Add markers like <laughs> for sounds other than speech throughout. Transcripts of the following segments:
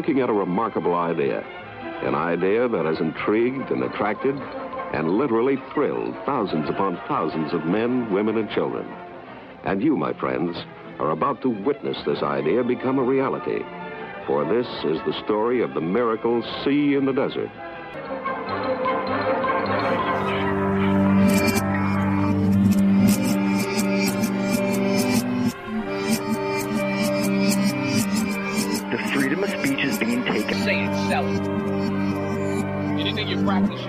looking at a remarkable idea. An idea that has intrigued and attracted and literally thrilled thousands upon thousands of men, women, and children. And you, my friends, are about to witness this idea become a reality. For this is the story of the miracle sea in the desert. Anything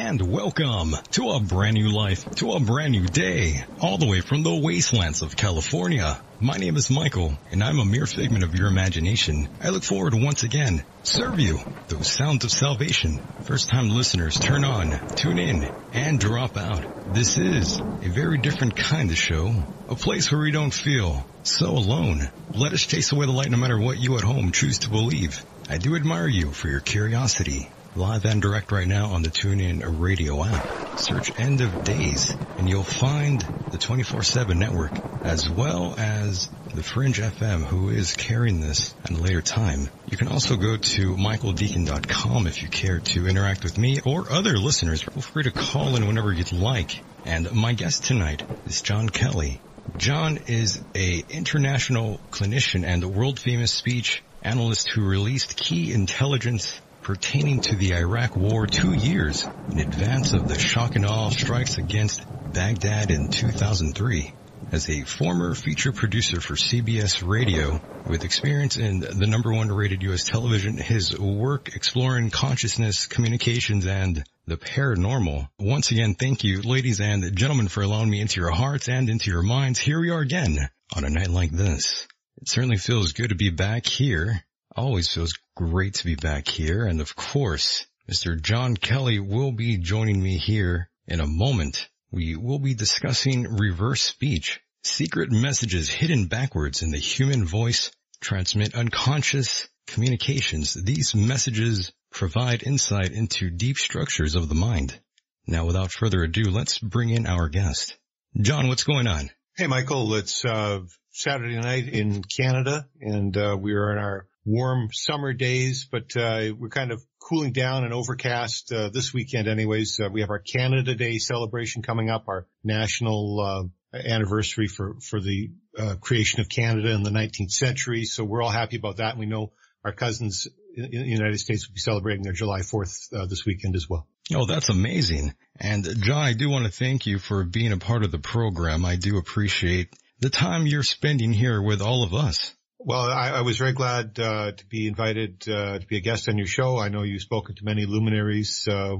And welcome to a brand new life, to a brand new day, all the way from the wastelands of California. My name is Michael, and I'm a mere figment of your imagination. I look forward to once again serve you those sounds of salvation. First time listeners, turn on, tune in, and drop out. This is a very different kind of show, a place where we don't feel so alone. Let us chase away the light no matter what you at home choose to believe. I do admire you for your curiosity. Live and direct right now on the TuneIn Radio app. Search End of Days and you'll find the 24-7 network as well as the Fringe FM who is carrying this at a later time. You can also go to michaeldecon.com if you care to interact with me or other listeners. Feel free to call in whenever you'd like. And my guest tonight is Jon Kelly. Jon is a international clinician and world famous speech analyst who released key intelligence pertaining to the Iraq war two years in advance of the shock and awe strikes against Baghdad in 2003. As a former feature producer for CBS Radio with experience in the number one rated U.S. television, his work exploring consciousness, communications, and the paranormal. Once again, thank you, ladies and gentlemen, for allowing me into your hearts and into your minds. Here we are again on a night like this. It certainly feels good to be back here. Always feels great to be back here. And of course, Mr. Jon Kelly will be joining me here in a moment. We will be discussing reverse speech, secret messages hidden backwards in the human voice transmit unconscious communications. These messages provide insight into deep structures of the mind. Now, without further ado, let's bring in our guest. Jon, what's going on? Hey, Michael, it's uh, Saturday night in Canada, and uh, we are in our warm summer days, but uh, we're kind of cooling down and overcast uh, this weekend anyways. Uh, we have our Canada Day celebration coming up, our national uh, anniversary for, for the uh, creation of Canada in the 19th century. So we're all happy about that. And we know our cousins in, in the United States will be celebrating their July 4th uh, this weekend as well. Oh, that's amazing. And Jon, I do want to thank you for being a part of the program. I do appreciate the time you're spending here with all of us. Well, I, I was very glad uh, to be invited uh, to be a guest on your show. I know you've spoken to many luminaries, uh,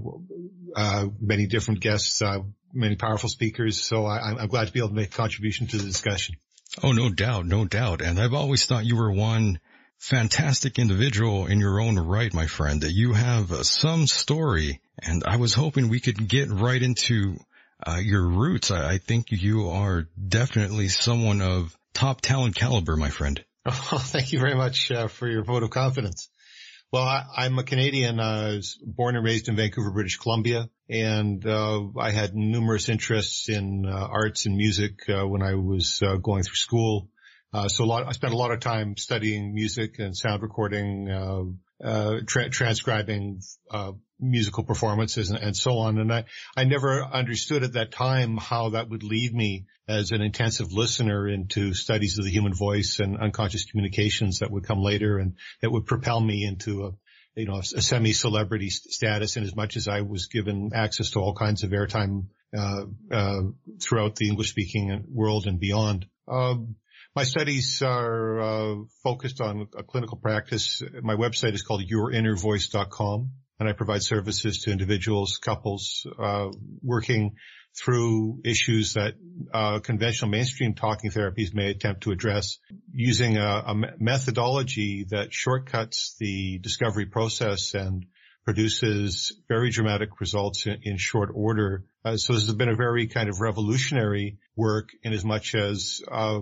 uh many different guests, uh, many powerful speakers. So I, am glad to be able to make a contribution to the discussion. Oh, no doubt, no doubt. And I've always thought you were one fantastic individual in your own right, my friend. That you have uh, some story, and I was hoping we could get right into your roots. I, I think you are definitely someone of top talent caliber, my friend. <laughs> Oh, thank you very much uh, for your vote of confidence. Well, I, am a Canadian. I was born and raised in Vancouver, British Columbia, and uh, I had numerous interests in uh, arts and music uh, when I was uh, going through school. Uh, so lot, I spent a lot of time studying music and sound recording, tra- transcribing musical performances and, and, so on. And I, I never understood at that time how that would lead me as an intensive listener into studies of the human voice and unconscious communications that would come later and that would propel me into a, you know, a semi-celebrity status in as much as I was given access to all kinds of airtime, uh, uh, throughout the English speaking world and beyond. Um, my studies are uh, focused on a clinical practice. My website is called yourinnervoice.com and I provide services to individuals, couples, uh, working through issues that uh, conventional mainstream talking therapies may attempt to address using a, a, methodology that shortcuts the discovery process and produces very dramatic results in, in short order. Uh, so this has been a very kind of revolutionary work in as much as uh,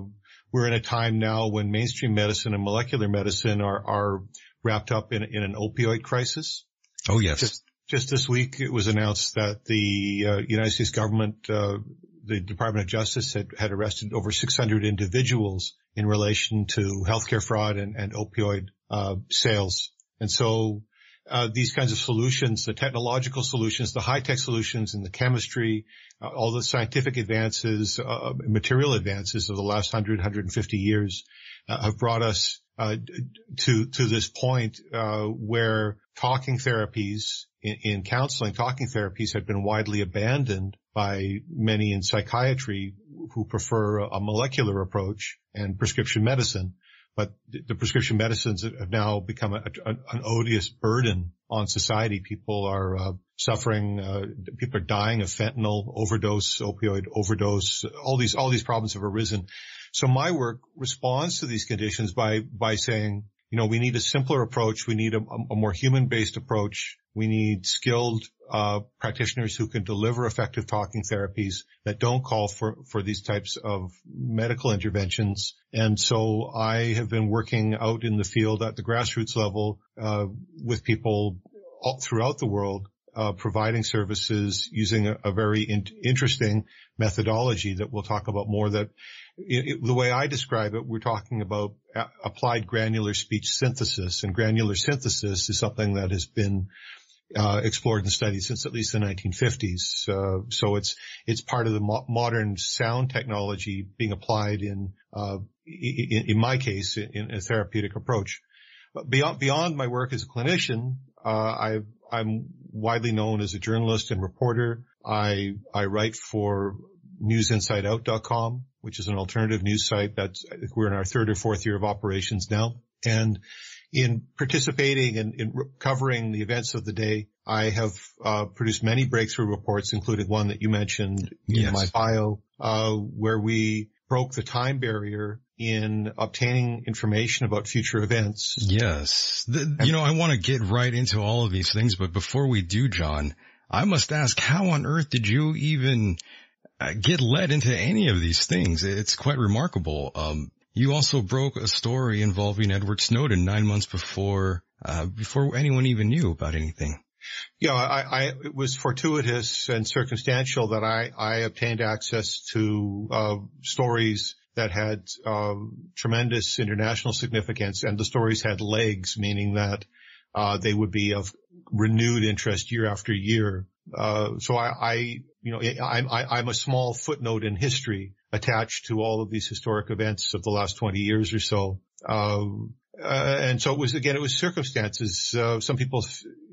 we're in a time now when mainstream medicine and molecular medicine are, are wrapped up in, in an opioid crisis. Oh yes. Just, just this week it was announced that the uh, United States government, uh, the Department of Justice had, had arrested over 600 individuals in relation to healthcare fraud and, and opioid uh, sales. And so uh, these kinds of solutions, the technological solutions, the high-tech solutions in the chemistry, uh, all the scientific advances, uh, material advances of the last 100, 150 years uh, have brought us uh, to to this point uh, where talking therapies in, in, counseling, talking therapies had been widely abandoned by many in psychiatry who prefer a molecular approach and prescription medicine. But the prescription medicines have now become a, a, an odious burden on society. People are uh, suffering. Uh, people are dying of fentanyl overdose, opioid overdose. All these all these problems have arisen. So my work responds to these conditions by by saying, you know, we need a simpler approach. We need a, a more human-based approach. We need skilled uh, practitioners who can deliver effective talking therapies that don't call for, for these types of medical interventions. And so I have been working out in the field at the grassroots level uh, with people all throughout the world uh, providing services using a, a very in- interesting methodology that we'll talk about more that it, it, the way I describe it, we're talking about a- applied granular speech synthesis and granular synthesis is something that has been uh, explored and studied since at least the 1950s. Uh, so it's it's part of the mo- modern sound technology being applied in, uh, in, in my case, in, in, a therapeutic approach. But beyond beyond my work as a clinician, uh, i am widely known as a journalist and reporter. I I write for newsinsideout.com, which is an alternative news site. That's we're in our third or fourth year of operations now, and in participating and in, in, covering the events of the day, I have uh, produced many breakthrough reports, including one that you mentioned yes. in my bio, uh, where we broke the time barrier in obtaining information about future events. Yes. The, you know, I want to get right into all of these things, but before we do, Jon, I must ask, how on earth did you even uh, get led into any of these things? It's quite remarkable. Um, you also broke a story involving Edward Snowden nine months before, uh, before anyone even knew about anything. Yeah, I, I, it was fortuitous and circumstantial that I, I obtained access to, uh, stories that had, uh, tremendous international significance and the stories had legs, meaning that, uh, they would be of renewed interest year after year. Uh, so I, I, you know, I, I'm a small footnote in history attached to all of these historic events of the last 20 years or so. Uh, uh, and so it was again, it was circumstances. Uh, some people,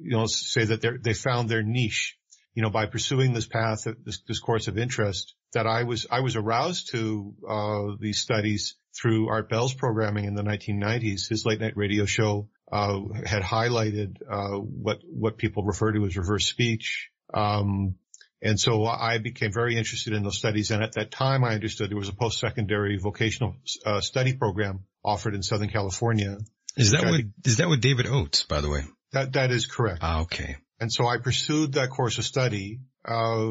you know, say that they found their niche, you know, by pursuing this path, this, this course of interest. That I was, I was aroused to uh, these studies through Art Bell's programming in the 1990s. His late night radio show uh, had highlighted uh, what what people refer to as reverse speech. Um, and so I became very interested in those studies. And at that time, I understood there was a post-secondary vocational uh, study program offered in Southern California. Is that what, is that what David Oates, by the way? That, that is correct. Ah, okay. And so I pursued that course of study, uh,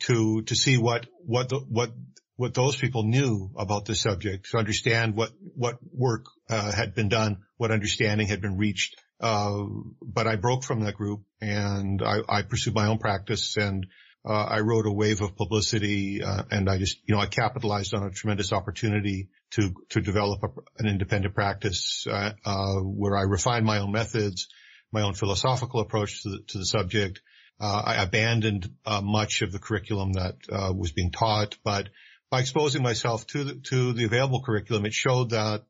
to, to see what, what, the, what, what those people knew about the subject, to understand what, what work, uh, had been done, what understanding had been reached. Uh, but I broke from that group and I, I pursued my own practice and uh, I wrote a wave of publicity, uh, and I just, you know, I capitalized on a tremendous opportunity to to develop a, an independent practice uh, uh, where I refined my own methods, my own philosophical approach to the, to the subject. Uh, I abandoned uh, much of the curriculum that was being taught, but by exposing myself to the, to the available curriculum, it showed that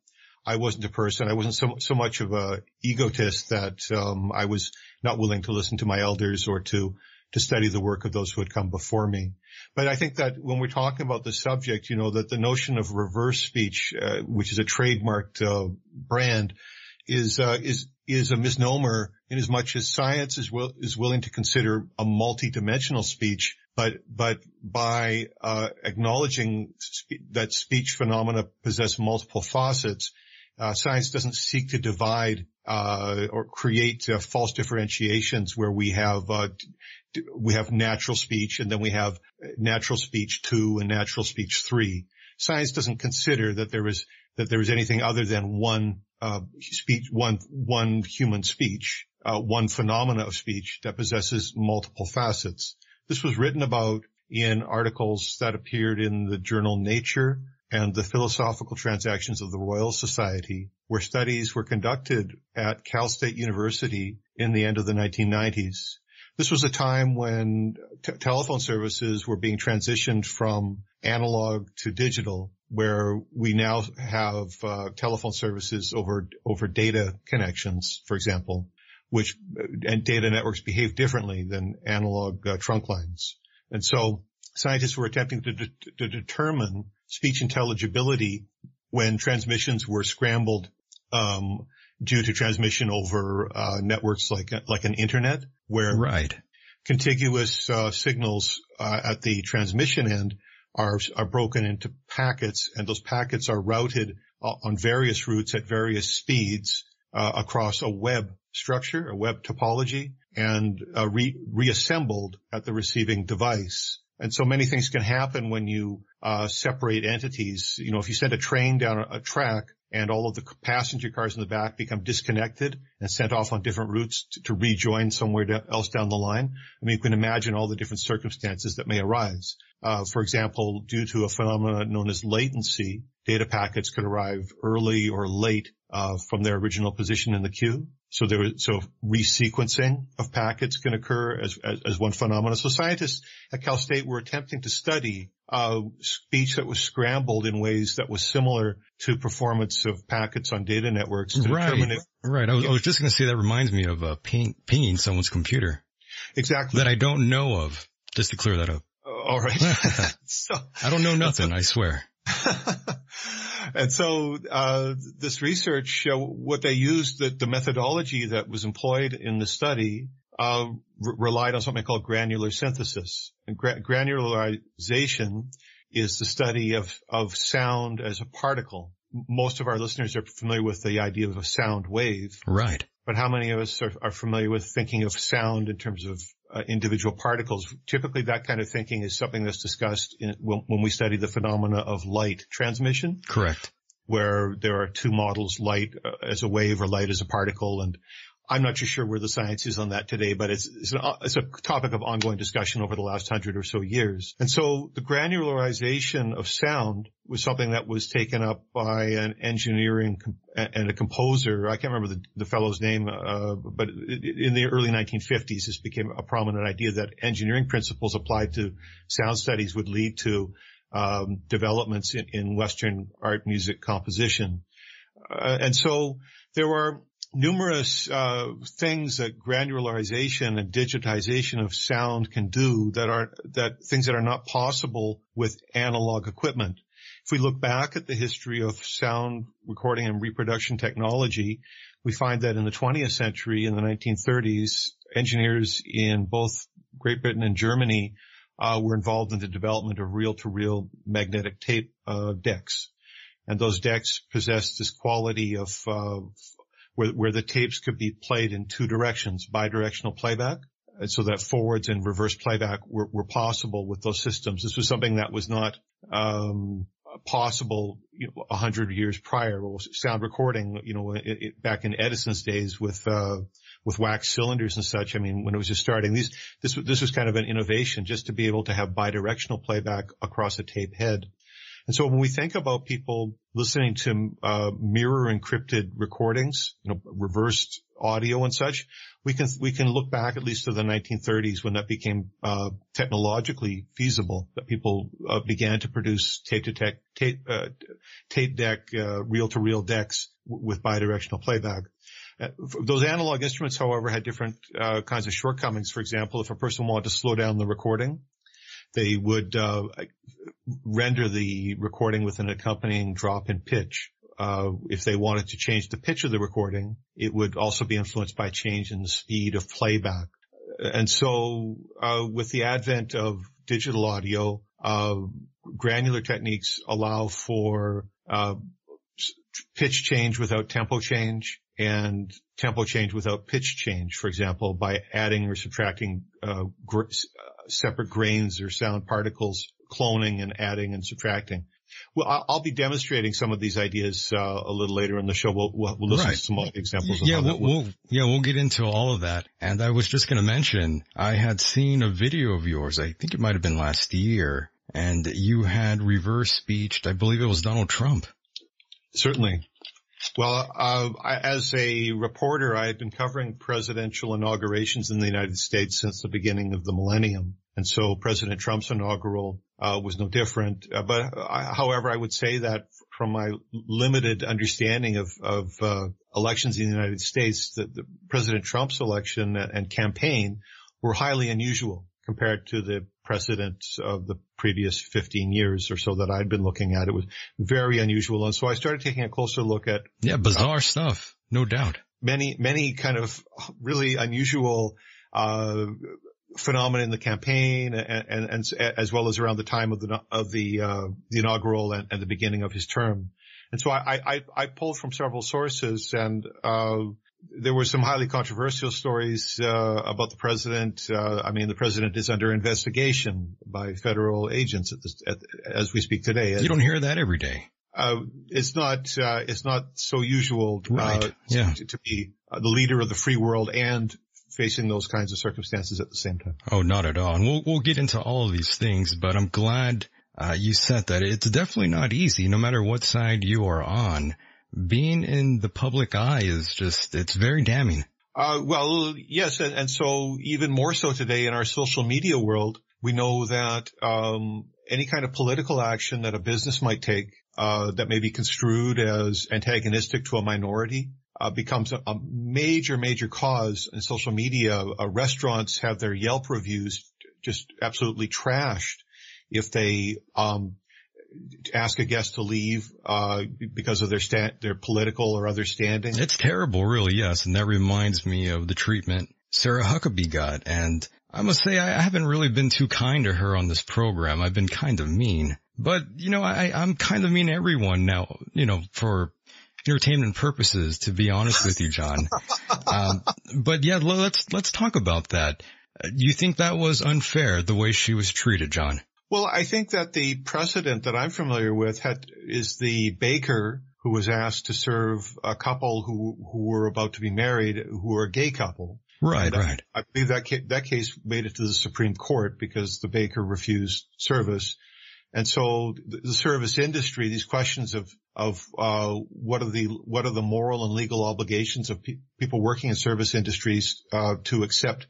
I wasn't a person. I wasn't so, so much of a egotist that um, I was not willing to listen to my elders or to to study the work of those who had come before me. But I think that when we're talking about the subject, you know, that the notion of reverse speech, uh, which is a trademarked uh, brand, is uh, is is a misnomer in as much as science is will, is willing to consider a multidimensional speech, but but by uh, acknowledging spe- that speech phenomena possess multiple facets, uh, science doesn't seek to divide uh, or create uh, false differentiations where we have uh, we have natural speech and then we have natural speech two and natural speech three. Science doesn't consider that there is that there is anything other than one uh, speech, one one human speech, uh, one phenomena of speech that possesses multiple facets. This was written about in articles that appeared in the journal Nature and the Philosophical Transactions of the Royal Society, where studies were conducted at Cal State University in the end of the 1990s. This was a time when t- telephone services were being transitioned from analog to digital, where we now have uh, telephone services over over data connections, for example, which and data networks behave differently than analog uh, trunk lines. And so scientists were attempting to, de- to determine speech intelligibility when transmissions were scrambled um, due to transmission over uh, networks like like an internet, where right. contiguous uh, signals uh, at the transmission end are are broken into packets, and those packets are routed uh, on various routes at various speeds uh, across a web structure, a web topology, and uh, re- reassembled at the receiving device. And so many things can happen when you uh, separate entities. You know, if you send a train down a, a track and all of the passenger cars in the back become disconnected and sent off on different routes to, to rejoin somewhere else down the line. I mean, you can imagine all the different circumstances that may arise. Uh, for example, due to a phenomenon known as latency, data packets could arrive early or late uh, from their original position in the queue. So there, so resequencing of packets can occur as, as, as one phenomenon. So scientists at Cal State were attempting to study uh, speech that was scrambled in ways that was similar to performance of packets on data networks. right, if, right. I was, I was, just going to say that reminds me of uh, ping, pinging someone's computer. Exactly. That I don't know of. Just to clear that up. Uh, all right. <laughs> so I don't know nothing. I swear. <laughs> and so uh, this research, uh, what they used, the, the, methodology that was employed in the study uh, r- relied on something called granular synthesis. And gra- granularization is the study of, of sound as a particle. Most of our listeners are familiar with the idea of a sound wave. Right. But how many of us are, are familiar with thinking of sound in terms of uh, individual particles. Typically that kind of thinking is something that's discussed in, when, when, we study the phenomena of light transmission. Correct. Where there are two models, light uh, as a wave or light as a particle. And I'm not too sure where the science is on that today, but it's, it's, an, it's, a topic of ongoing discussion over the last hundred or so years. And so the granularization of sound was something that was taken up by an engineering and a composer. I can't remember the, the fellow's name, uh, but in the early 1950s, this became a prominent idea that engineering principles applied to sound studies would lead to um, developments in, in, Western art music composition. Uh, and so there were numerous uh, things that granularization and digitization of sound can do that are that things that are not possible with analog equipment. If we look back at the history of sound recording and reproduction technology, we find that in the 20th century, in the 1930s, engineers in both Great Britain and Germany uh, were involved in the development of reel-to-reel magnetic tape uh, decks. And those decks possessed this quality of uh, where, where the tapes could be played in two directions, bidirectional playback, so that forwards and reverse playback were, were possible with those systems. This was something that was not um, possible you know, a hundred years prior. Sound recording, you know, it, it, back in Edison's days with uh, with wax cylinders and such. I mean, when it was just starting, these this this was kind of an innovation just to be able to have bidirectional playback across a tape head. And so when we think about people listening to uh, mirror encrypted recordings, you know, reversed audio and such, we can we can look back at least to the 1930s when that became uh, technologically feasible. That people uh, began to produce tape to tape tape, uh, tape deck uh, reel to reel decks w- with bidirectional playback. Uh, those analog instruments, however, had different kinds of shortcomings. For example, if a person wanted to slow down the recording, they would uh, render the recording with an accompanying drop in pitch. Uh, if they wanted to change the pitch of the recording, it would also be influenced by change in the speed of playback. And so, uh, with the advent of digital audio, uh, granular techniques allow for uh, pitch change without tempo change and tempo change without pitch change, for example, by adding or subtracting uh, gr- separate grains or sound particles, cloning and adding and subtracting. Well, I'll, be demonstrating some of these ideas uh, a little later in the show. We'll, we'll, we'll listen Right. to some examples. Of Yeah, we'll, that we'll yeah we'll get into all of that. And I was just going to mention I had seen a video of yours. I think it might have been last year, and you had reverse speeched. I believe it was Donald Trump. Certainly. Well, uh, I, as a reporter, I had been covering presidential inaugurations in the United States since the beginning of the millennium. And so President Trump's inaugural uh, was no different. Uh, but I, however, I would say that from my limited understanding of, of uh, elections in the United States, that President Trump's election and campaign were highly unusual compared to the precedents of the previous 15 years or so that I'd been looking at. It was very unusual. And so I started taking a closer look at Yeah, bizarre stuff, no doubt. many, many kind of really unusual, uh, phenomena in the campaign and, and, and as well as around the time of the, of the, uh, the inaugural and, and the beginning of his term. And so I, I, I pulled from several sources and, uh, there were some highly controversial stories uh, about the president. Uh, I mean, the president is under investigation by federal agents at this, at, as we speak today. You don't hear that every day. Uh, it's not. Uh, it's not so usual Right. uh, Yeah. to, to be uh, the leader of the free world and facing those kinds of circumstances at the same time. Oh, not at all. And we'll, we'll get into all of these things, but I'm glad uh, you said that. It's definitely not easy, no matter what side you are on. Being in the public eye is just, it's very damning. Uh, well, yes, and, and so even more so today in our social media world, we know that um, any kind of political action that a business might take uh, that may be construed as antagonistic to a minority uh, becomes a, a major, major cause in social media. Uh, restaurants have their Yelp reviews just absolutely trashed if they um, ask a guest to leave uh, because of their sta- their political or other standing. It's terrible, really, yes. And that reminds me of the treatment Sarah Huckabee got. And I must say, I haven't really been too kind to her on this program. I've been kind of mean. But, you know, I, I'm kind of mean to everyone now, you know, for entertainment purposes, to be honest with you, Jon. <laughs> Um, but yeah, let's, let's talk about that. Uh, You think that was unfair, the way she was treated, Jon? Well, I think that the precedent that I'm familiar with had, is the baker who was asked to serve a couple who, who were about to be married, who were a gay couple. Right, And right. I believe that ca- that case made it to the Supreme Court because the baker refused service. And so the, the service industry, these questions of, of, uh, what are the, what are the moral and legal obligations of pe- people working in service industries, uh, to accept,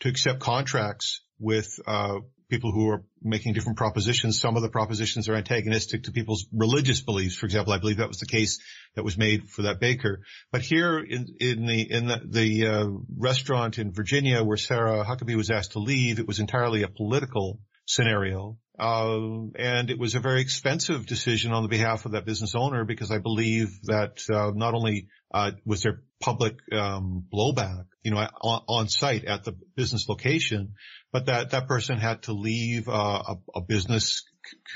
to accept contracts with, uh, people who are making different propositions. Some of the propositions are antagonistic to people's religious beliefs. For example, I believe that was the case that was made for that baker. But here in, in the, in the, the uh, restaurant in Virginia where Sarah Huckabee was asked to leave, it was entirely a political scenario. Uh, and it was a very expensive decision on the behalf of that business owner because I believe that uh, not only uh, was there public um, blowback, you know, on, on site at the business location, but that that person had to leave uh, a, a business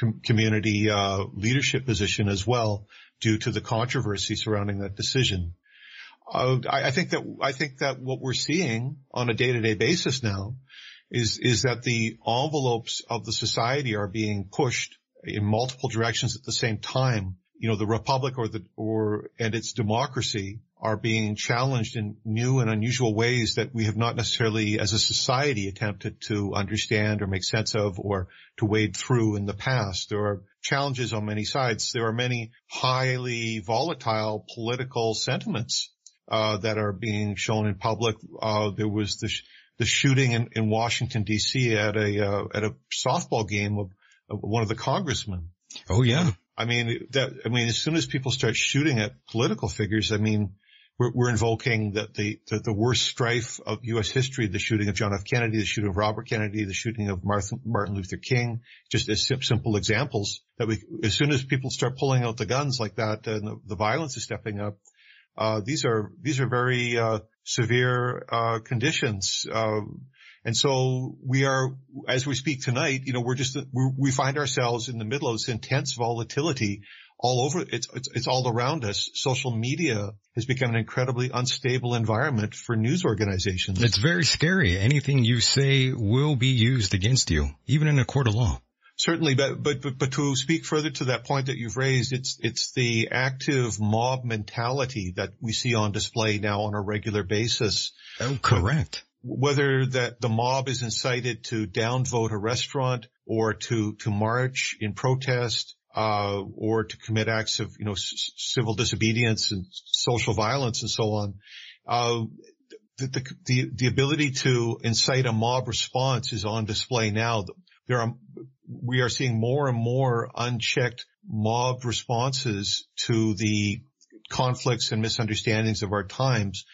com- community uh, leadership position as well due to the controversy surrounding that decision. Uh, I, I think that I think that what we're seeing on a day-to-day basis now is is that the envelopes of the society are being pushed in multiple directions at the same time. You know, the republic or the or and its democracy are being challenged in new and unusual ways that we have not necessarily as a society attempted to understand or make sense of or to wade through in the past. There are challenges on many sides. There are many highly volatile political sentiments uh, that are being shown in public. Uh, there was the, sh- the shooting in, in Washington D.C. at a uh, at a softball game of, of one of the congressmen. Oh yeah. I mean that. I mean, as soon as people start shooting at political figures, I mean, we're, we're invoking that the, the the worst strife of U.S. history: the shooting of John F. Kennedy, the shooting of Robert Kennedy, the shooting of Martin, Martin Luther King. Just as simple examples that we, as soon as people start pulling out the guns like that, and the, the violence is stepping up. Uh, these are these are very uh, severe uh, conditions, uh, and so we are, as we speak tonight, you know, we're just we find ourselves in the middle of this intense volatility all over. It's it's, it's all around us. Social media has become an incredibly unstable environment for news organizations. It's very scary. Anything you say will be used against you, even in a court of law. Certainly, but, but, but, but to speak further to that point that you've raised, it's, it's the active mob mentality that we see on display now on a regular basis. Oh, correct. Whether that the mob is incited to downvote a restaurant or to, to march in protest, uh, or to commit acts of, you know, c- civil disobedience and social violence and so on. Uh, the, the, the, the ability to incite a mob response is on display now. There are, we are seeing more and more unchecked mob responses to the conflicts and misunderstandings of our times.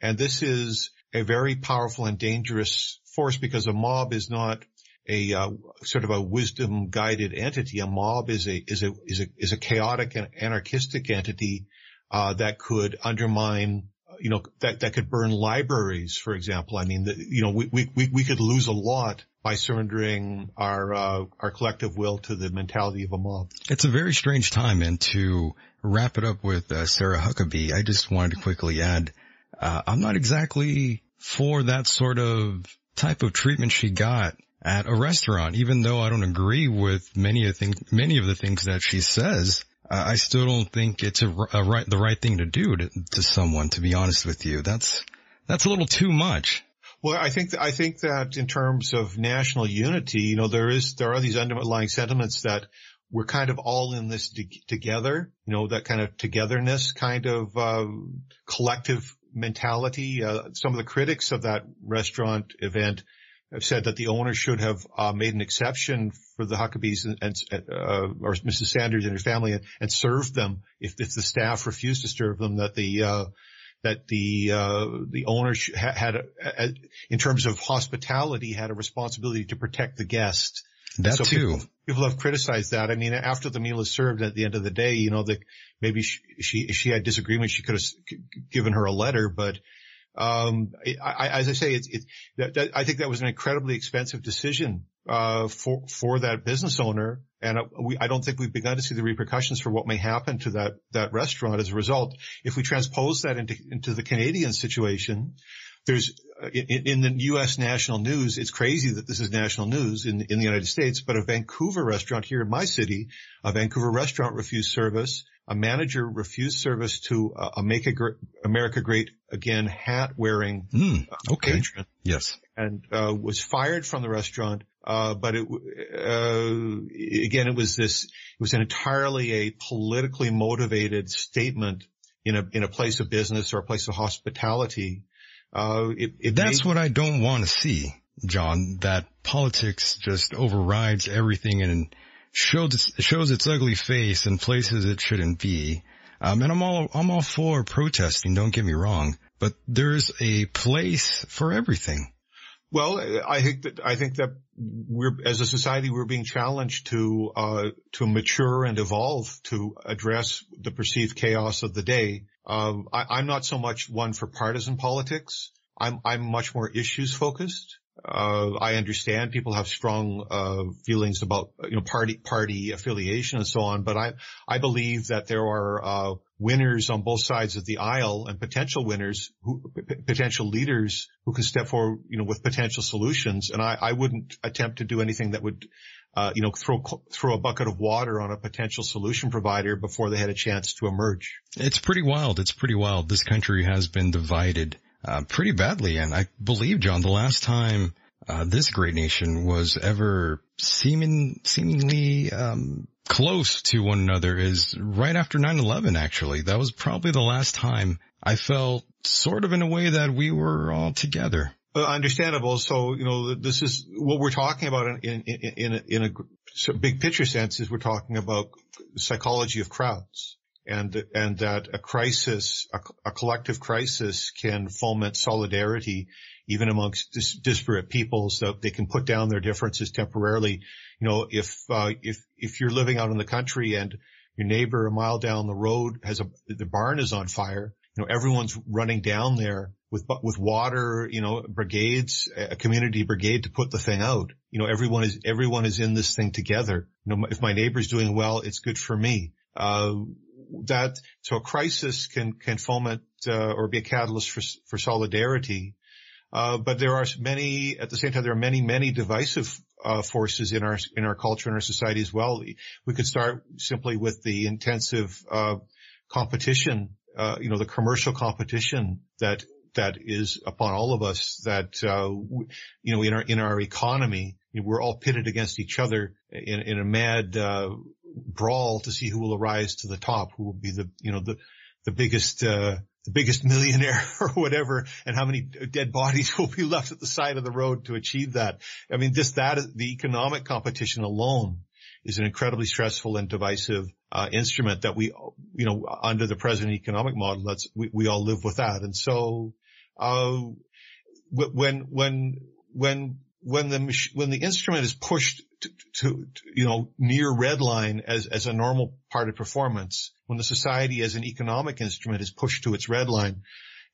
And this is a very powerful and dangerous force because a mob is not a uh, sort of a wisdom guided entity. A mob is a is a is a is a chaotic and anarchistic entity uh, that could undermine you know, that, that could burn libraries, for example. I mean, the, you know, we, we, we could lose a lot by surrendering our, uh, our collective will to the mentality of a mob. It's a very strange time and to wrap it up with uh, Sarah Huckabee, I just wanted to quickly add, uh, I'm not exactly for that sort of type of treatment she got at a restaurant, even though I don't agree with many of the things, many of the things that she says. I still don't think it's a, a right, the right thing to do to, to someone, to be honest with you. That's, that's a little too much. Well, I think I think that in terms of national unity, you know, there is there are these underlying sentiments that we're kind of all in this together. You know, that kind of togetherness, kind of uh, collective mentality. Uh, some of the critics of that restaurant event have said that the owner should have uh, made an exception for the Huckabees and, and uh, or Mrs. Sanders and her family and, and served them if, if the staff refused to serve them. That the uh, that the uh, the owner had, had a, a, in terms of hospitality had a responsibility to protect the guest. That so too. People, people, have criticized that. I mean, after the meal is served, at the end of the day, you know, that maybe she, she she had disagreement. She could have given her a letter, but um, I, I, as I say, it's, it, that, that, I think that was an incredibly expensive decision, uh, for, for that business owner. And uh, we, I don't think we've begun to see the repercussions for what may happen to that, that restaurant as a result. If we transpose that into, into the Canadian situation, there's in, in, the U.S. national news, it's crazy that this is national news in, in the United States, but a Vancouver restaurant here in my city, a Vancouver restaurant refused service a manager refused service to uh, a Make America Great Again hat wearing mm, okay. patron. Yes. And, uh, was fired from the restaurant. Uh, but it, uh, again, it was this, it was an entirely a politically motivated statement in a, in a place of business or a place of hospitality. Uh, it, it That's made- what I don't want to see, Jon, that politics just overrides everything and shows shows its ugly face in places it shouldn't be. Um, and I'm all I'm all for protesting. Don't get me wrong, but there's a place for everything. Well, I think that I think that we're as a society we're being challenged to uh, to mature and evolve to address the perceived chaos of the day. Uh, I, am not so much one for partisan politics. I'm I'm much more issues focused. Uh, I understand people have strong uh, feelings about you know party party affiliation and so on, but I I believe that there are uh, winners on both sides of the aisle and potential winners, who, p- potential leaders who can step forward, you know, with potential solutions. And I, I wouldn't attempt to do anything that would, uh, you know, throw throw a bucket of water on a potential solution provider before they had a chance to emerge. It's pretty wild. It's pretty wild. This country has been divided uh, pretty badly. And I believe, Jon, the last time uh, this great nation was ever seeming, seemingly um, close to one another is right after 9-11, actually. That was probably the last time I felt sort of in a way that we were all together. Uh, understandable. So, you know, this is what we're talking about in, in, in, a, in a big picture sense is we're talking about psychology of crowds and and that a crisis, a, a collective crisis, can foment solidarity even amongst dis- disparate peoples. So they can put down their differences temporarily. You know, if uh, if if you're living out in the country and your neighbor a mile down the road has a the barn is on fire, you know, everyone's running down there with with water, you know, brigades, a community brigade to put the thing out. You know, everyone is everyone is in this thing together. You know, if my neighbor's doing well, it's good for me. Uh, that so a crisis can can foment uh, or be a catalyst for for solidarity. Uh, but there are many at the same time there are many many divisive uh, forces in our in our culture and our society as well. We could start simply with the intensive uh, competition, uh, you know, the commercial competition that that is upon all of us. That uh, you know, in our in our economy, we're all pitted against each other in, in a mad uh, brawl to see who will arise to the top, who will be the you know the the biggest uh, the biggest millionaire <laughs> or whatever and how many dead bodies <laughs> will be left at the side of the road to achieve that. I mean, just that, the economic competition alone is an incredibly stressful and divisive uh, instrument that we, you know, under the present economic model, that's, we, we all live with that. And so, uh, when, when, when, when the, when the instrument is pushed to, to, you know, near red line as, as a normal part of performance, when the society as an economic instrument is pushed to its red line,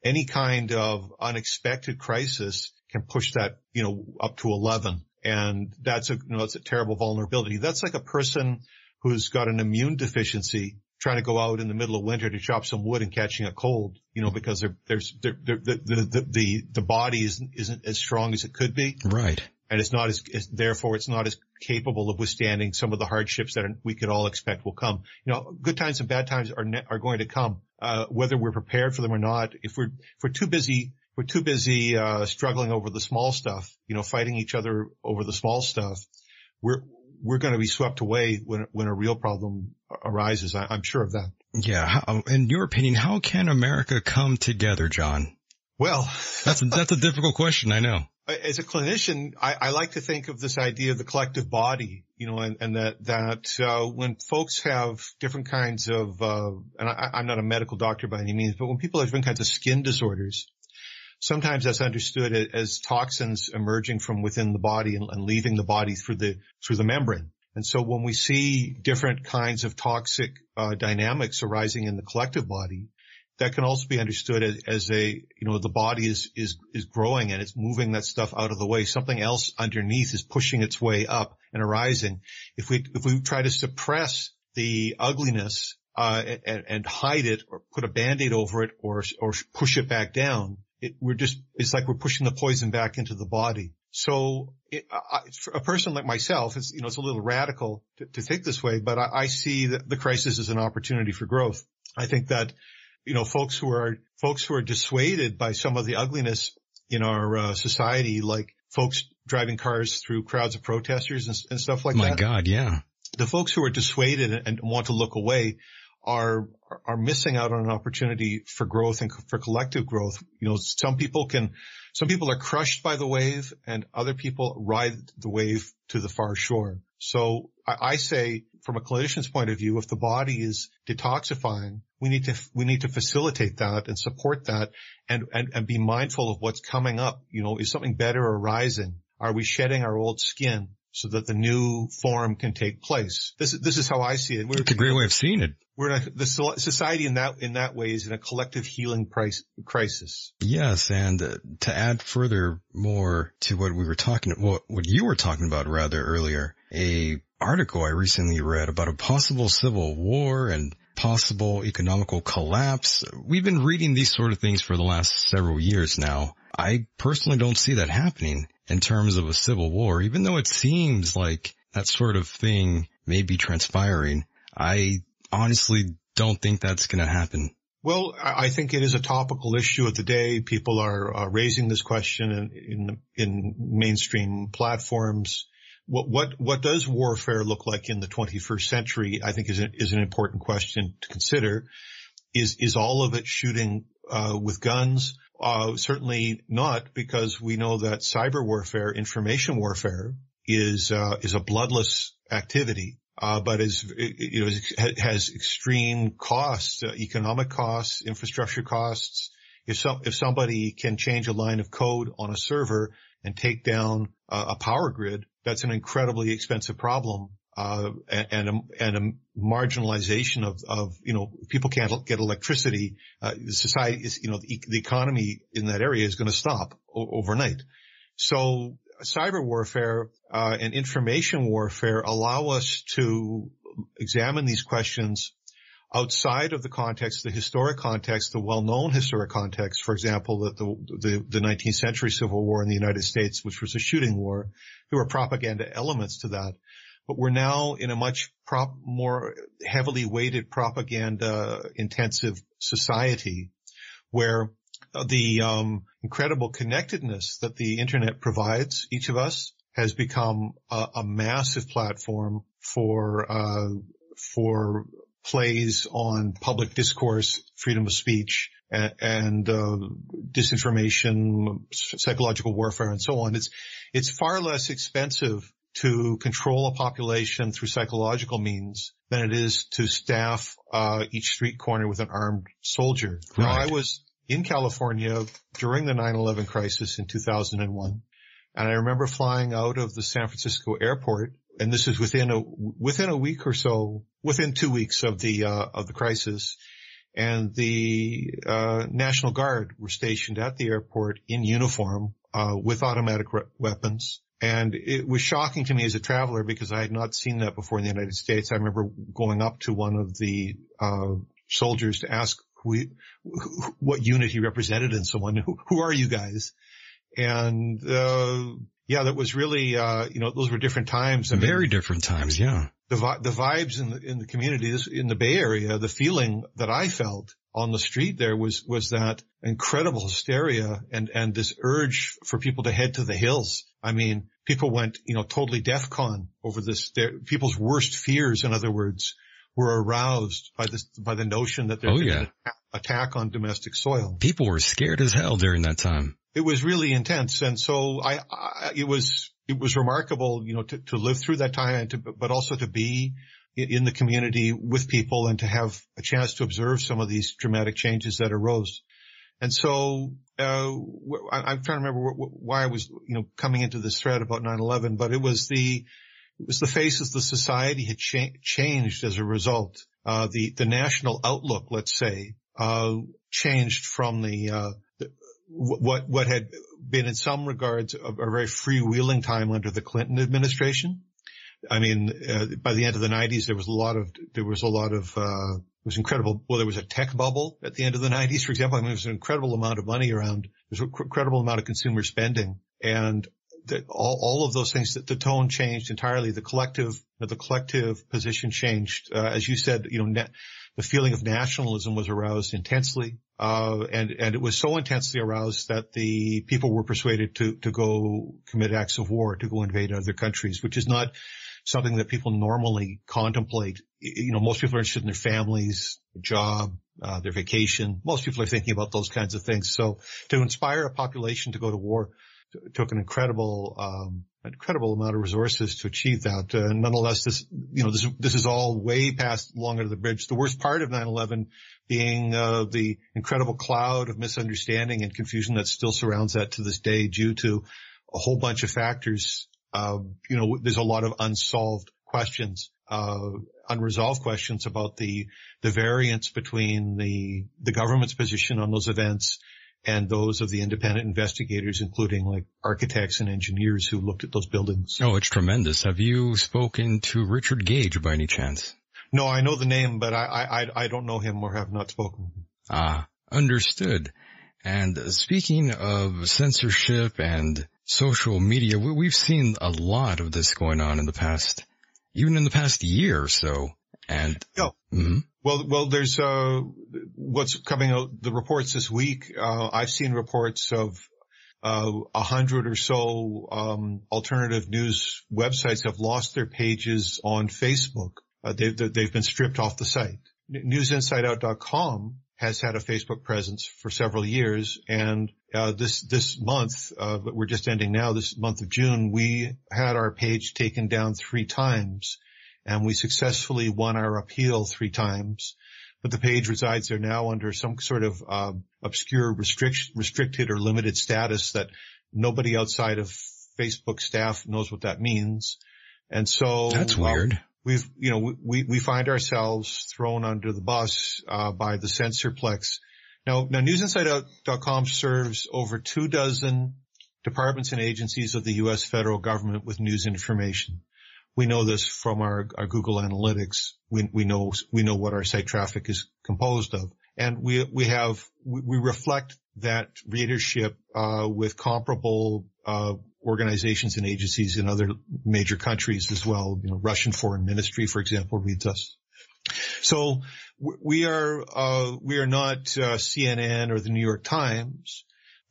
any kind of unexpected crisis can push that, you know, up to 11. And that's a, you know, that's a terrible vulnerability. That's like a person who's got an immune deficiency trying to go out in the middle of winter to chop some wood and catching a cold, you know, because they're, there's, they're, they're, the, the, the, the body isn't, isn't as strong as it could be. Right and it's not as, as, therefore it's not as capable of withstanding some of the hardships that we could all expect will come. You know, good times and bad times are ne- are going to come, uh, whether we're prepared for them or not. If we're if we're too busy we're too busy uh, struggling over the small stuff, you know, fighting each other over the small stuff. We're we're going to be swept away when when a real problem arises. I, am sure of that. Yeah. In your opinion, how can America come together, Jon? Well, that's a, that's a difficult question. I know <laughs> as a clinician, I, I, like to think of this idea of the collective body, you know, and, and that that uh, when folks have different kinds of, uh, and I, I'm not a medical doctor by any means, but when people have different kinds of skin disorders, sometimes that's understood as toxins emerging from within the body and, and leaving the body through the through the membrane. And so when we see different kinds of toxic uh, dynamics arising in the collective body, that can also be understood as, as, a, you know, the body is, is, is growing and it's moving that stuff out of the way. Something else underneath is pushing its way up and arising. If we, if we try to suppress the ugliness, uh, and, and hide it or put a band-aid over it or, or push it back down, it, we're just, it's like we're pushing the poison back into the body. So it, I, a person like myself, it's, you know, it's a little radical to, to think this way, but I, I see the crisis as an opportunity for growth. I think that you know, folks who are, folks who are dissuaded by some of the ugliness in our uh, society, like folks driving cars through crowds of protesters and, and stuff like My that. My God, yeah. The folks who are dissuaded and, want to look away are are missing out on an opportunity for growth and for collective growth. You know, some people can, some people are crushed by the wave, and other people ride the wave to the far shore. So I, I say, from a clinician's point of view, if the body is detoxifying, we need to we need to facilitate that and support that, and and and be mindful of what's coming up. You know, is something better arising? Are we shedding our old skin? so that the new form can take place. This is, this is how I see it. We're, it's a great way of seeing it. We're in a, the society in that, in that way is in a collective healing price, crisis. Yes. And uh, to add further more to what we were talking, what, what you were talking about rather earlier, a article I recently read about a possible civil war and possible economical collapse. We've been reading these sort of things for the last several years now. I personally don't see that happening in terms of a civil war, even though it seems like that sort of thing may be transpiring. I honestly don't think that's going to happen. Well, I think it is a topical issue of the day. People are raising this question in, in, in mainstream platforms. What what what does warfare look like in the 21st century? I think is an, is an important question to consider. Is is all of it shooting uh, with guns? Uh, certainly not, because we know that cyber warfare, information warfare, is uh, is a bloodless activity, uh, but is you know has extreme costs, uh, economic costs, infrastructure costs. If some if somebody can change a line of code on a server and take down a power grid, that's an incredibly expensive problem uh, and, a, and a marginalization of, of, you know, people can't get electricity. Uh, society is, you know, the, the economy in that area is going to stop overnight. So cyber warfare, uh, and information warfare allow us to examine these questions outside of the context, the historic context, the well-known historic context, for example, that the, the, the 19th century Civil War in the United States, which was a shooting war, there were propaganda elements to that. But we're now in a much prop, more heavily weighted propaganda intensive society where the um, incredible connectedness that the internet provides each of us has become a, a massive platform for uh, for plays on public discourse, freedom of speech, and, and uh, disinformation, psychological warfare, and so on. It's it's far less expensive to control a population through psychological means than it is to staff uh, each street corner with an armed soldier. Right. Now, I was in California during the 9/11 crisis in 2001, and I remember flying out of the San Francisco airport and this is within a within a week or so, within two weeks of the uh, of the crisis, and the uh, National Guard were stationed at the airport in uniform uh, with automatic re- weapons. And it was shocking to me as a traveler because I had not seen that before in the United States. I remember going up to one of the uh, soldiers to ask who, he, what unit he represented and so on. Who, who are you guys? And uh, yeah, that was really, uh, you know, those were different times. I Very mean, different times, yeah. The, the vibes in the, in the community, this, in the Bay Area, the feeling that I felt on the street there was, was that incredible hysteria and, and this urge for people to head to the hills. I mean, people went, you know, totally DEFCON over this, their, people's worst fears, in other words, were aroused by this, by the notion that there's oh, yeah. an attack on domestic soil. People were scared as hell during that time it was really intense. And so I, I, it was, it was remarkable, you know, to, to live through that time and to, but also to be in the community with people and to have a chance to observe some of these dramatic changes that arose. And so, uh, I'm trying to remember why I was, you know, coming into this thread about 9-11, but it was the, it was the faces the society had cha- changed as a result. Uh, the, the national outlook, let's say, uh, changed from the, uh, what what had been in some regards a, a very freewheeling time under the Clinton administration. I mean, uh, by the end of the 90s, there was a lot of there was a lot of uh, it was incredible. Well, there was a tech bubble at the end of the 90s, for example. I mean, there was an incredible amount of money around. There's an incredible amount of consumer spending, and the, all, all of those things. That the tone changed entirely. The collective, the collective position changed. Uh, as you said, you know, net, the feeling of nationalism was aroused intensely. Uh, and, and it was so intensely aroused that the people were persuaded to, to go commit acts of war, to go invade other countries, which is not something that people normally contemplate. You know, most people are interested in their families, their job, uh, their vacation. Most people are thinking about those kinds of things. So to inspire a population to go to war took an incredible, um, incredible amount of resources to achieve that. Uh, nonetheless, this, you know, this, this is all way past long under the bridge. The worst part of 9-11 being, uh, the incredible cloud of misunderstanding and confusion that still surrounds that to this day due to a whole bunch of factors. Uh, you know, there's a lot of unsolved questions, uh, unresolved questions about the, the variance between the, the government's position on those events and those of the independent investigators, including like architects and engineers who looked at those buildings. Oh, it's tremendous. Have you spoken to Richard Gage by any chance? No, I know the name, but I, I, I don't know him or have not spoken. Ah, understood. And speaking of censorship and social media, we've seen a lot of this going on in the past, even in the past year or so. And yeah. Mm-hmm. Well, well, there's uh, what's coming out. The reports this week. Uh, I've seen reports of uh, a uh, hundred or so um, alternative news websites have lost their pages on Facebook. Uh, they've, they've been stripped off the site. NewsInsideOut.com has had a Facebook presence for several years, and uh, this this month uh, we're just ending now, this month of June, we had our page taken down three times and we successfully won our appeal three times. But the page resides there now under some sort of uh, obscure restrict, restricted or limited status that nobody outside of Facebook staff knows what that means. And so that's weird. Um, we've, you know, we, we find ourselves thrown under the bus, uh, by the censorplex. Now, now newsinsideout.com serves over two dozen departments and agencies of the U.S. federal government with news information we know this from our, our Google Analytics. We, we know, we know what our site traffic is composed of. And we, we have, we, we reflect that readership, uh, with comparable, uh, organizations and agencies in other major countries as well. You know, Russian foreign ministry, for example, reads us. So we are, uh, we are not, uh, CNN or the New York Times,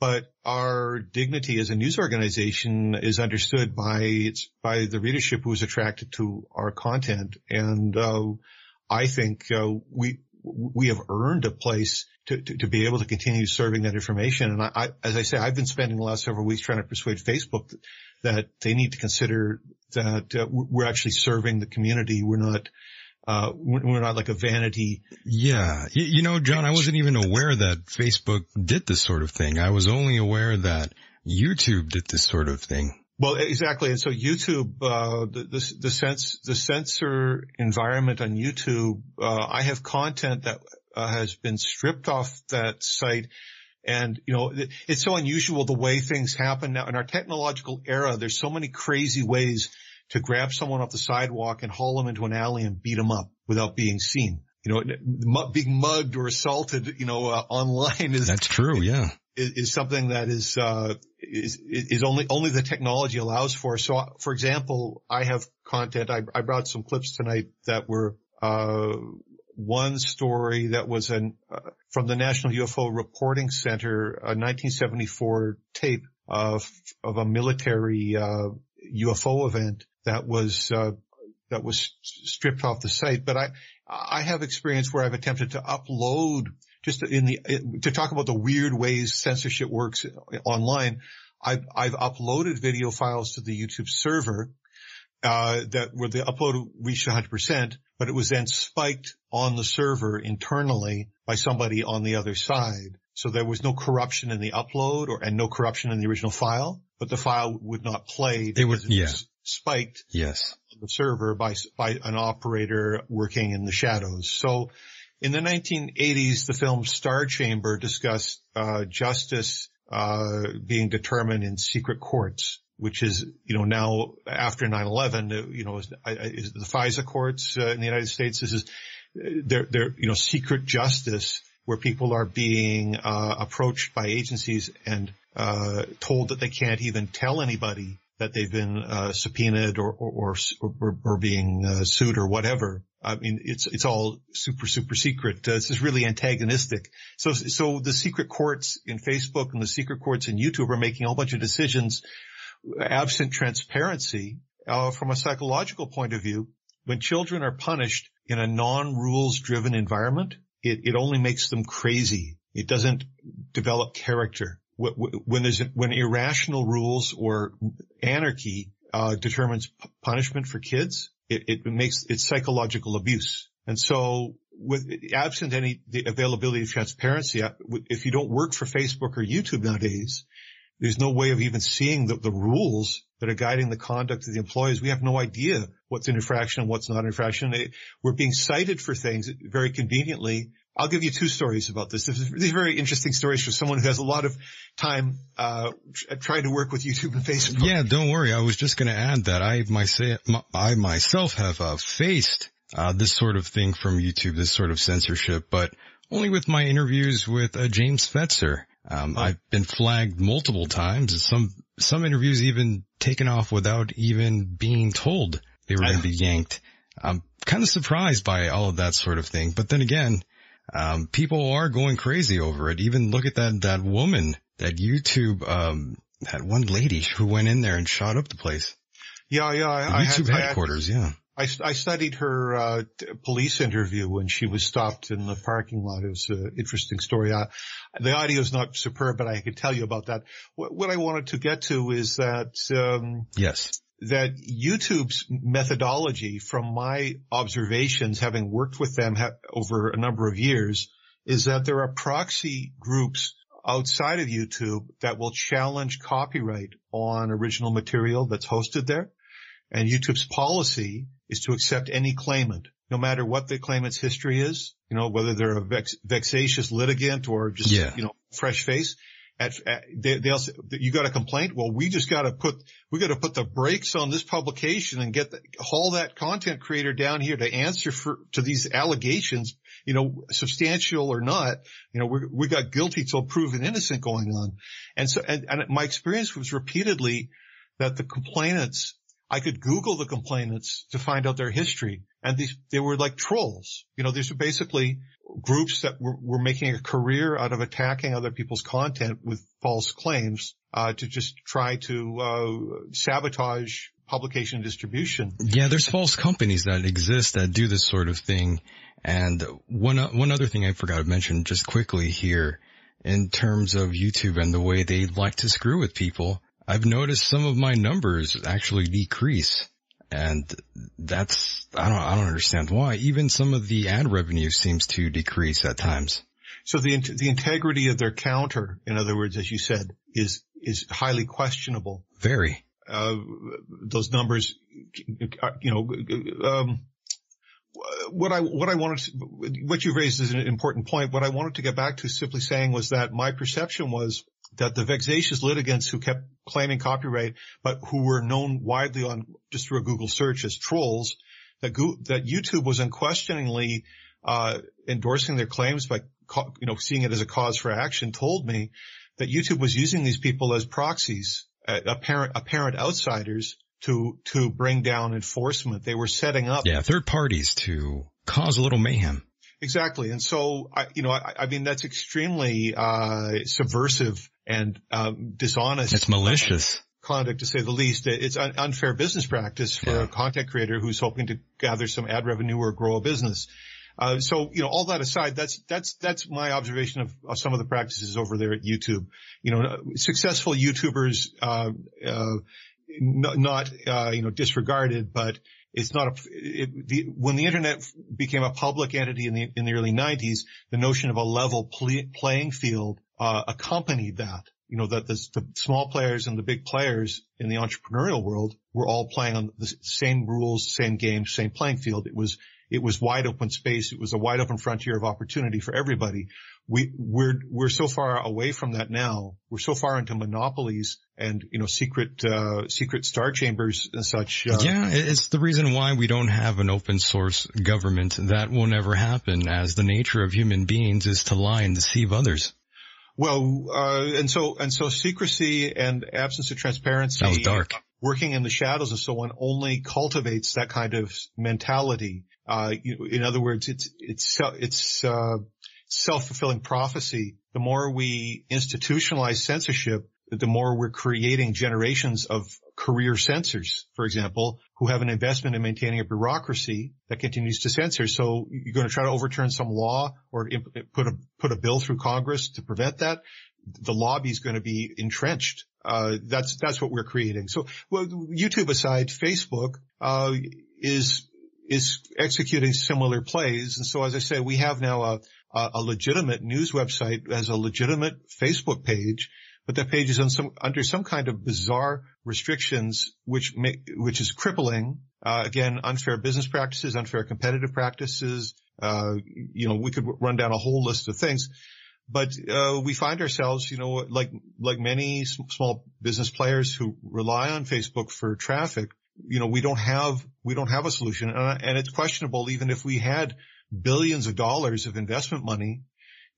but our dignity as a news organization is understood by its, by the readership who is attracted to our content. And, uh, I think, uh, we, we have earned a place to, to, to, be able to continue serving that information. And I, I, as I say, I've been spending the last several weeks trying to persuade Facebook that, that they need to consider that uh, we're actually serving the community. We're not, uh, we're not like a vanity. Yeah. You, you, know, Jon, I wasn't even aware that Facebook did this sort of thing. I was only aware that YouTube did this sort of thing. Well, exactly. And so YouTube, uh, the, the, the sense, the censor environment on YouTube, uh, I have content that uh, has been stripped off that site. And, you know, it's so unusual the way things happen now in our technological era. There's so many crazy ways to grab someone off the sidewalk and haul them into an alley and beat them up without being seen. You know, being mugged or assaulted, you know, uh, <laughs> online is that's true. Yeah, is, is something that is uh, is is only only the technology allows for. So, for example, I have content. I, I brought some clips tonight that were uh, one story that was an uh, from the National UFO Reporting Center, a 1974 tape of of a military UFO uh, event that was uh, that was stripped off the site. But I I have experience where I've attempted to upload just in the to talk about the weird ways censorship works online. I've I've uploaded video files to the YouTube server uh, that where the upload reached 100%, but it was then spiked on the server internally by somebody on the other side. So there was no corruption in the upload or and no corruption in the original file, but the file would not play. It would, yeah. Spiked. Yes. On the server by, by an operator working in the shadows. So in the 1980s, the film Star Chamber discussed, uh, justice, uh, being determined in secret courts which is, you know, now after 9-11, uh, you know, is, is the FISA courts uh, in the United States, this is, they're, they're, you know, secret justice where people are being uh, approached by agencies and uh, told that they can't even tell anybody that they've been uh, subpoenaed or or, or, or being uh, sued or whatever. I mean, it's it's all super super secret. Uh, this is really antagonistic. So so the secret courts in Facebook and the secret courts in YouTube are making a whole bunch of decisions absent transparency. Uh, from a psychological point of view, when children are punished in a non-rules driven environment, it, it only makes them crazy. It doesn't develop character. When there's, when irrational rules or anarchy, uh, determines punishment for kids, it, it makes, it's psychological abuse. And so with absent any the availability of transparency, uh, if you don't work for Facebook or YouTube nowadays, there's no way of even seeing the, the rules that are guiding the conduct of the employees. We have no idea what's an infraction and what's not an infraction. We're being cited for things very conveniently. I'll give you two stories about this. These are very interesting stories for someone who has a lot of time uh, trying to work with YouTube and Facebook. Yeah, don't worry. I was just going to add that I myself, I myself have uh, faced uh, this sort of thing from YouTube, this sort of censorship, but only with my interviews with uh, James Fetzer. Um, oh. I've been flagged multiple times. Some some interviews even taken off without even being told they were going to be yanked. I'm kind of surprised by all of that sort of thing. But then again, um, people are going crazy over it. Even look at that that woman, that YouTube, um, that one lady who went in there and shot up the place. Yeah, yeah. The YouTube I had, headquarters. I yeah. I, I studied her uh, police interview when she was stopped in the parking lot. It was an interesting story. Uh, the audio is not superb, but I can tell you about that. What, what I wanted to get to is that um, yes, that YouTube's methodology, from my observations, having worked with them ha- over a number of years, is that there are proxy groups outside of YouTube that will challenge copyright on original material that's hosted there. And YouTube's policy is to accept any claimant, no matter what the claimant's history is, you know, whether they're a vex- vexatious litigant or just, yeah. you know, fresh face. At, at they, will say, you got a complaint? Well, we just got to put, we got to put the brakes on this publication and get the, haul that content creator down here to answer for, to these allegations, you know, substantial or not, you know, we we got guilty till proven innocent going on. And so, and, and my experience was repeatedly that the complainants I could Google the complainants to find out their history. And these, they were like trolls. You know, these are basically groups that were, were making a career out of attacking other people's content with false claims, uh, to just try to, uh, sabotage publication and distribution. Yeah, there's false companies that exist that do this sort of thing. And one, one other thing I forgot to mention just quickly here in terms of YouTube and the way they like to screw with people I've noticed some of my numbers actually decrease and that's, I don't, I don't understand why. Even some of the ad revenue seems to decrease at times. So the, the integrity of their counter, in other words, as you said, is, is highly questionable. Very. Uh, those numbers, you know, um, what I, what I wanted to, what you raised is an important point. What I wanted to get back to simply saying was that my perception was that the vexatious litigants who kept claiming copyright, but who were known widely on just through a Google search as trolls, that, Go- that YouTube was unquestioningly uh, endorsing their claims by co- you know seeing it as a cause for action, told me that YouTube was using these people as proxies, uh, apparent apparent outsiders to to bring down enforcement. They were setting up yeah third parties to cause a little mayhem. Exactly. And so, I, you know, I, I mean, that's extremely, uh, subversive and, um, dishonest. It's malicious. Conduct to say the least. It's un- unfair business practice for yeah. a content creator who's hoping to gather some ad revenue or grow a business. Uh, so, you know, all that aside, that's, that's, that's my observation of, of, some of the practices over there at YouTube. You know, successful YouTubers, uh, uh, not, not uh, you know, disregarded, but it's not a, it, the, when the internet became a public entity in the, in the early nineties, the notion of a level play, playing field, uh, accompanied that. You know, that the, the, small players and the big players in the entrepreneurial world were all playing on the same rules, same game, same playing field. It was, it was wide open space. It was a wide open frontier of opportunity for everybody. We, we're, we're so far away from that now. We're so far into monopolies and, you know, secret, uh, secret star chambers and such. Uh, yeah, it's the reason why we don't have an open source government. That will never happen as the nature of human beings is to lie and deceive others. Well, uh, and so, and so secrecy and absence of transparency. That was dark. Working in the shadows and so on only cultivates that kind of mentality. Uh, you, in other words, it's, it's, it's, uh, self-fulfilling prophecy. The more we institutionalize censorship, the more we're creating generations of career censors, for example, who have an investment in maintaining a bureaucracy that continues to censor. So you're going to try to overturn some law or put a, put a bill through Congress to prevent that. The lobby is going to be entrenched. Uh, that's, that's what we're creating. So well, YouTube aside, Facebook, uh, is, is executing similar plays. And so as I say, we have now a, a legitimate news website as a legitimate Facebook page but that page is some, under some kind of bizarre restrictions, which make, which is crippling. Uh, again, unfair business practices, unfair competitive practices. Uh, you know, we could run down a whole list of things, but uh, we find ourselves, you know, like like many small business players who rely on Facebook for traffic. You know, we don't have we don't have a solution, and, and it's questionable even if we had billions of dollars of investment money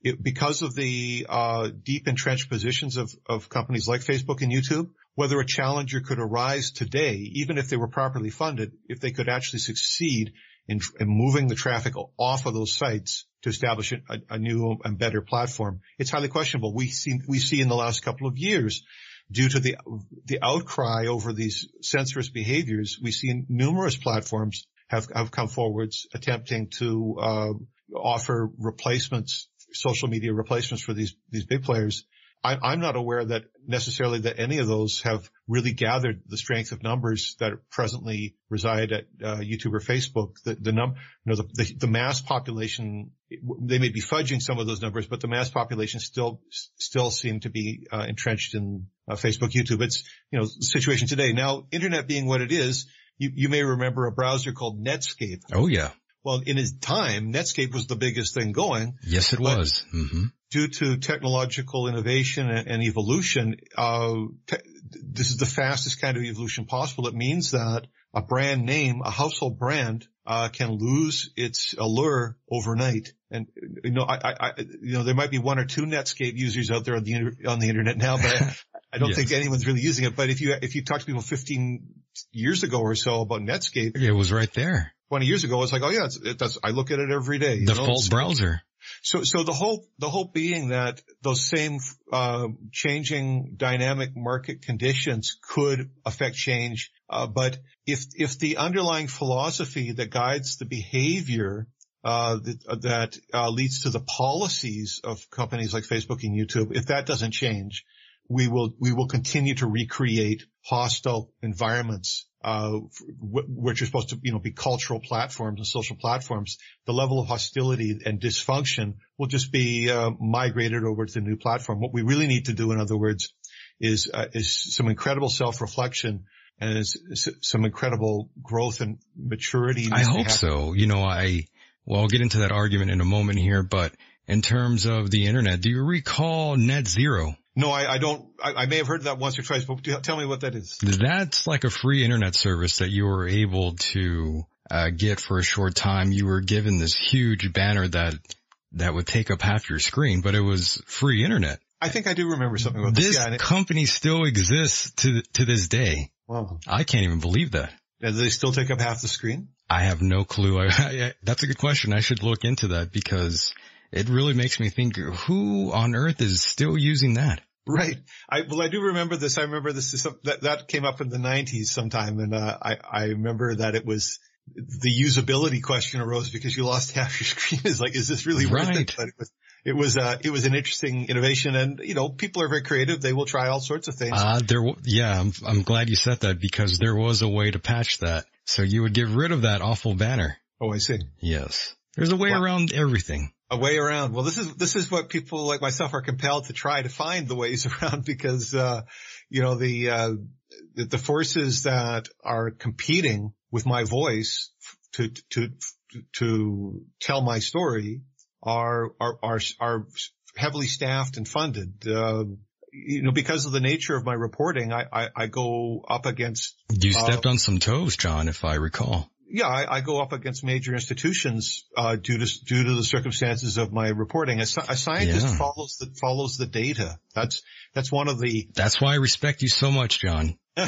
it, because of the uh, deep entrenched positions of, of companies like Facebook and YouTube, whether a challenger could arise today, even if they were properly funded, if they could actually succeed in, in moving the traffic off of those sites to establish a, a, new and better platform, it's highly questionable. We see we see in the last couple of years, due to the the outcry over these censorious behaviors, we see numerous platforms have have come forwards attempting to uh, offer replacements social media replacements for these, these big players. I, am not aware that necessarily that any of those have really gathered the strength of numbers that presently reside at uh, YouTube or Facebook. The, the num, you know, the, the, the, mass population, they may be fudging some of those numbers, but the mass population still, still seem to be uh, entrenched in uh, Facebook, YouTube. It's, you know, the situation today. Now, internet being what it is, you, you may remember a browser called Netscape. Oh yeah. Well, in his time, Netscape was the biggest thing going. Yes, it was. hmm Due to technological innovation and, and evolution, uh, te- this is the fastest kind of evolution possible. It means that a brand name, a household brand, uh, can lose its allure overnight. And you know, I, I, I, you know, there might be one or two Netscape users out there on the on the internet now, but I, I don't <laughs> Yes. think anyone's really using it. But if you if you talk to people 15 years ago or so about Netscape, It was right there. 20 years ago, it's like, oh yeah, it's, it, that's I look at it every day. know? Default browser. so, so the hope, the hope being that those same, uh, changing dynamic market conditions could affect change. Uh, but if, if the underlying philosophy that guides the behavior, uh, that, that, uh, leads to the policies of companies like Facebook and YouTube, if that doesn't change, we will, we will continue to recreate hostile environments, uh, wh- which are supposed to, you know, be cultural platforms and social platforms the level of hostility and dysfunction will just be uh, migrated over to the new platform. What we really need to do, in other words, is uh, is some incredible self-reflection and is, is some incredible growth and maturity. I hope so. You know, I, well, I'll get into that argument in a moment here, but in terms of the internet, do you recall NetZero? No, I, I don't. I, I may have heard that once or twice, but tell me what that is. That's like a free internet service that you were able to uh, get for a short time. You were given this huge banner that that would take up half your screen, but it was free internet. I think I do remember something about this. This Yeah, it, company still exists to to this day. wow. I can't even believe that. Do they still take up half the screen? I have no clue. <laughs> I, I, that's a good question. I should look into that because it really makes me think who on earth is still using that? Right. I, well, I do remember this. I remember this is some, that, that came up in the nineties sometime. And, uh, I, I remember that it was the usability question arose because you lost half your <laughs> screen. Is like, is this really worth Right. it? But it was, it was, uh, it was an interesting innovation and, you know, people are very creative. They will try all sorts of things. Uh, there, w- yeah, I'm, I'm glad you said that because there was a way to patch that. So you would get rid of that awful banner. oh, I see. Yes. There's a way Wow. around everything. A way around. Well, this is, this is what people like myself are compelled to try to find the ways <laughs> around because, uh, you know, the, uh, the, the forces that are competing with my voice to, to, to tell my story are, are, are, are heavily staffed and funded. Uh, you know, because of the nature of my reporting, I, I, I go up against You Uh, stepped on some toes, Jon, if I recall. Yeah, I, I go up against major institutions uh, due to due to the circumstances of my reporting. A, a scientist Yeah. follows the follows the data. That's that's one of the. That's why I respect you so much, Jon. <laughs>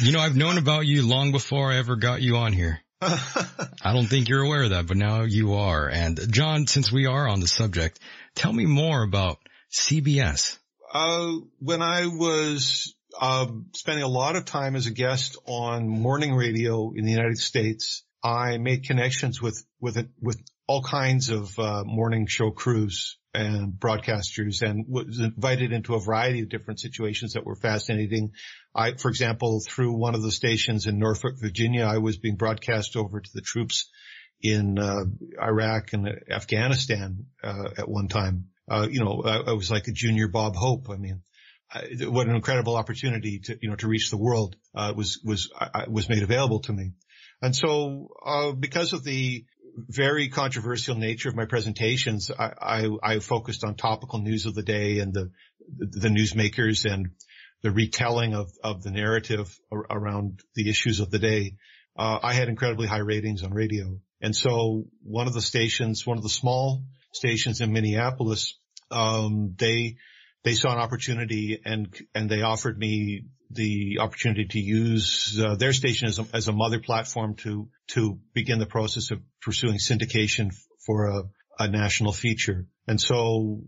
You know, I've known about you long before I ever got you on here. <laughs> I don't think you're aware of that, but now you are. And Jon, since we are on the subject, tell me more about CBS. uh, when I was uh, spending a lot of time as a guest on morning radio in the United States, I made connections with with with all kinds of uh, morning show crews and broadcasters, and was invited into a variety of different situations that were fascinating. I, for example, through one of the stations in Norfolk, Virginia, I was being broadcast over to the troops in uh, Iraq and Afghanistan uh, at one time. Uh, you know, I, I was like a junior Bob Hope. I mean, What an incredible opportunity to you know to reach the world uh, was was I, I- was made available to me. And so, uh, because of the very controversial nature of my presentations, I, I, I focused on topical news of the day and the the newsmakers and the retelling of, of the narrative around the issues of the day. Uh, I had incredibly high ratings on radio. And so one of the stations, one of the small stations in Minneapolis, um, they, they saw an opportunity and, and they offered me the opportunity to use uh, their station as a, as a mother platform to, to begin the process of pursuing syndication for a, a national feature. And so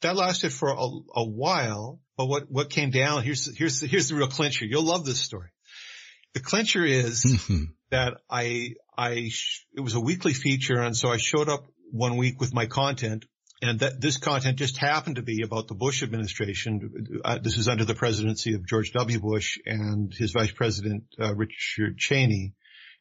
that lasted for a, a while, but what, what came down, here's, here's, the, here's the real clincher. You'll love this story. The clincher is that I, I, sh- it was a weekly feature. And so I showed up one week with my content and that this content just happened to be about the Bush administration. Uh, this is under the presidency of George W. Bush and his vice president, uh, Richard Cheney.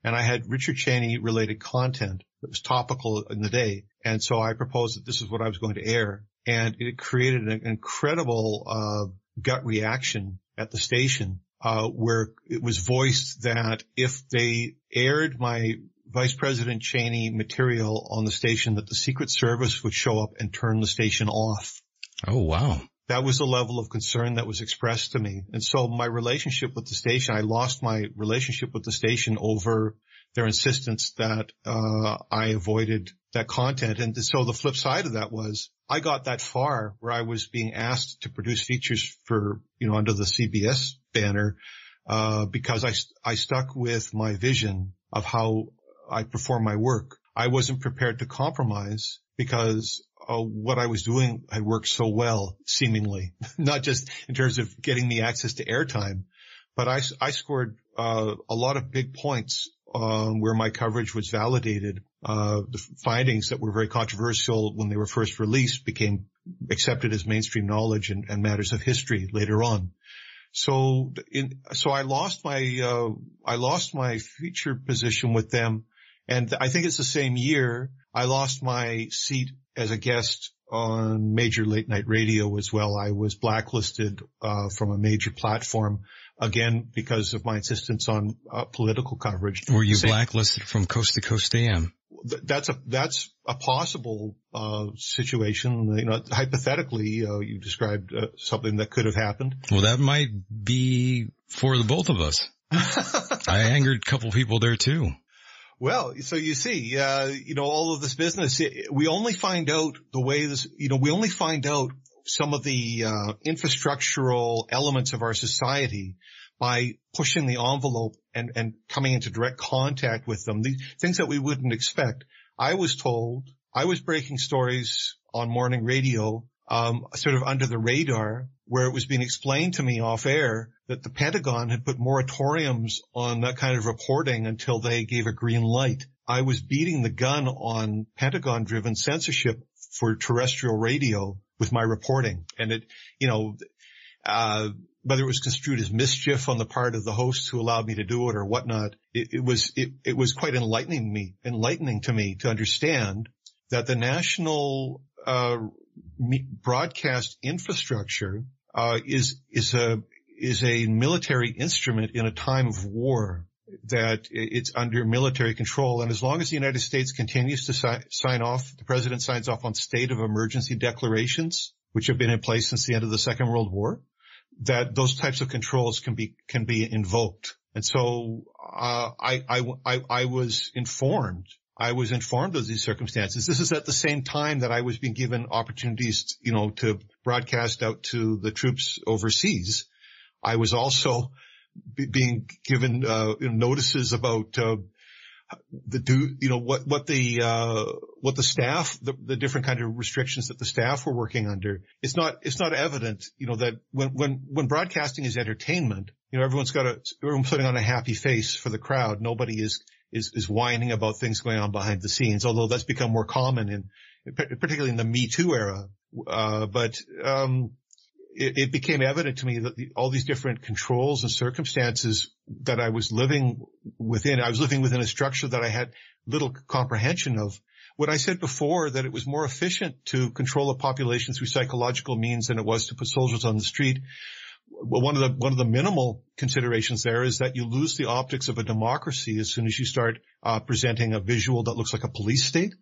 And I had Richard Cheney related content that was topical in the day. And so I proposed that this is what I was going to air. And it created an incredible, uh, gut reaction at the station, uh, where it was voiced that if they aired my Vice President Cheney material on the station that the Secret Service would show up and turn the station off. Oh, wow. That was the level of concern that was expressed to me. And so my relationship with the station, I lost my relationship with the station over their insistence that uh, I avoided that content. And so the flip side of that was I got that far where I was being asked to produce features for, you know, under the CBS banner, uh, because I, I stuck with my vision of how I perform my work. I wasn't prepared to compromise because uh, what I was doing had worked so well, seemingly, <laughs> not just in terms of getting me access to airtime, but I, I scored uh, a lot of big points um, where my coverage was validated. Uh, the findings that were very controversial when they were first released became accepted as mainstream knowledge and, and matters of history later on. So, in, so I lost my, uh, I lost my feature position with them. And I think it's the same year I lost my seat as a guest on major late night radio as well. I was blacklisted, uh, from a major platform again because of my insistence on uh, political coverage. Were you Same. blacklisted from coast to coast AM? That's a that's a possible uh, situation. You know, hypothetically, uh, you described uh, something that could have happened. Well, that might be for the both of us. <laughs> I angered a couple people there too. Well, so you see, uh, you know, all of this business, we only find out the way this, you know, we only find out some of the uh, infrastructural elements of our society by pushing the envelope and, and coming into direct contact with them, these things that we wouldn't expect. I was told I was breaking stories on morning radio, um, sort of under the radar where it was being explained to me off air that the Pentagon had put moratoriums on that kind of reporting until they gave a green light. I was beating the gun on Pentagon driven censorship for terrestrial radio with my reporting. And it, you know, uh, whether it was construed as mischief on the part of the hosts who allowed me to do it or whatnot, it, it was, it, it was quite enlightening me, enlightening to me to understand that the national, uh, broadcast infrastructure, uh, is, is a, is a military instrument in a time of war that it's under military control. And as long as the United States continues to si- sign off, the president signs off on state of emergency declarations, which have been in place since the end of the Second World War, that those types of controls can be, can be invoked. And so, uh, I, I, I, I was informed I was informed of these circumstances. This is at the same time that I was being given opportunities, you know, to broadcast out to the troops overseas. I was also being given uh, notices about uh, the do you know what what the uh, what the staff the, the different kind of restrictions that the staff were working under. It's not it's not evident you know that when when when broadcasting is entertainment, you know everyone's got a everyone's putting on a happy face for the crowd. Nobody is is is whining about things going on behind the scenes. Although that's become more common in particularly in the Me Too era. Uh, but um, it, it became evident to me that the, all these different controls and circumstances that I was living within, I was living within a structure that I had little comprehension of. What I said before that it was more efficient to control a population through psychological means than it was to put soldiers on the street, one of the one of the minimal considerations there is that you lose the optics of a democracy as soon as you start uh, presenting a visual that looks like a police state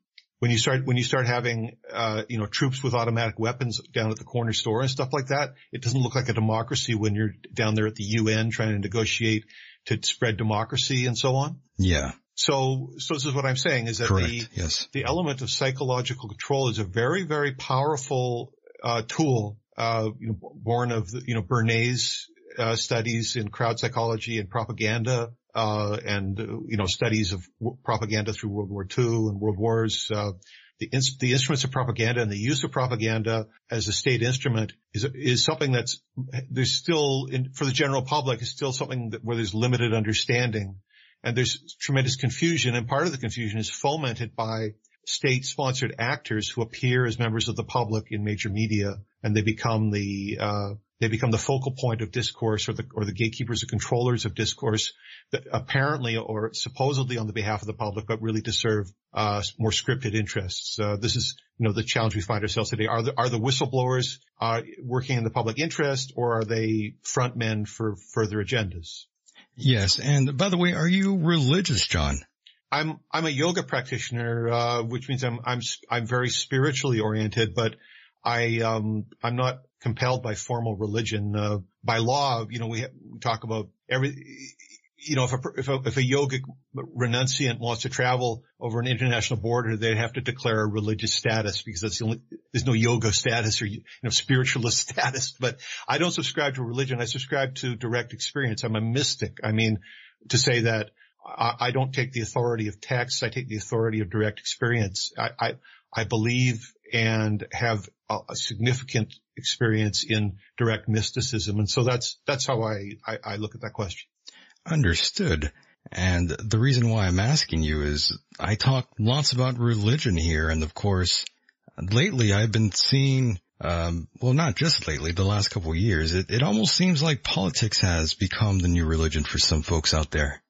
when you start when you start having uh, you know troops with automatic weapons down at the corner store and stuff like that, it doesn't look like a democracy when you're down there at the UN trying to negotiate to spread democracy and so on. Yeah. So, so this is what I'm saying is that Correct. the yes. the element of psychological control is a very very powerful uh, tool, uh, you know, born of the, you know Bernays uh, studies in crowd psychology and propaganda uh, and you know studies of propaganda through World War II and World Wars. Uh, the, ins- the instruments of propaganda and the use of propaganda as a state instrument is is something that's there's still in, for the general public is still something that where there's limited understanding and there's tremendous confusion and part of the confusion is fomented by state sponsored actors who appear as members of the public in major media and they become the uh, they become the focal point of discourse or the, or the gatekeepers or controllers of discourse that apparently or supposedly on the behalf of the public, but really to serve, uh, more scripted interests. Uh, this is, you know, the challenge we find ourselves today. Are the, are the whistleblowers, uh, working in the public interest or are they front men for further agendas? Yes. And by the way, are you religious, Jon? I'm I'm a yoga practitioner, uh, which means I'm I'm I'm very spiritually oriented, but I um I'm not compelled by formal religion. Uh, by law, you know, we, we talk about every you know, if a, if a, if a yogic renunciant wants to travel over an international border, they'd have to declare a religious status because that's the only, there's no yoga status or, you know, spiritualist <laughs> status. But I don't subscribe to religion. I subscribe to direct experience. I'm a mystic. I mean, to say that I, don't take the authority of text. I take the authority of direct experience. I, I, I believe and have a, a, significant experience in direct mysticism. And so that's, that's how I, I, I look at that question. Understood. And the reason why I'm asking you is I talk lots about religion here. And of course, lately I've been seeing, um, well, not just lately, the last couple of years, it, it almost seems like politics has become the new religion for some folks out there.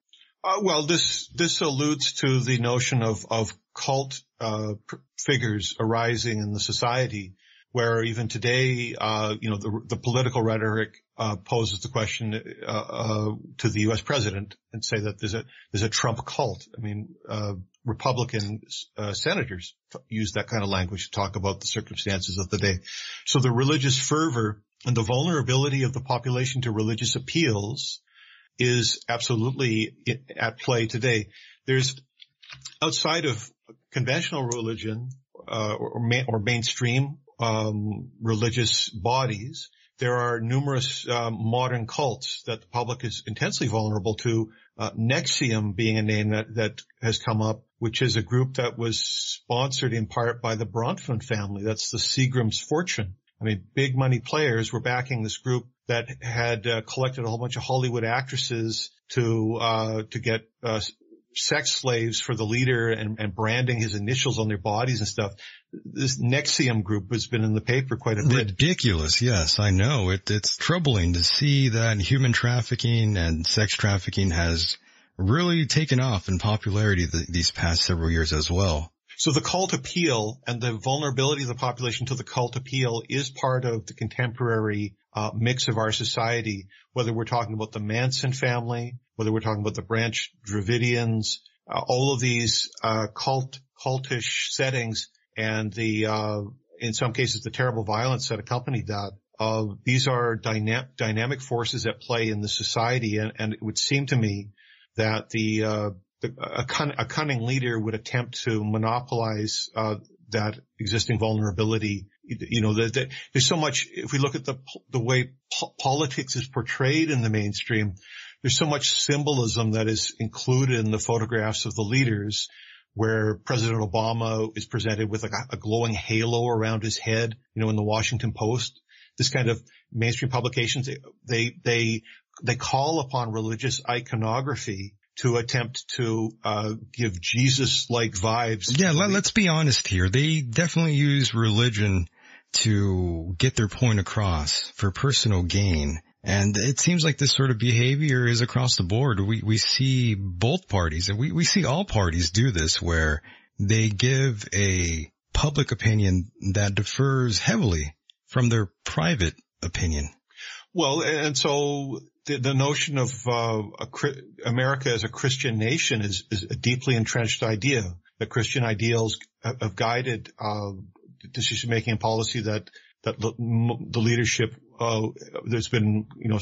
Uh, well, this, this alludes to the notion of, of cult, uh, figures arising in the society where even today, uh, you know, the, the political rhetoric uh, poses the question uh, uh, to the U.S. president and say that there's a there's a Trump cult. I mean, uh, Republican uh, senators use that kind of language to talk about the circumstances of the day. So the religious fervor and the vulnerability of the population to religious appeals is absolutely at play today. There's outside of conventional religion uh, or, or mainstream um, religious bodies. There are numerous um, modern cults that the public is intensely vulnerable to. Uh, NXIVM being a name that, that has come up, which is a group that was sponsored in part by the Bronfman family. That's the Seagram's fortune. I mean, big money players were backing this group that had uh, collected a whole bunch of Hollywood actresses to uh, to get uh, sex slaves for the leader and, and, branding his initials on their bodies and stuff. This NXIVM group has been in the paper quite a bit. Ridiculous. Yes, I know. It, it's troubling to see that human trafficking and sex trafficking has really taken off in popularity the, these past several years as well. So the cult appeal and the vulnerability of the population to the cult appeal is part of the contemporary uh, mix of our society, whether we're talking about the Manson family, whether we're talking about the Branch Davidians, uh, all of these uh, cult cultish settings and the uh, in some cases the terrible violence that accompanied that. These are dyna- dynamic forces at play in the society, and, and, it would seem to me that the, uh, the a, cun- a, cunning leader would attempt to monopolize uh, that existing vulnerability. You know, the, the, there's so much. If we look at the the way po- politics is portrayed in the mainstream, there's so much symbolism that is included in the photographs of the leaders where President Obama is presented with a, a, glowing halo around his head, you know, in the Washington Post. This kind of mainstream publications, they, they, they call upon religious iconography to attempt to uh, give Jesus-like vibes. Yeah, let, us be honest here. They definitely use religion to get their point across for personal gain. And it seems like this sort of behavior is across the board. We, we see both parties and we, we see all parties do this where they give a public opinion that differs heavily from their private opinion. Well, and so the, the notion of uh, a, America as a Christian nation is, is, a deeply entrenched idea. That Christian ideals have guided uh, decision making and policy that that the leadership uh, there's been, you know,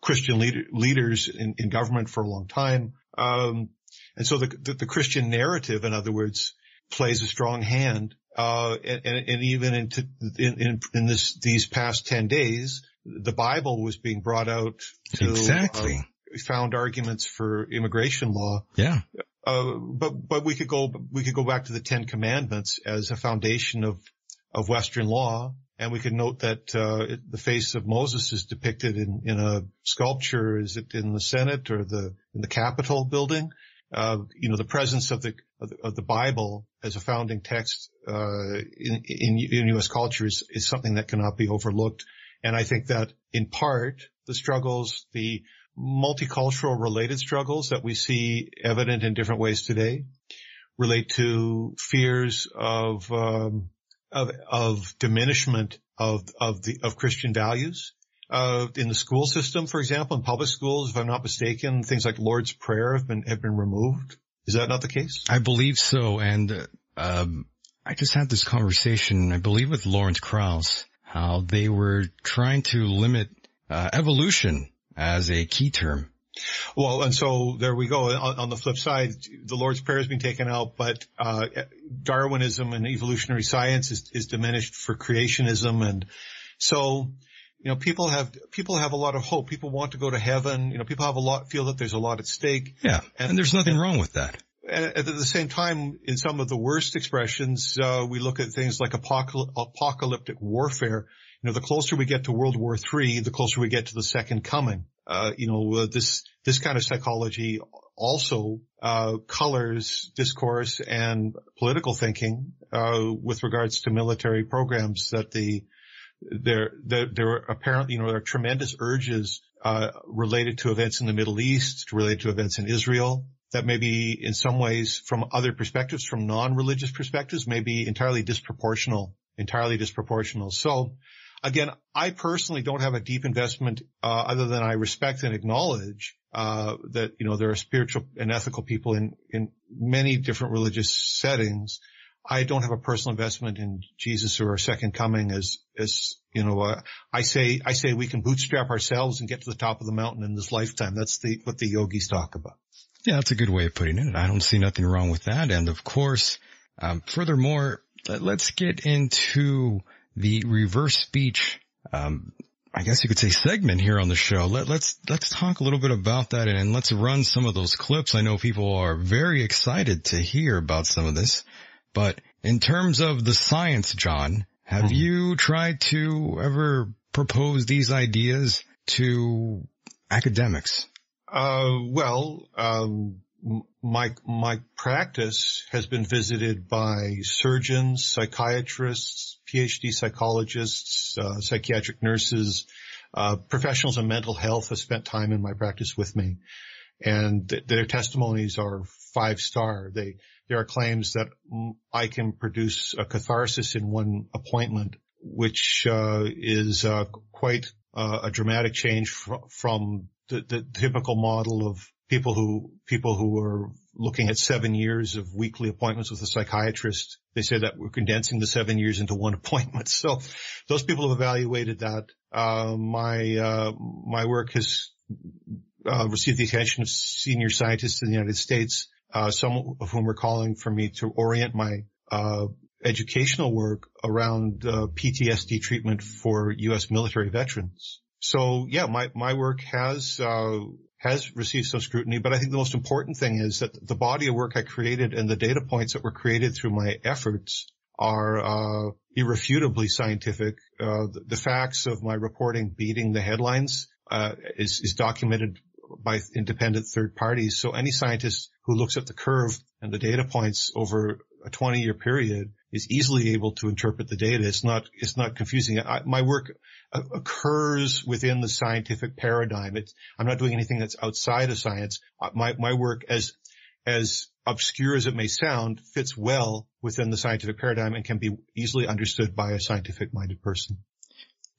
Christian leader, leaders in, in, government for a long time. Um, and so the, the, the, Christian narrative, in other words, plays a strong hand. Uh, and, and, even in, in, in, this, these past 10 days, the Bible was being brought out to, exactly. Uh, found arguments for immigration law. Yeah. Uh, but, but we could go, we could go back to the Ten Commandments as a foundation of, of Western law. And we can note that uh, the face of Moses is depicted in, in a sculpture. Is it in the Senate or the in the Capitol building? Uh, you know, the presence of the, of the, of the Bible as a founding text uh, in, in, in, U.S. culture is, is something that cannot be overlooked. And I think that in part the struggles, the multicultural related struggles that we see evident in different ways today relate to fears of um, of, of diminishment of, of the, of Christian values. Uh, in the school system, for example, in public schools, if I'm not mistaken, things like Lord's Prayer have been, have been removed. Is that not the case? I believe so. And, um, I just had this conversation, I believe with Lawrence Krauss, how they were trying to limit uh, evolution as a key term. Well, and so there we go. On, on, the flip side, the Lord's Prayer has been taken out, but uh, Darwinism and evolutionary science is, is diminished for creationism, and so you know people have people have a lot of hope. People want to go to heaven. You know, people have a lot feel that there's a lot at stake. Yeah, and, and there's nothing and, wrong with that. And at the same time, in some of the worst expressions, uh, we look at things like apocal- apocalyptic warfare. You know, the closer we get to World War III, the closer we get to the second coming. Uh, you know, uh, this, this kind of psychology also, uh, colors discourse and political thinking, uh, with regards to military programs that the, there, there, there are apparently, you know, there are tremendous urges, uh, related to events in the Middle East, related to events in Israel, that maybe in some ways from other perspectives, from non-religious perspectives, may be entirely disproportional, entirely disproportional. So again, I personally don't have a deep investment, uh, other than I respect and acknowledge, uh, that, you know, there are spiritual and ethical people in, in many different religious settings. I don't have a personal investment in Jesus or a second coming as, as, you know, uh, I say, I say we can bootstrap ourselves and get to the top of the mountain in this lifetime. That's the, what the yogis talk about. Yeah, that's a good way of putting it. I don't see nothing wrong with that. And of course, um, furthermore, let's get into the reverse speech. Um, I guess you could say segment here on the show. Let, let's let's talk a little bit about that and, and let's run some of those clips. I know people are very excited to hear about some of this, but in terms of the science, Jon, have mm-hmm. you tried to ever propose these ideas to academics? Uh, well, um, my my practice has been visited by surgeons, psychiatrists, PhD psychologists, uh, psychiatric nurses, uh, professionals in mental health have spent time in my practice with me, and th- their testimonies are five star. They there are claims that I can produce a catharsis in one appointment, which uh, is uh, quite uh, a dramatic change fr- from the, the typical model of people who people who are looking at seven years of weekly appointments with a psychiatrist. They say that we're condensing the seven years into one <laughs> appointment. So those people have evaluated that. Uh, my uh, my work has uh, received the attention of senior scientists in the United States, uh, some of whom are calling for me to orient my uh, educational work around uh, PTSD treatment for U.S. military veterans. So yeah, my, my work has, uh, has received some scrutiny, but I think the most important thing is that the body of work I created and the data points that were created through my efforts are, uh, irrefutably scientific. Uh, the, the, facts of my reporting beating the headlines, uh, is, is documented by independent third parties. So any scientist who looks at the curve and the data points over a 20 year period is easily able to interpret the data. It's not, it's not confusing. I, my work occurs within the scientific paradigm. It's, I'm not doing anything that's outside of science. Uh, my, my work as, as obscure as it may sound fits well within the scientific paradigm and can be easily understood by a scientific minded person.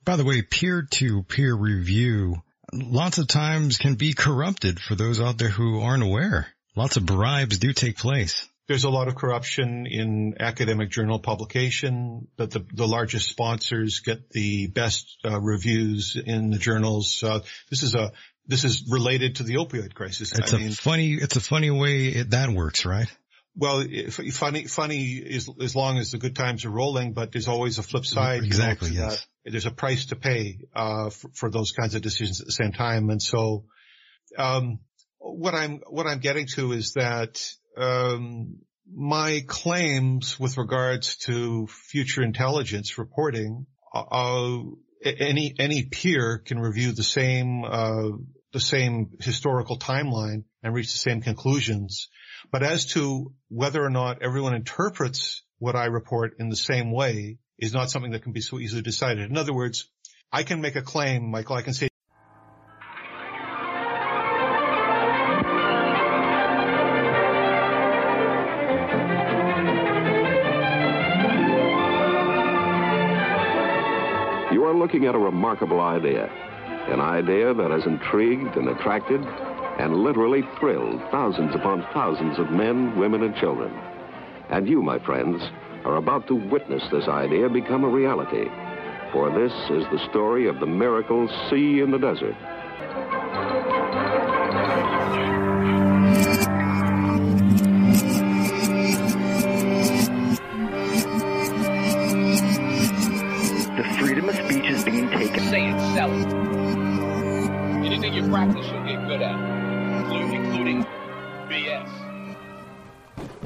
By the way, peer to peer review lots of times can be corrupted for those out there who aren't aware. Lots of bribes do take place. There's a lot of corruption in academic journal publication that the, the largest sponsors get the best uh, reviews in the journals. Uh, this is a, this is related to the opioid crisis. It's I a mean, funny, it's a funny way it, that works, right? Well, funny, funny is as long as the good times are rolling, but there's always a flip side. Exactly. You know, yes. There's a price to pay, uh, for, for, those kinds of decisions at the same time. And so, um, what I'm, what I'm getting to is that, um, my claims with regards to future intelligence reporting, uh, any any peer can review the same uh, the same historical timeline and reach the same conclusions. But as to whether or not everyone interprets what I report in the same way is not something that can be so easily decided. In other words, I can make a claim, Michael. I can say looking at a remarkable idea. An idea that has intrigued and attracted and literally thrilled thousands upon thousands of men, women, and children. And you, my friends, are about to witness this idea become a reality. For this is the story of the miracle sea in the desert. Say it, sell it. Anything you practice, you'll get good at, including, BS.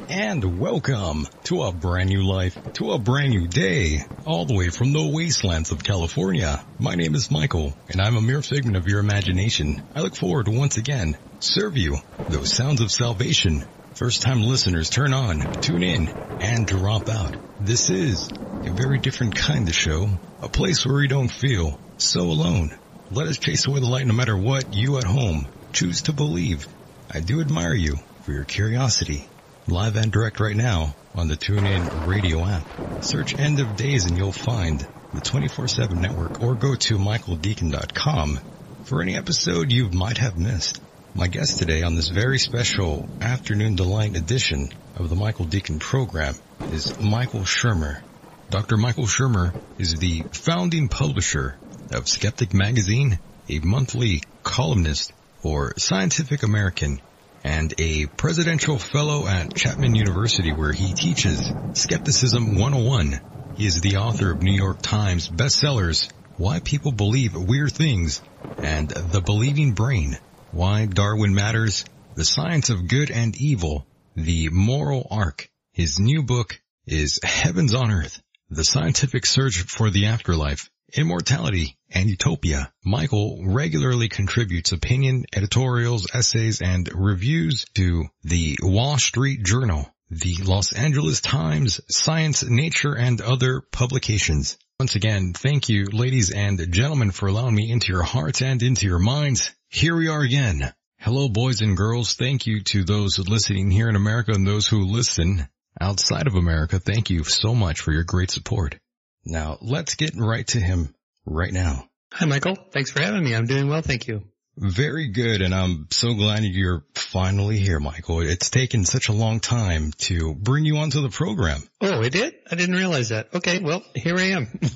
And welcome to a brand new life, to a brand new day, all the way from the wastelands of California. My name is Michael, and I'm a mere figment of your imagination. I look forward to once again serve you those sounds of salvation. First time listeners turn on, tune in, and drop out. This is a very different kind of show, a place where we don't feel so alone. Let us chase away the light no matter what you at home choose to believe. I do admire you for your curiosity. Live and direct right now on the TuneIn radio app. Search End of Days and you'll find the 24-7 network or go to michaeldecon.com for any episode you might have missed. My guest today on this very special Afternoon Delight edition of the Michael Decon program is Michael Shermer. Dr. Michael Shermer is the founding publisher of Skeptic Magazine, a monthly columnist for Scientific American, and a presidential fellow at Chapman University where he teaches Skepticism 101. He is the author of New York Times bestsellers, Why People Believe Weird Things, and The Believing Brain, Why Darwin Matters, The Science of Good and Evil, The Moral Arc. His new book is Heavens on Earth, The Scientific Search for the Afterlife, Immortality and Utopia. Michael regularly contributes opinion, editorials, essays, and reviews to the Wall Street Journal, the Los Angeles Times, Science, Nature, and other publications. Once again, thank you, ladies and gentlemen, for allowing me into your hearts and into your minds. Here we are again. Hello, boys and girls. Thank you to those listening here in America and those who listen outside of America. Thank you so much for your great support. Now, let's get right to him right now. Hi, Michael. Thanks for having me. I'm doing well, thank you. Very good, and I'm so glad you're finally here, Michael. It's taken such a long time to bring you onto the program. Oh, it did? I didn't realize that. Okay, well, here I am. <laughs>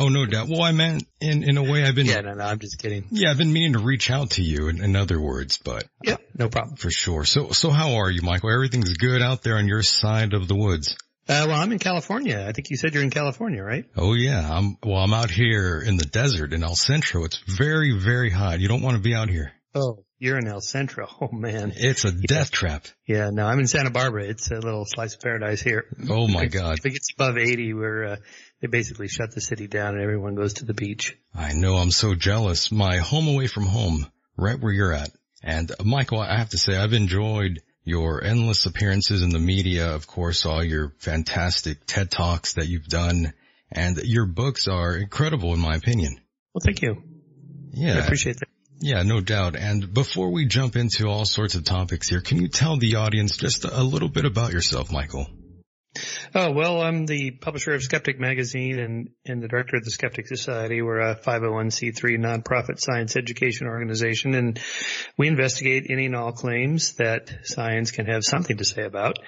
Oh, no doubt. Well, I meant in, in a way I've been, yeah, no, no, I'm just kidding. yeah, I've been meaning to reach out to you in, in other words, but Yeah, no problem. for sure. So, so how are you, Michael? Everything's good out there on your side of the woods. Uh, well, I'm in California. I think you said you're in California, right? Oh yeah, I'm, well, I'm out here in the desert in El Centro. It's very, very hot. You don't want to be out here. Oh, you're in El Centro. <laughs> Oh man. It's a death trap. Yeah, no, I'm in Santa Barbara. It's a little slice of paradise here. Oh my God. If it gets above 80, where uh, they basically shut the city down and everyone goes to the beach. I know I'm so jealous. My home away from home, right where you're at. And Michael, I have to say I've enjoyed your endless appearances in the media, of course, all your fantastic TED Talks that you've done. And your books are incredible in my opinion. Well, thank you. Yeah. I appreciate that. Yeah, no doubt. And before we jump into all sorts of topics here, can you tell the audience just a little bit about yourself, Michael? Oh, well, I'm the publisher of Skeptic Magazine and, and the director of the Skeptic Society. We're a 501c3 nonprofit science education organization and we investigate any and all claims that science can have something to say about.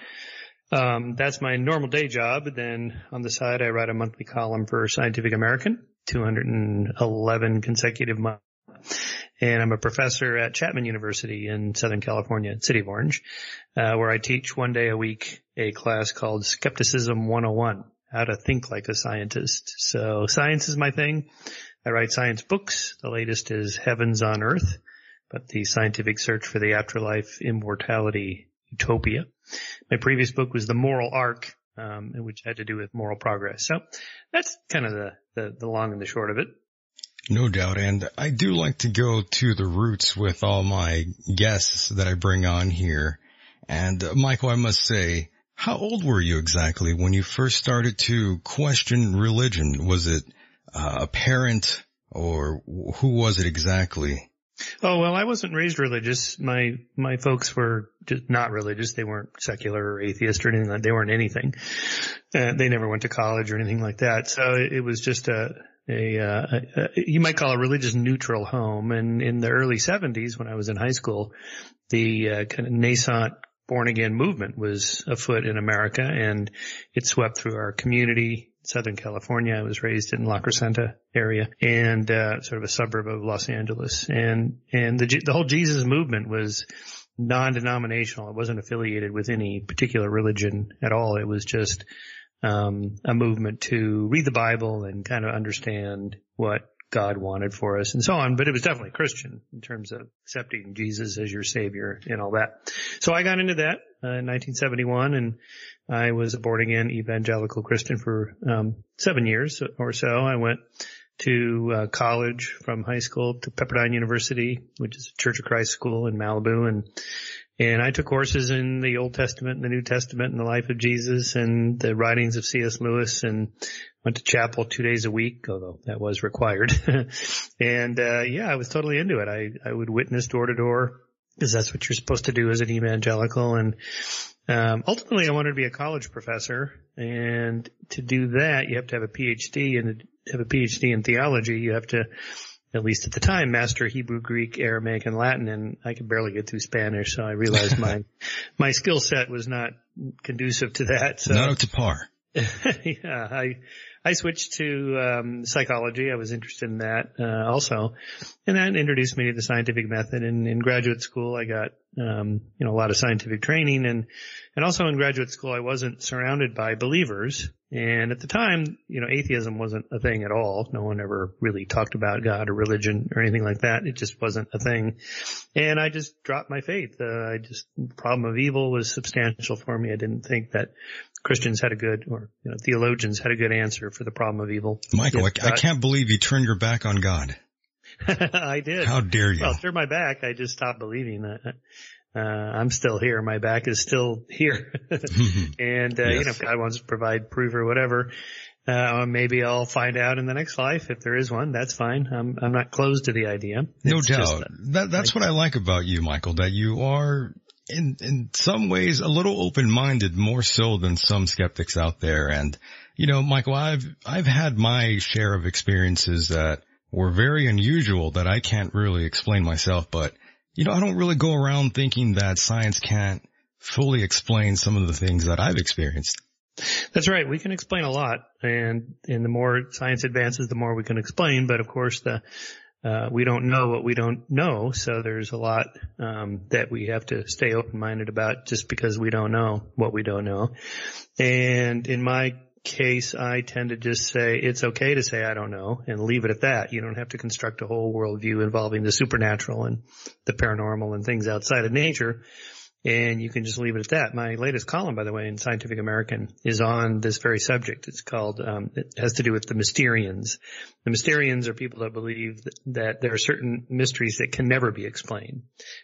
Um, that's my normal day job. Then on the side, I write a monthly column for Scientific American, 211 consecutive months. And I'm a professor at Chapman University in Southern California, City of Orange, uh, where I teach one day a week a class called Skepticism 101, how to think like a scientist. So science is my thing. I write science books. The latest is Heavens on Earth, but the scientific search for the afterlife, immortality, utopia. My previous book was The Moral Arc, um, which had to do with moral progress. So that's kind of the, the, the long and the short of it. No doubt. And I do like to go to the roots with all my guests that I bring on here. And uh, Michael, I must say, how old were you exactly when you first started to question religion? Was it uh, a parent or who was it exactly? Oh well, I wasn't raised religious. My my folks were just not religious. They weren't secular or atheist or anything like. They weren't anything. Uh, they never went to college or anything like that. So it, it was just a a, uh, a, you might call a religious neutral home. And in the early '70s, when I was in high school, the uh, kind of nascent born again movement was afoot in America and it swept through our community. Southern California. I was raised in La Crescenta area and, uh, sort of a suburb of Los Angeles. And, and the, the whole Jesus movement was non-denominational. It wasn't affiliated with any particular religion at all. It was just, um, a movement to read the Bible and kind of understand what God wanted for us and so on, but it was definitely Christian in terms of accepting Jesus as your savior and all that. So I got into that uh, in 1971 and I was a born again evangelical Christian for um, seven years or so. I went to uh, college from high school to Pepperdine University, which is a Church of Christ school in Malibu and and I took courses in the Old Testament and the New Testament and the life of Jesus and the writings of C.S. Lewis and went to chapel two days a week, although that was required. <laughs> and, uh, yeah, I was totally into it. I, I would witness door to door because that's what you're supposed to do as an evangelical. And, um, ultimately I wanted to be a college professor and to do that you have to have a PhD and have a PhD in theology. You have to at least at the time, master Hebrew, Greek, Aramaic, and Latin, and I could barely get through Spanish, so I realized my <laughs> my skill set was not conducive to that. So. Not up to par. <laughs> yeah, I I switched to um, psychology. I was interested in that uh, also, and that introduced me to the scientific method. And in graduate school, I got um, you know a lot of scientific training, and and also in graduate school, I wasn't surrounded by believers. And at the time, you know, atheism wasn't a thing at all. No one ever really talked about God or religion or anything like that. It just wasn't a thing. And I just dropped my faith. Uh, I just, the problem of evil was substantial for me. I didn't think that Christians had a good, or you know, theologians had a good answer for the problem of evil. Michael, I, I can't believe you turned your back on God. <laughs> I did. How dare you? Well, turn my back. I just stopped believing that. Uh, I'm still here. My back is still here. <laughs> and, uh, yes. you know, if God wants to provide proof or whatever, uh, maybe I'll find out in the next life if there is one. That's fine. I'm, I'm not closed to the idea. It's no doubt. that, that's like, what I like about you, Michael, that you are in, in some ways a little open-minded more so than some skeptics out there. And, you know, Michael, I've, I've had my share of experiences that were very unusual that I can't really explain myself, but you know, I don't really go around thinking that science can't fully explain some of the things that I've experienced. That's right. We can explain a lot and, and the more science advances, the more we can explain. But of course, the, uh, we don't know what we don't know. So there's a lot, um, that we have to stay open minded about just because we don't know what we don't know. And in my case, I tend to just say it's okay to say I don't know and leave it at that. You don't have to construct a whole worldview involving the supernatural and the paranormal and things outside of nature. And you can just leave it at that. My latest column, by the way, in Scientific American is on this very subject. It's called, um, it has to do with the Mysterians. The Mysterians are people that believe that, there are certain mysteries that can never be explained.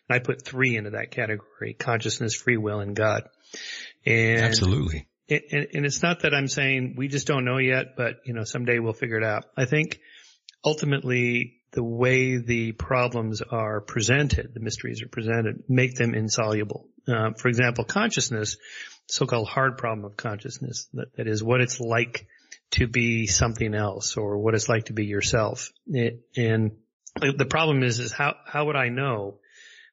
And I put three into that category, consciousness, free will, and God. And Absolutely and, it's not that I'm saying we just don't know yet, but you know, someday we'll figure it out. I think ultimately the way the problems are presented, the mysteries are presented, make them insoluble. Uh, for example, consciousness, so-called hard problem of consciousness, that, that is what it's like to be something else or what it's like to be yourself. It, and the problem is, is how, how would I know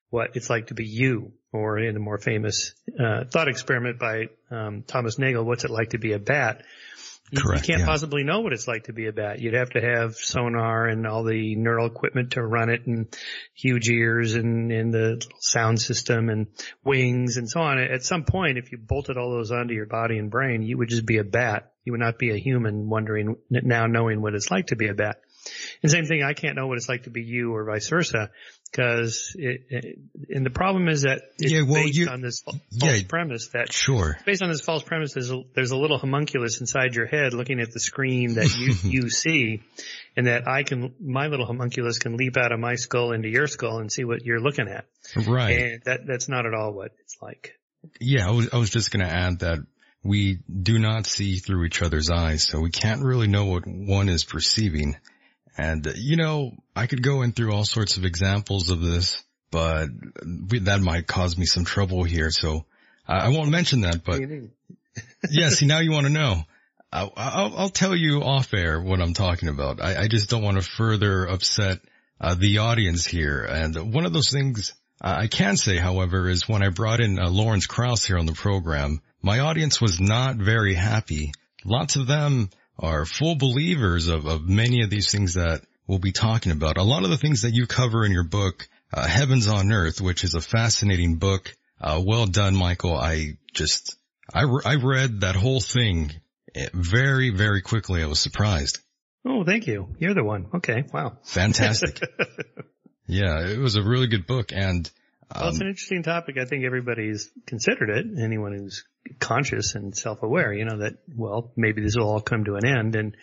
what it's like to be you, or in a more famous uh, thought experiment by um, Thomas Nagel, what's it like to be a bat? You, Correct, you can't yeah. possibly know what it's like to be a bat. You'd have to have sonar and all the neural equipment to run it and huge ears and, and the sound system and wings and so on. At some point, if you bolted all those onto your body and brain, you would just be a bat. You would not be a human wondering now knowing what it's like to be a bat. And same thing, I can't know what it's like to be you or vice versa because and the problem is that it's yeah, well, based you, on this false yeah, premise that sure. based on this false premise there's a, there's a little homunculus inside your head looking at the screen that you <laughs> you see and that I can my little homunculus can leap out of my skull into your skull and see what you're looking at. Right. And that that's not at all what it's like. Yeah I was I was just going to add that we do not see through each other's eyes so we can't really know what one is perceiving and, you know, I could go in through all sorts of examples of this, but we, that might cause me some trouble here. So I, I won't mention that, but <laughs> yeah, see, now you want to know. I, I'll, I'll, tell you off air what I'm talking about. I, I just don't want to further upset uh, the audience here. And one of those things I can say, however, is when I brought in uh, Lawrence Krauss here on the program, my audience was not very happy. Lots of them are full believers of, of many of these things that we'll be talking about. A lot of the things that you cover in your book, uh, Heavens on Earth, which is a fascinating book. Uh, well done, Michael. I just, I, re- I read that whole thing eh, very, very quickly. I was surprised. Oh, thank you. You're the one. Okay. Wow. Fantastic. <laughs> yeah, it was a really good book and well, it's an interesting topic. I think everybody's considered it. Anyone who's conscious and self-aware, you know, that, well, maybe this will all come to an end. And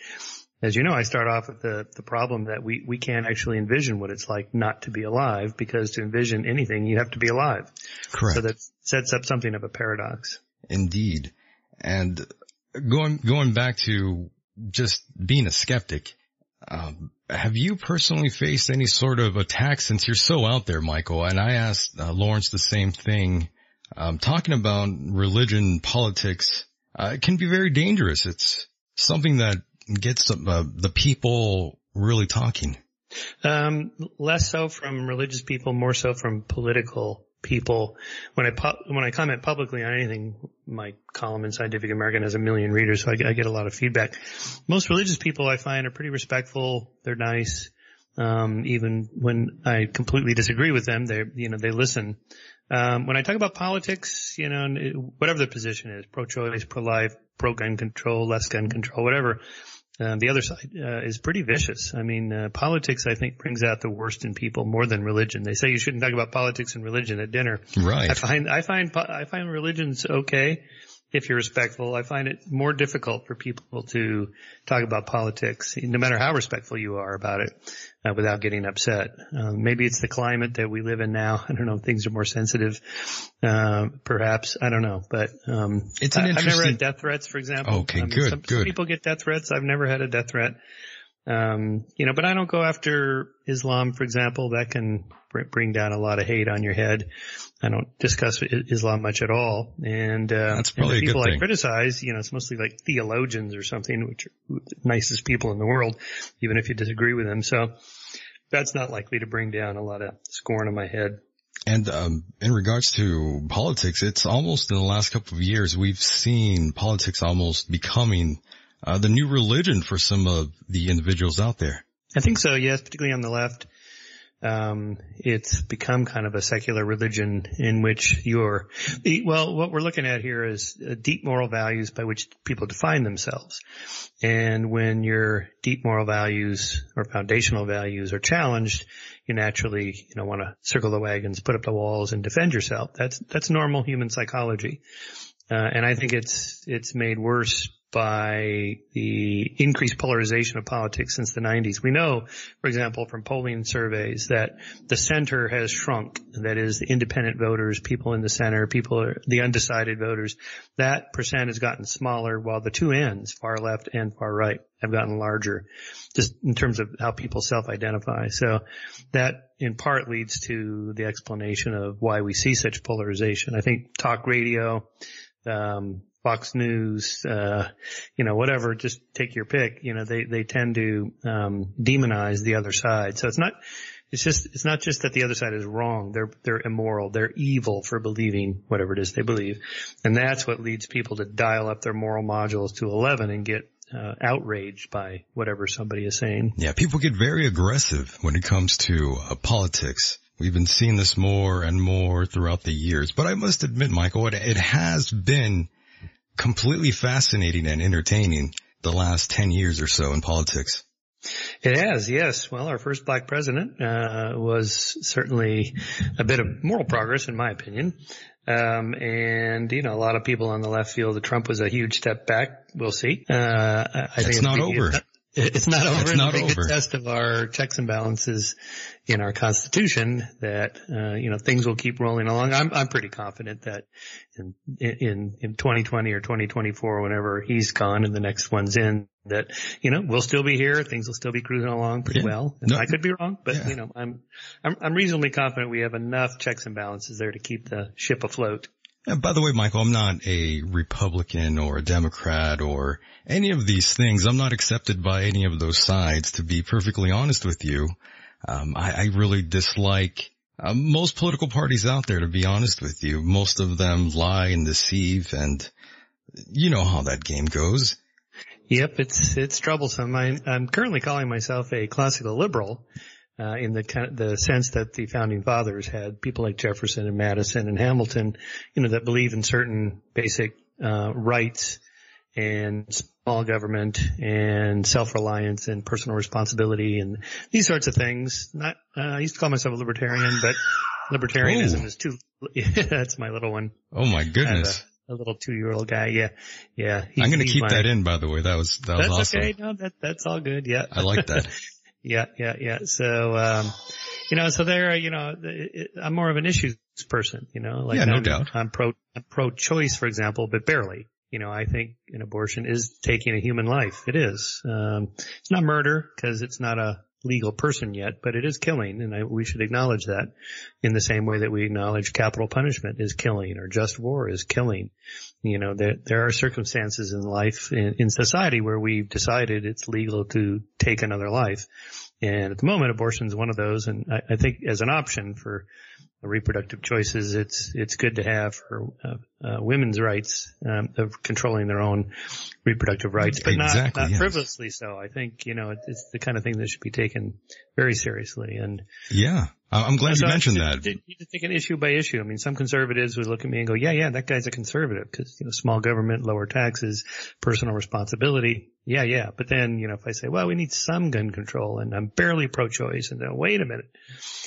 as you know, I start off with the, the problem that we, we can't actually envision what it's like not to be alive because to envision anything, you have to be alive. Correct. So that sets up something of a paradox. Indeed. And going, going back to just being a skeptic, um, have you personally faced any sort of attack since you're so out there, Michael? And I asked uh, Lawrence the same thing. Um, talking about religion, politics, uh, can be very dangerous. It's something that gets uh, the people really talking. Um, less so from religious people, more so from political people. When I pu- when I comment publicly on anything, my column in Scientific American has a million readers, so I, I, get a lot of feedback. Most religious people I find are pretty respectful. They're nice. Um, even when I completely disagree with them, they you know they listen. Um, when I talk about politics, you know, whatever the position is, pro-choice, pro-life, pro-gun control, less gun control, whatever, um, the other side uh, is pretty vicious. I mean, uh, politics I think brings out the worst in people more than religion. They say you shouldn't talk about politics and religion at dinner. Right. I find I find I find religion's okay if you're respectful. I find it more difficult for people to talk about politics, no matter how respectful you are about it, uh, without getting upset. Um, maybe it's the climate that we live in now. <laughs> I don't know. Things are more sensitive, uh, perhaps. I don't know, but um, it's an I, interesting. I've never had death threats, for example. Okay, good, some, good. Some people get death threats. I've never had a death threat. Um, you know, but I don't go after Islam, for example. That can bring down a lot of hate on your head. I don't discuss Islam much at all. And, uh, that's probably and the people I criticize, you know, it's mostly like theologians or something, which are the nicest people in the world, even if you disagree with them. So that's not likely to bring down a lot of scorn on my head. And um, in regards to politics, it's almost in the last couple of years we've seen politics almost becoming uh, the new religion for some of the individuals out there. I think so, yes, particularly on the left. Um, it's become kind of a secular religion in which you're, well, what we're looking at here is uh, deep moral values by which people define themselves. And when your deep moral values or foundational values are challenged, you naturally, you know, want to circle the wagons, put up the walls and defend yourself. That's, that's normal human psychology. Uh, and I think it's, it's made worse by the increased polarization of politics since the 90s. We know, for example, from polling surveys that the center has shrunk. That is the independent voters, people in the center, people, the undecided voters. That percent has gotten smaller while the two ends, far left and far right, have gotten larger just in terms of how people self-identify. So that in part leads to the explanation of why we see such polarization. I think talk radio, um, Fox News, uh, you know, whatever, just take your pick. You know, they, they tend to, um, demonize the other side. So it's not, it's just, it's not just that the other side is wrong. They're, they're immoral. They're evil for believing whatever it is they believe. And that's what leads people to dial up their moral modules to 11 and get, uh, outraged by whatever somebody is saying. Yeah, people get very aggressive when it comes to uh, politics. We've been seeing this more and more throughout the years, but I must admit, Michael, it, it has been completely fascinating and entertaining the last 10 years or so in politics. It has, yes. Well, our first black president uh, was certainly a bit of moral progress, in my opinion. Um, and you know, a lot of people on the left feel that Trump was a huge step back. We'll see. Uh, I it's think not over. It's not over. It's not over. test of our checks and balances in our constitution that, uh, you know, things will keep rolling along. I'm, I'm pretty confident that in, in, in 2020 or 2024, whenever he's gone and the next one's in, that, you know, we'll still be here. Things will still be cruising along pretty Yeah. well. And No. I could be wrong, but Yeah. you know, I'm, I'm, I'm reasonably confident we have enough checks and balances there to keep the ship afloat. And by the way, Michael, I'm not a Republican or a Democrat or any of these things. I'm not accepted by any of those sides. To be perfectly honest with you, um, I, I really dislike Uh, most political parties out there, to be honest with you, most of them lie and deceive and you know how that game goes. Yep, it's it's troublesome. I, am currently calling myself a classical liberal, uh, in the the sense that the founding fathers had people like Jefferson and Madison and Hamilton, you know, that believe in certain basic uh, rights and small government and self-reliance and personal responsibility and these sorts of things. Not, uh, I used to call myself a libertarian, but libertarianism Ooh. is too. <laughs> that's my little one. Oh my goodness a little two year old guy. Yeah. Yeah. I'm going to keep my, that in, by the way. That was, that was that's awesome. okay. No, that, that's all good. Yeah. I like that. <laughs> yeah. Yeah. Yeah. So, um, you know, so there, you know, I'm more of an issues person, you know, like yeah, no I'm, doubt. I'm pro, I'm pro choice, for example, but barely. You know, I think an abortion is taking a human life. It is. Um, it's not murder because it's not a legal person yet, but it is killing, and I, we should acknowledge that in the same way that we acknowledge capital punishment is killing or just war is killing. You know, there, there are circumstances in life, in, in society where we've decided it's legal to take another life. And at the moment, abortion is one of those, and I, I think as an option for reproductive choices, it's it's good to have for uh, uh, women's rights um, of controlling their own reproductive rights, but exactly, not, not yes. frivolously so. I think you know it's the kind of thing that should be taken very seriously. And yeah, I'm glad so you mentioned that. You just take an issue by issue. I mean, some conservatives would look at me and go, "Yeah, yeah, that guy's a conservative because you know small government, lower taxes, personal responsibility." Yeah, yeah. But then, you know, if I say, well, we need some gun control and I'm barely pro-choice and then wait a minute.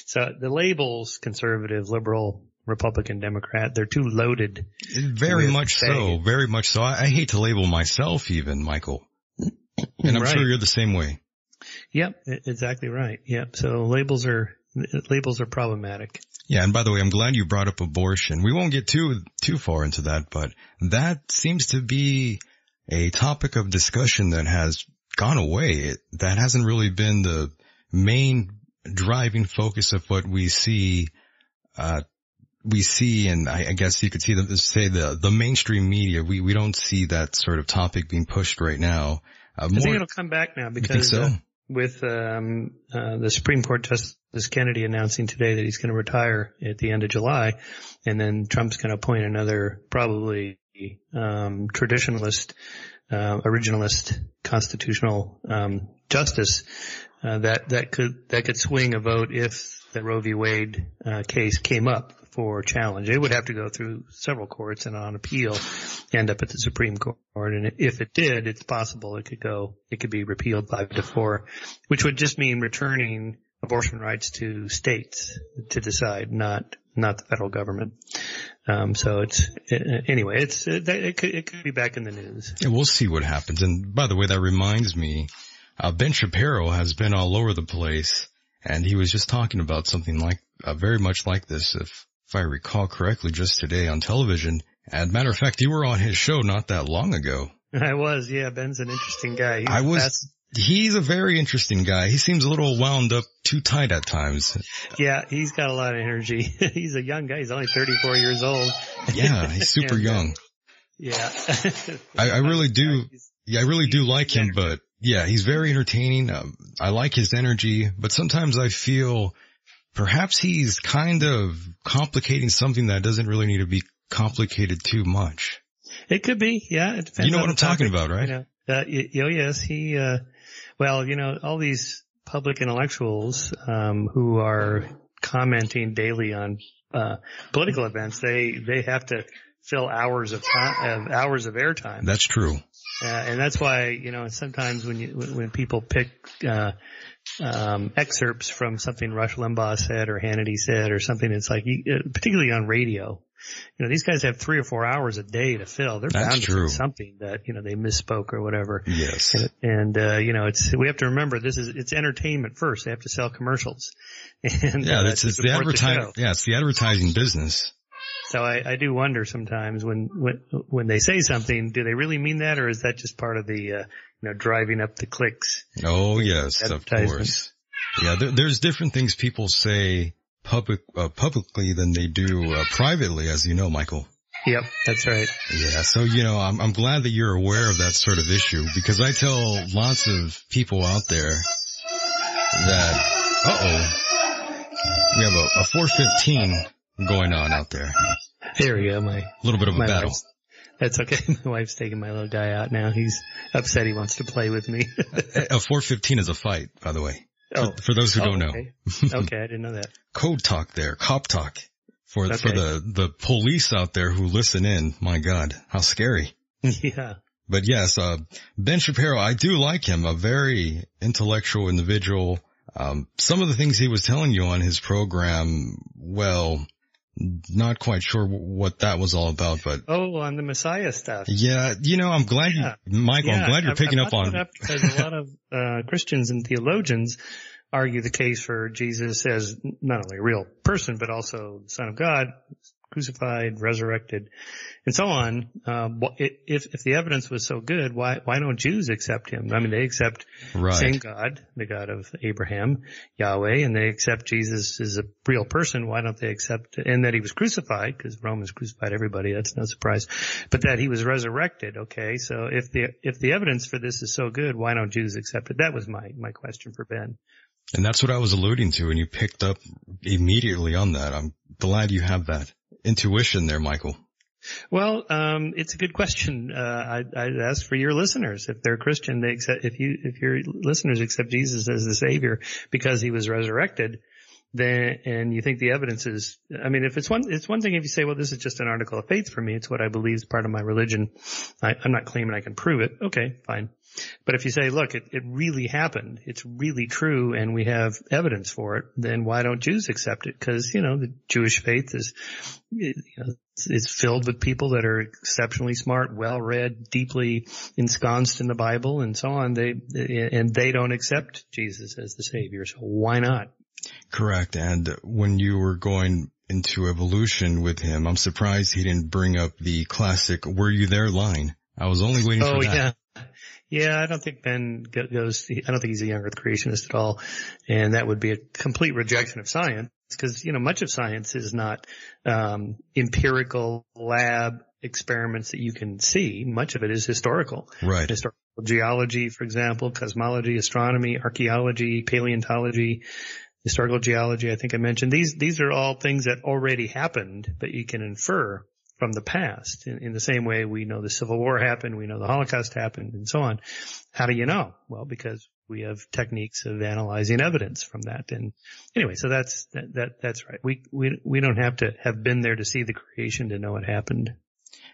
So the labels conservative, liberal, Republican, Democrat, they're too loaded. Very much so. Very much so. I, I, hate to label myself even, Michael. <clears throat> And I'm right. sure you're the same way. Yep, exactly right. Yep. So labels are, labels are problematic. Yeah, and by the way, I'm glad you brought up abortion. We won't get too too far into that, but that seems to be a topic of discussion that has gone away. It, that hasn't really been the main driving focus of what we see, uh, we see, and I, I guess you could see the, say the, the mainstream media, we, we don't see that sort of topic being pushed right now. Uh, more, I think it'll come back now because, so? uh, with, um, uh, the Supreme Court Justice Kennedy announcing today that he's going to retire at the end of July, and then Trump's going to appoint another probably um, traditionalist, uh, originalist constitutional um, justice uh, that that could that could swing a vote if the Roe v. Wade uh, case came up for challenge. It would have to go through several courts and on appeal end up at the Supreme Court. And if it did, it's possible it could go, it could be repealed five to four, which would just mean returning abortion rights to states to decide, not not the federal government. Um, so it's anyway, it's it, could it could be back in the news. Yeah, we'll see what happens. And by the way, that reminds me, uh, Ben Shapiro has been all over the place, and he was just talking about something like uh, very much like this, if if I recall correctly, just today on television. And matter of fact, you were on his show not that long ago. <laughs> I was, yeah. Ben's an interesting guy. He's I was He's a very interesting guy. He seems a little wound up too tight at times. Yeah, he's got a lot of energy. <laughs> he's a young guy. He's only 34 years old. Yeah, <laughs> he's super and, uh, young. Yeah. I, I, really do. Yeah, I really do like him, but yeah, he's very entertaining. Um, I like his energy, but sometimes I feel perhaps he's kind of complicating something that doesn't really need to be complicated too much. It could be, yeah. It depends. You know what I'm talking about, right? You know, uh, oh yes, he, uh, well, you know, all these public intellectuals um, who are commenting daily on uh, political events, they they have to fill hours of time, hours of airtime. That's true. Uh, and that's why you know sometimes when you when people pick uh, um, excerpts from something Rush Limbaugh said or Hannity said or something, it's like uh, particularly on radio, you know, these guys have three or four hours a day to fill. They're That's bound to true. something that, you know, they misspoke or whatever. Yes. And, and, uh, you know, it's, we have to remember this is, it's entertainment first. They have to sell commercials. <laughs> And, yeah, uh, that's it's the advertising, yeah, it's the advertising business. So I, I do wonder sometimes when, when, when they say something, do they really mean that or is that just part of the, uh, you know, driving up the clicks? Oh yes, of course. Yeah, there, there's different things people say public uh, publicly than they do uh, privately, as you know, Michael. Yep, that's right. Yeah, so you know, I'm I'm glad that you're aware of that sort of issue because I tell lots of people out there that, uh oh, We have a, a 415 going on out there. There we go. My A little bit of a battle. That's okay. <laughs> My wife's taking my little guy out now. He's upset. He wants to play with me. A 415 is a fight, by the way. oh, For those who oh, don't know. Okay. <laughs> okay, I didn't know that. Code talk there, cop talk. For, for the, the police out there who listen in, my God, how scary. <laughs> Yeah. But yes, uh, Ben Shapiro, I do like him, a very intellectual individual. Um, some of the things he was telling you on his program, well, not quite sure what that was all about, but Oh, on the Messiah stuff. yeah, you know, I'm glad Yeah. you, Michael, I'm glad you're picking I up on, that up <laughs> because a lot of uh, Christians and theologians argue the case for Jesus as not only a real person but also the Son of God, crucified, resurrected, and so on. Um, if if the evidence was so good, why why don't Jews accept him? I mean, they accept right. same God, the God of Abraham, Yahweh, and they accept Jesus as a real person. Why don't they accept, and that he was crucified, because Romans crucified everybody, that's no surprise, but that he was resurrected, okay? So if the, if the evidence for this is so good, why don't Jews accept it? That was my, my question for Ben. And that's what I was alluding to and you picked up immediately on that. I'm glad you have that intuition there, Michael. Well, um, it's a good question. Uh, I, I'd ask for your listeners if they're Christian, they accept, if you, if your listeners accept Jesus as the Savior because he was resurrected, then, and you think the evidence is, I mean, if it's one, it's one thing if you say, well, this is just an article of faith for me. It's what I believe is part of my religion. I, I'm not claiming I can prove it. Okay, fine. But if you say, look, it, it really happened. It's really true and we have evidence for it, then why don't Jews accept it? Cause, you know, the Jewish faith is, you know, it's filled with people that are exceptionally smart, well read, deeply ensconced in the Bible and so on. They, and they don't accept Jesus as the savior. So why not? Correct. And when you were going into evolution with him, I'm surprised he didn't bring up the classic, were you there line? I was only waiting Oh for that. yeah. Yeah, I don't think Ben goes, I don't think he's a young earth creationist at all. And that would be a complete rejection of science because, you know, much of science is not, um, empirical lab experiments that you can see. Much of it is historical. Right. Historical geology, for example, cosmology, astronomy, archaeology, paleontology, historical geology. I think I mentioned these, these are all things that already happened, but you can infer from the past in, in the same way we know the Civil War happened, we know the Holocaust happened and so on. How do you know? Well, because we have techniques of analyzing evidence from that. And anyway, so that's, that, that that's right. We, we, we don't have to have been there to see the creation to know it happened.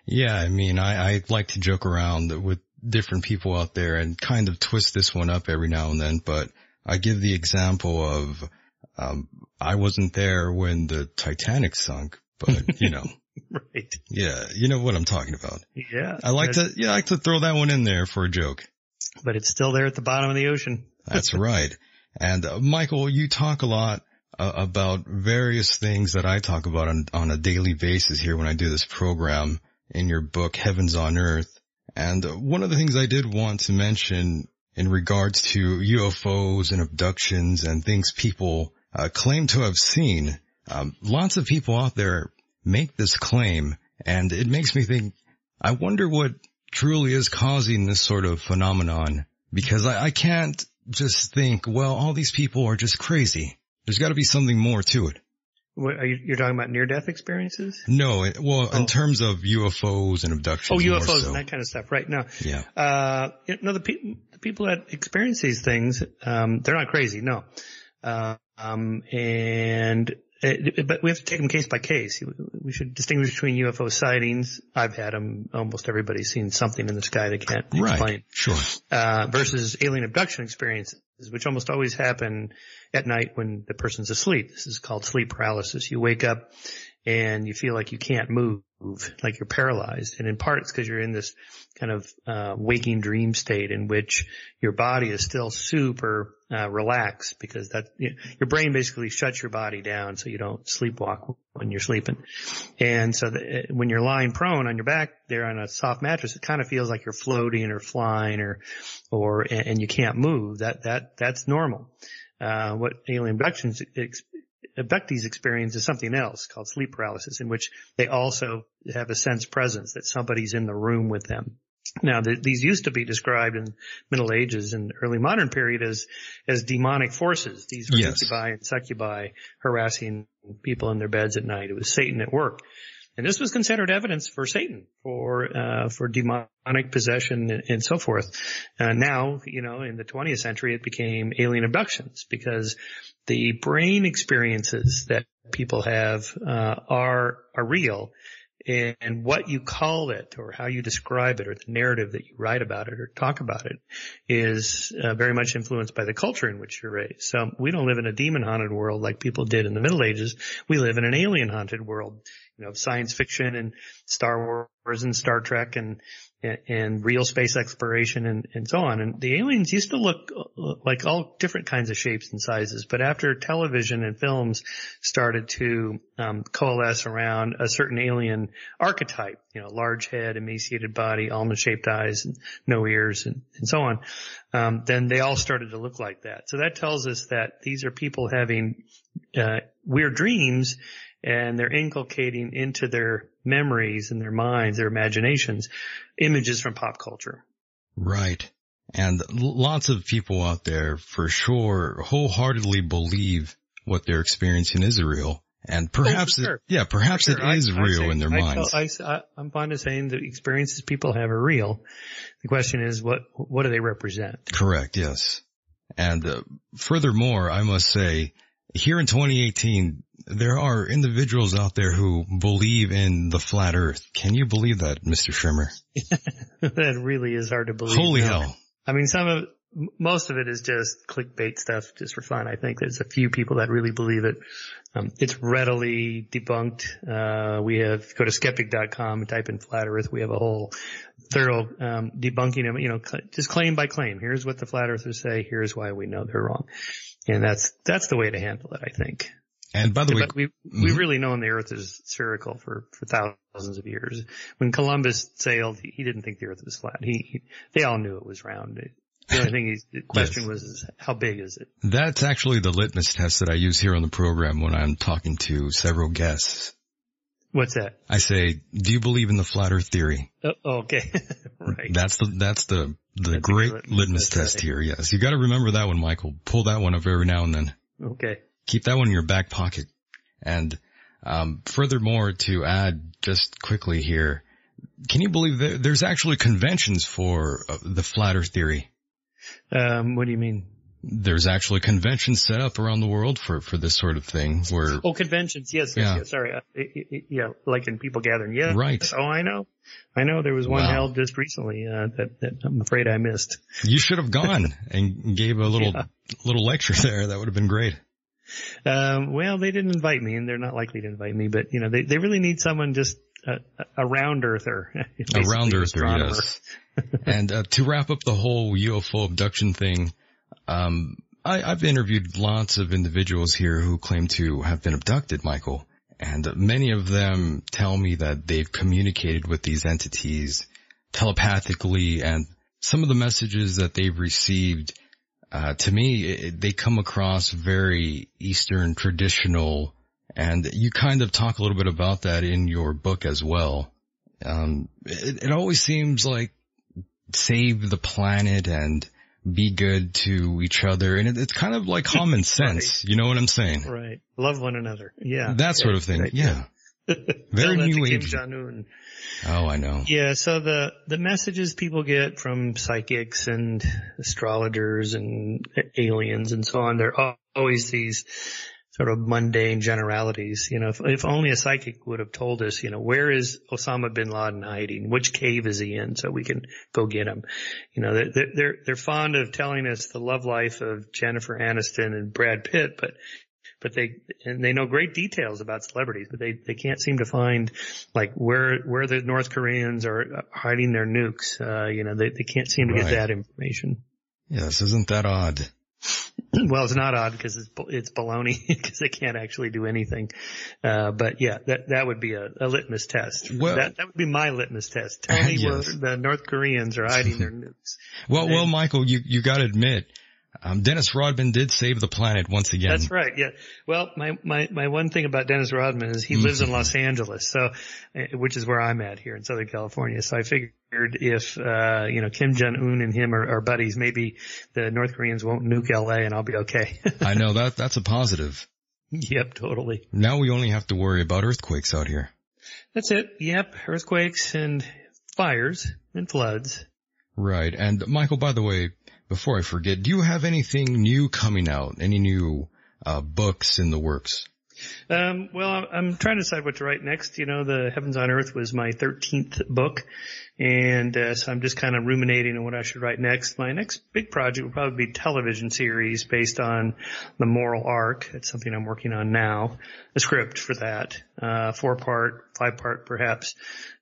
Yeah. I mean, I, I like to joke around with different people out there and kind of twist this one up every now and then, but I give the example of, um, I wasn't there when the Titanic sunk, but you know, <laughs> Right. yeah, you know what I'm talking about. Yeah. I like to, yeah, I like to throw that one in there for a joke. but it's still there at the bottom of the ocean. <laughs> That's right. And uh, Michael, you talk a lot uh, about various things that I talk about on, on a daily basis here when I do this program in your book, Heavens on Earth. And uh, one of the things I did want to mention in regards to UFOs and abductions and things people uh, claim to have seen, um, lots of people out there make this claim and it makes me think, I wonder what truly is causing this sort of phenomenon because I, I can't just think, well, all these people are just crazy. There's got to be something more to it. What, are you, you're talking about near-death experiences? No, it- well, Oh. in terms of UFOs and abductions. Oh, UFOs so. and that kind of stuff. Right. No. Yeah. Uh, you know, the people that experience these things, um, they're not crazy. No. Uh, um, and, it, but we have to take them case by case. We should distinguish between UFO sightings. I've had them. Almost everybody's seen something in the sky they can't Right. explain. Sure. uh, versus alien abduction experiences, which almost always happen at night when the person's asleep. This is called sleep paralysis. You wake up and you feel like you can't move, like you're paralyzed. And in part it's because you're in this kind of, uh, waking dream state in which your body is still super, uh, relaxed because that, you your brain basically shuts your body down so you don't sleepwalk when you're sleeping. And so the, when you're lying prone on your back there on a soft mattress, it kind of feels like you're floating or flying or, or, and, and you can't move. That, that, that's normal. Uh, what alien abductions ex- abductees experience is something else called sleep paralysis in which they also have a sense presence that somebody's in the room with them. Now, the, these used to be described in Middle Ages and early modern period as as demonic forces. These were Yes. incubi and succubi harassing people in their beds at night. It was Satan at work, and this was considered evidence for Satan for uh, for demonic possession and, so forth. Uh, now, you know, in the 20th century, it became alien abductions because the brain experiences that people have uh, are are real and what you call it or how you describe it or the narrative that you write about it or talk about it is uh, very much influenced by the culture in which you're raised. So we don't live in a demon haunted world like people did in the Middle Ages. We live in an alien haunted world, you know, science fiction and Star Wars and Star Trek and and, real space exploration and, and so on. And the aliens used to look uh, like all different kinds of shapes and sizes, but after television and films started to um, coalesce around a certain alien archetype, you know, large head, emaciated body, almond-shaped eyes, and no ears, and, and so on, um, then they all started to look like that. So that tells us that these are people having uh, weird dreams and they're inculcating into their memories and their minds, their imaginations, images from pop culture. Right. And lots of people out there for sure wholeheartedly believe what they're experiencing is real. And perhaps, Oh, sure. it, yeah, perhaps it sure. I- is I real say- in their I minds. tell- I, am fond of saying the experiences people have are real. The question is, what what do they represent? Correct. Yes. And uh, furthermore, I must say here in 2018, there are individuals out there who believe in the flat earth. Can you believe that, Mr. Shermer? that <laughs> really is hard to believe. Holy hell. I mean, some of most of it is just clickbait stuff, just for fun. I think there's a few people that really believe it. Um, it's readily debunked. Uh, we have go to skeptic.com and type in flat Earth. We have a whole thorough um, debunking of you know cl- just claim by claim. Here's what the flat earthers say. Here's why we know they're wrong, and that's that's the way to handle it. I think. And by the way, But we we've Mhm. really known the Earth is spherical for for thousands of years. When Columbus sailed, he, didn't think the Earth was flat. He, he they all knew it was round. The only thing he, the question Yes. was is how big is it? that's actually the litmus test that I use here on the program when I'm talking to several guests. What's that? I say, do you believe in the flat earth theory? Oh, okay, <laughs> right. That's the, that's the, the That's great litmus, litmus test test. here. Yes. You got to remember that one, Michael. Pull that one up every now and then. Okay. Keep that one in your back pocket. And, um, furthermore, to add just quickly here, can you believe that there's actually conventions for uh, the flat earth theory? Um, what do you mean? There's actually conventions set up around the world for, for this sort of thing where, Oh, conventions. Yes, yes, Yeah. yes. Sorry. Uh, i- i- i- yeah, like in people gathering. Yeah. Right. Oh, I know. I know. There was one Wow. held just recently uh, that, that I'm afraid I missed. you should have gone <laughs> and gave a little, Yeah. little lecture there. That would have been great. Um, well, they didn't invite me, and they're not likely to invite me. But you know, they they really need someone just a, a round earther, <laughs> A round earther, yes. <laughs> and uh, to wrap up the whole UFO abduction thing, um, I, I've interviewed lots of individuals here who claim to have been abducted, Michael, and many of them tell me that they've communicated with these entities telepathically, and some of the messages that they've received, uh, to me, it, they come across very Eastern traditional, and you kind of talk a little bit about that in your book as well. Um, it, it always seems like save the planet and be good to each other. And it, it's kind of like common <laughs> sense. You know what I'm saying? Right. Love one another. Yeah. That sort of thing. Right. Yeah. <laughs> Very new age. Oh, I know. Yeah, so the, the messages people get from psychics and astrologers and aliens and so on, they're always these sort of mundane generalities. You know, if, if only a psychic would have told us, you know, where is Osama bin Laden hiding? Which cave is he in so we can go get him? You know, they're, they're, they're fond of telling us the love life of Jennifer Aniston and Brad Pitt, but but they and they know great details about celebrities, but they they can't seem to find like where where the North Koreans are hiding their nukes. Uh, you know, they they can't seem to Right. get that information. Yes. Isn't that odd? <clears throat> well, it's not odd because it's it's baloney <laughs> because they can't actually do anything. Uh, but yeah, that that would be a, a litmus test. Well- that that would be my litmus test. <laughs> Tell me Yes. where the North Koreans are hiding their nukes. Well, They- well, Michael, you, you gotta admit, Um, Dennis Rodman did save the planet once again. That's right. Yeah. Well, my, my, my one thing about Dennis Rodman is he lives in Los Angeles. So, uh, which is where I'm at here in Southern California. So I figured if, uh, you know, Kim Jong-un and him are, are buddies, maybe the North Koreans won't nuke LA and I'll be okay. <laughs> I know that, that's a positive. yep, totally. Now we only have to worry about earthquakes out here. That's it. Yep. Earthquakes and fires and floods. Right. And Michael, by the way, before I forget, do you have anything new coming out? Any new uh, books in the works? Um, well, I'm trying to decide what to write next. You know, the Heavens on Earth was my 13th book, and uh, so I'm just kind of ruminating on what I should write next. My next big project will probably be television series based on the Moral Arc. It's something I'm working on now. A script for that, uh, four part, five part, perhaps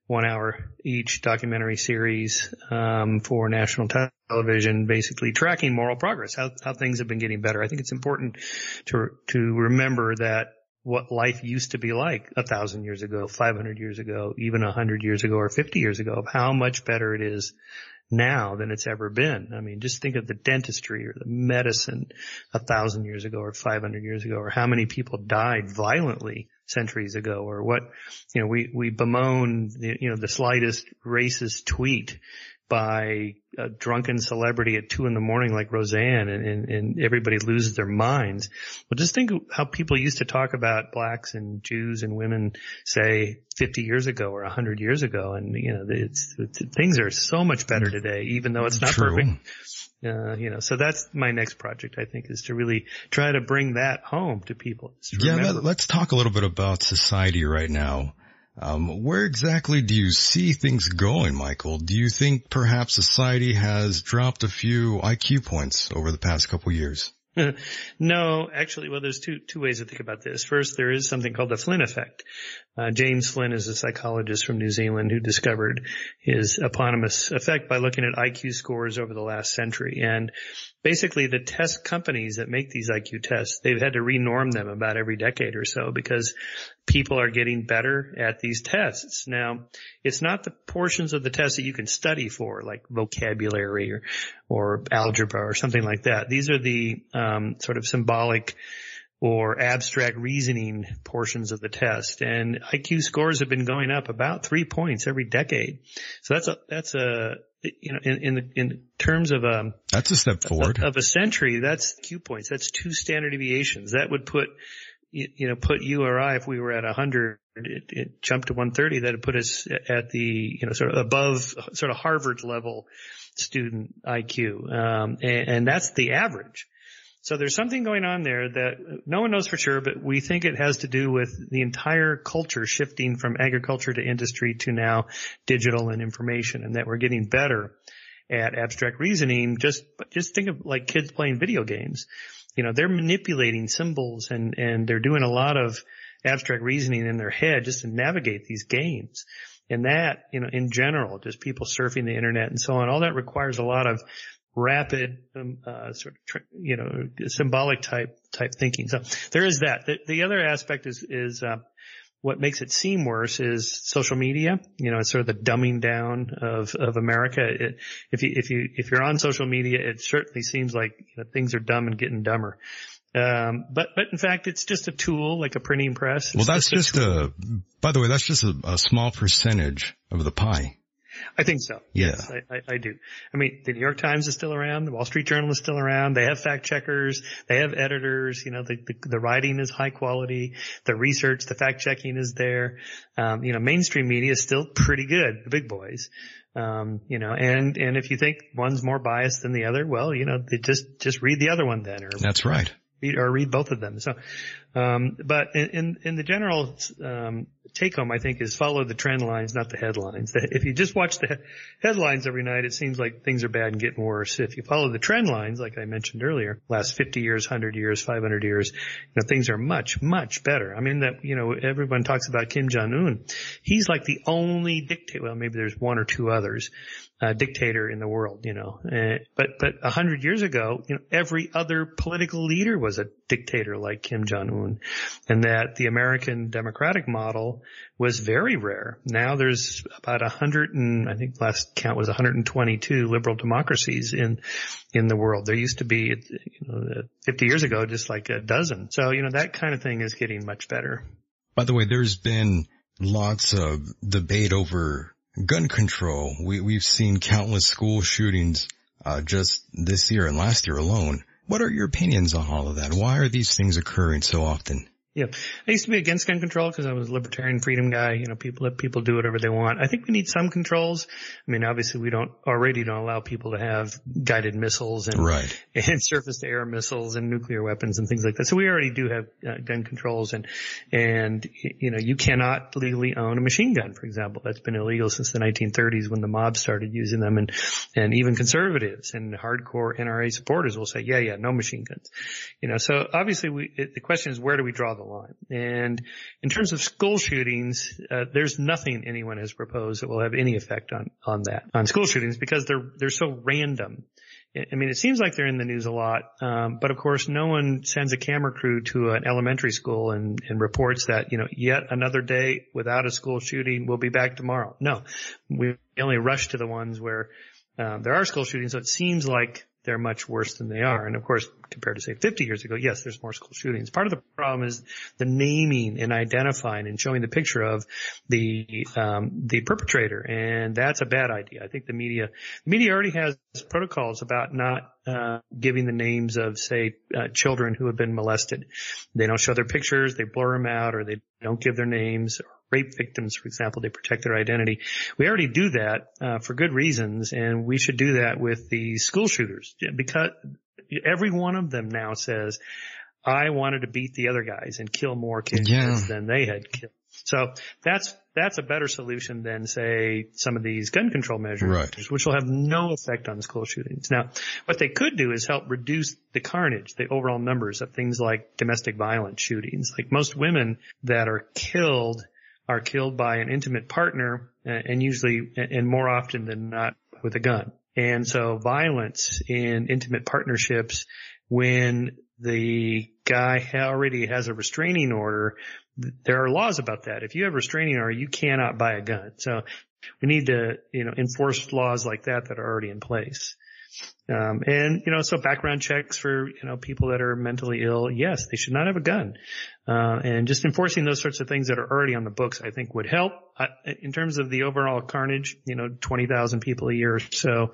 one hour each documentary series um, for national television, basically tracking moral progress, how how things have been getting better. I think it's important to to remember that what life used to be like a thousand years ago, 500 years ago, even a hundred years ago or 50 years ago, how much better it is now than it's ever been. I mean, just think of the dentistry or the medicine a thousand years ago or 500 years ago, or how many people died violently centuries ago, or what, you know, we, we bemoan, the, you know, the slightest racist tweet by a drunken celebrity at two in the morning like Roseanne and, and, and, everybody loses their minds. Well, just think how people used to talk about blacks and Jews and women, say 50 years ago or a 100 years ago. And, you know, it's, it's things are so much better mm. today, even though it's not True. perfect. Uh, you know, so that's my next project, I think, is to really try to bring that home to people. to Yeah, remember- let, us talk a little bit about society right now. Um, where exactly do you see things going, Michael? Do you think perhaps society has dropped a few IQ points over the past couple years? <laughs> no, actually, well, there's two two ways to think about this. First, there is something called the Flynn effect. Uh, James Flynn is a psychologist from New Zealand who discovered his eponymous effect by looking at IQ scores over the last century. And basically, the test companies that make these IQ tests, they've had to renorm them about every decade or so because people are getting better at these tests. Now, it's not the portions of the test that you can study for, like vocabulary or, or algebra or something like that. These are the um, sort of symbolic or abstract reasoning portions of the test. And IQ scores have been going up about three points every decade. So that's a that's a you know in in, the, in terms of um That's a step forward. of a century, that's Q points. That's two standard deviations. That would put, you, you know, put you or I, if we were at 100, it, it jumped to 130, that'd put us at the, you know, sort of above, sort of Harvard level student IQ. Um, and, and that's the average. So there's something going on there that no one knows for sure, but we think it has to do with the entire culture shifting from agriculture to industry to now digital and information and that we're getting better at abstract reasoning. Just, just think of like kids playing video games. You know, they're manipulating symbols and, and they're doing a lot of abstract reasoning in their head just to navigate these games. And that, you know, in general, just people surfing the internet and so on, all that requires a lot of rapid, um, uh, sort of, tr- you know, symbolic type, type thinking. So there is that. The, the other aspect is, is, uh, what makes it seem worse is social media. You know, it's sort of the dumbing down of, of America. It, if you, if you, if you're on social media, it certainly seems like you know, things are dumb and getting dumber. Um, but, but in fact, it's just a tool like a printing press. Well, It's that's just a, by the way, that's just a, a small percentage of the pie. I think so. Yeah. Yes, I, I, I do. I mean, the New York Times is still around. The Wall Street Journal is still around. They have fact checkers. They have editors. You know, the, the, the writing is high quality. The research, the fact checking is there. Um, you know, mainstream media is still pretty good. The big boys. Um, you know, and, and if you think one's more biased than the other, well, you know, they just, just read the other one then or That's right. read or read both of them. So, um, but in, in, in the general, um, take home, I think is follow the trend lines, not the headlines. <laughs> If you just watch the headlines every night, it seems like things are bad and getting worse. If you follow the trend lines, like I mentioned earlier, last 50 years, 100 years, 500 years, you know, things are much, much better. I mean that, you know, everyone talks about Kim Jong-un. He's like the only dictator, well, maybe there's one or two others, uh, dictator in the world, you know. Uh, but but a hundred years ago, you know, every other political leader was a dictator like Kim Jong Un, and that the American democratic model was very rare. Now there's about a hundred and I think last count was 122 liberal democracies in in the world. There used to be, you know, 50 years ago, just like a dozen. So you know that kind of thing is getting much better. By the way, there's been lots of debate over gun control. We, we've seen countless school shootings, uh, just this year and last year alone. What are your opinions on all of that? Why are these things occurring so often? Yeah. I used to be against gun control because I was a libertarian freedom guy. You know, people let people do whatever they want. I think we need some controls. I mean, obviously we don't already don't allow people to have guided missiles and, right. <laughs> and surface to air missiles and nuclear weapons and things like that. So we already do have uh, gun controls and, and, you know, you cannot legally own a machine gun, for example. That's been illegal since the 1930s when the mob started using them and, and even conservatives and hardcore NRA supporters will say, yeah, yeah, no machine guns. You know, so obviously we, it, the question is where do we draw the And in terms of school shootings, uh, there's nothing anyone has proposed that will have any effect on, on that, on school shootings because they're, they're so random. I mean, it seems like they're in the news a lot, um, but of course, no one sends a camera crew to an elementary school and, and reports that you know yet another day without a school shooting. We'll be back tomorrow. No, we only rush to the ones where um, there are school shootings. So it seems like they're much worse than they are. And of course, compared to say 50 years ago, yes, there's more school shootings. Part of the problem is the naming and identifying and showing the picture of the um, the perpetrator, and that's a bad idea. I think the media the media already has protocols about not uh, giving the names of say uh, children who have been molested. They don't show their pictures, they blur them out, or they don't give their names rape victims, for example, they protect their identity. We already do that uh, for good reasons, and we should do that with the school shooters because every one of them now says, "I wanted to beat the other guys and kill more kids yeah. than they had killed." So that's that's a better solution than say some of these gun control measures, right. which will have no effect on school shootings. Now, what they could do is help reduce the carnage, the overall numbers of things like domestic violence shootings. Like most women that are killed are killed by an intimate partner uh, and usually and more often than not with a gun. And so violence in intimate partnerships when the guy already has a restraining order, there are laws about that. If you have a restraining order, you cannot buy a gun. So we need to, you know, enforce laws like that that are already in place. Um, and you know, so background checks for you know people that are mentally ill, yes, they should not have a gun. Uh, and just enforcing those sorts of things that are already on the books, I think, would help. Uh, in terms of the overall carnage, you know, twenty thousand people a year or so.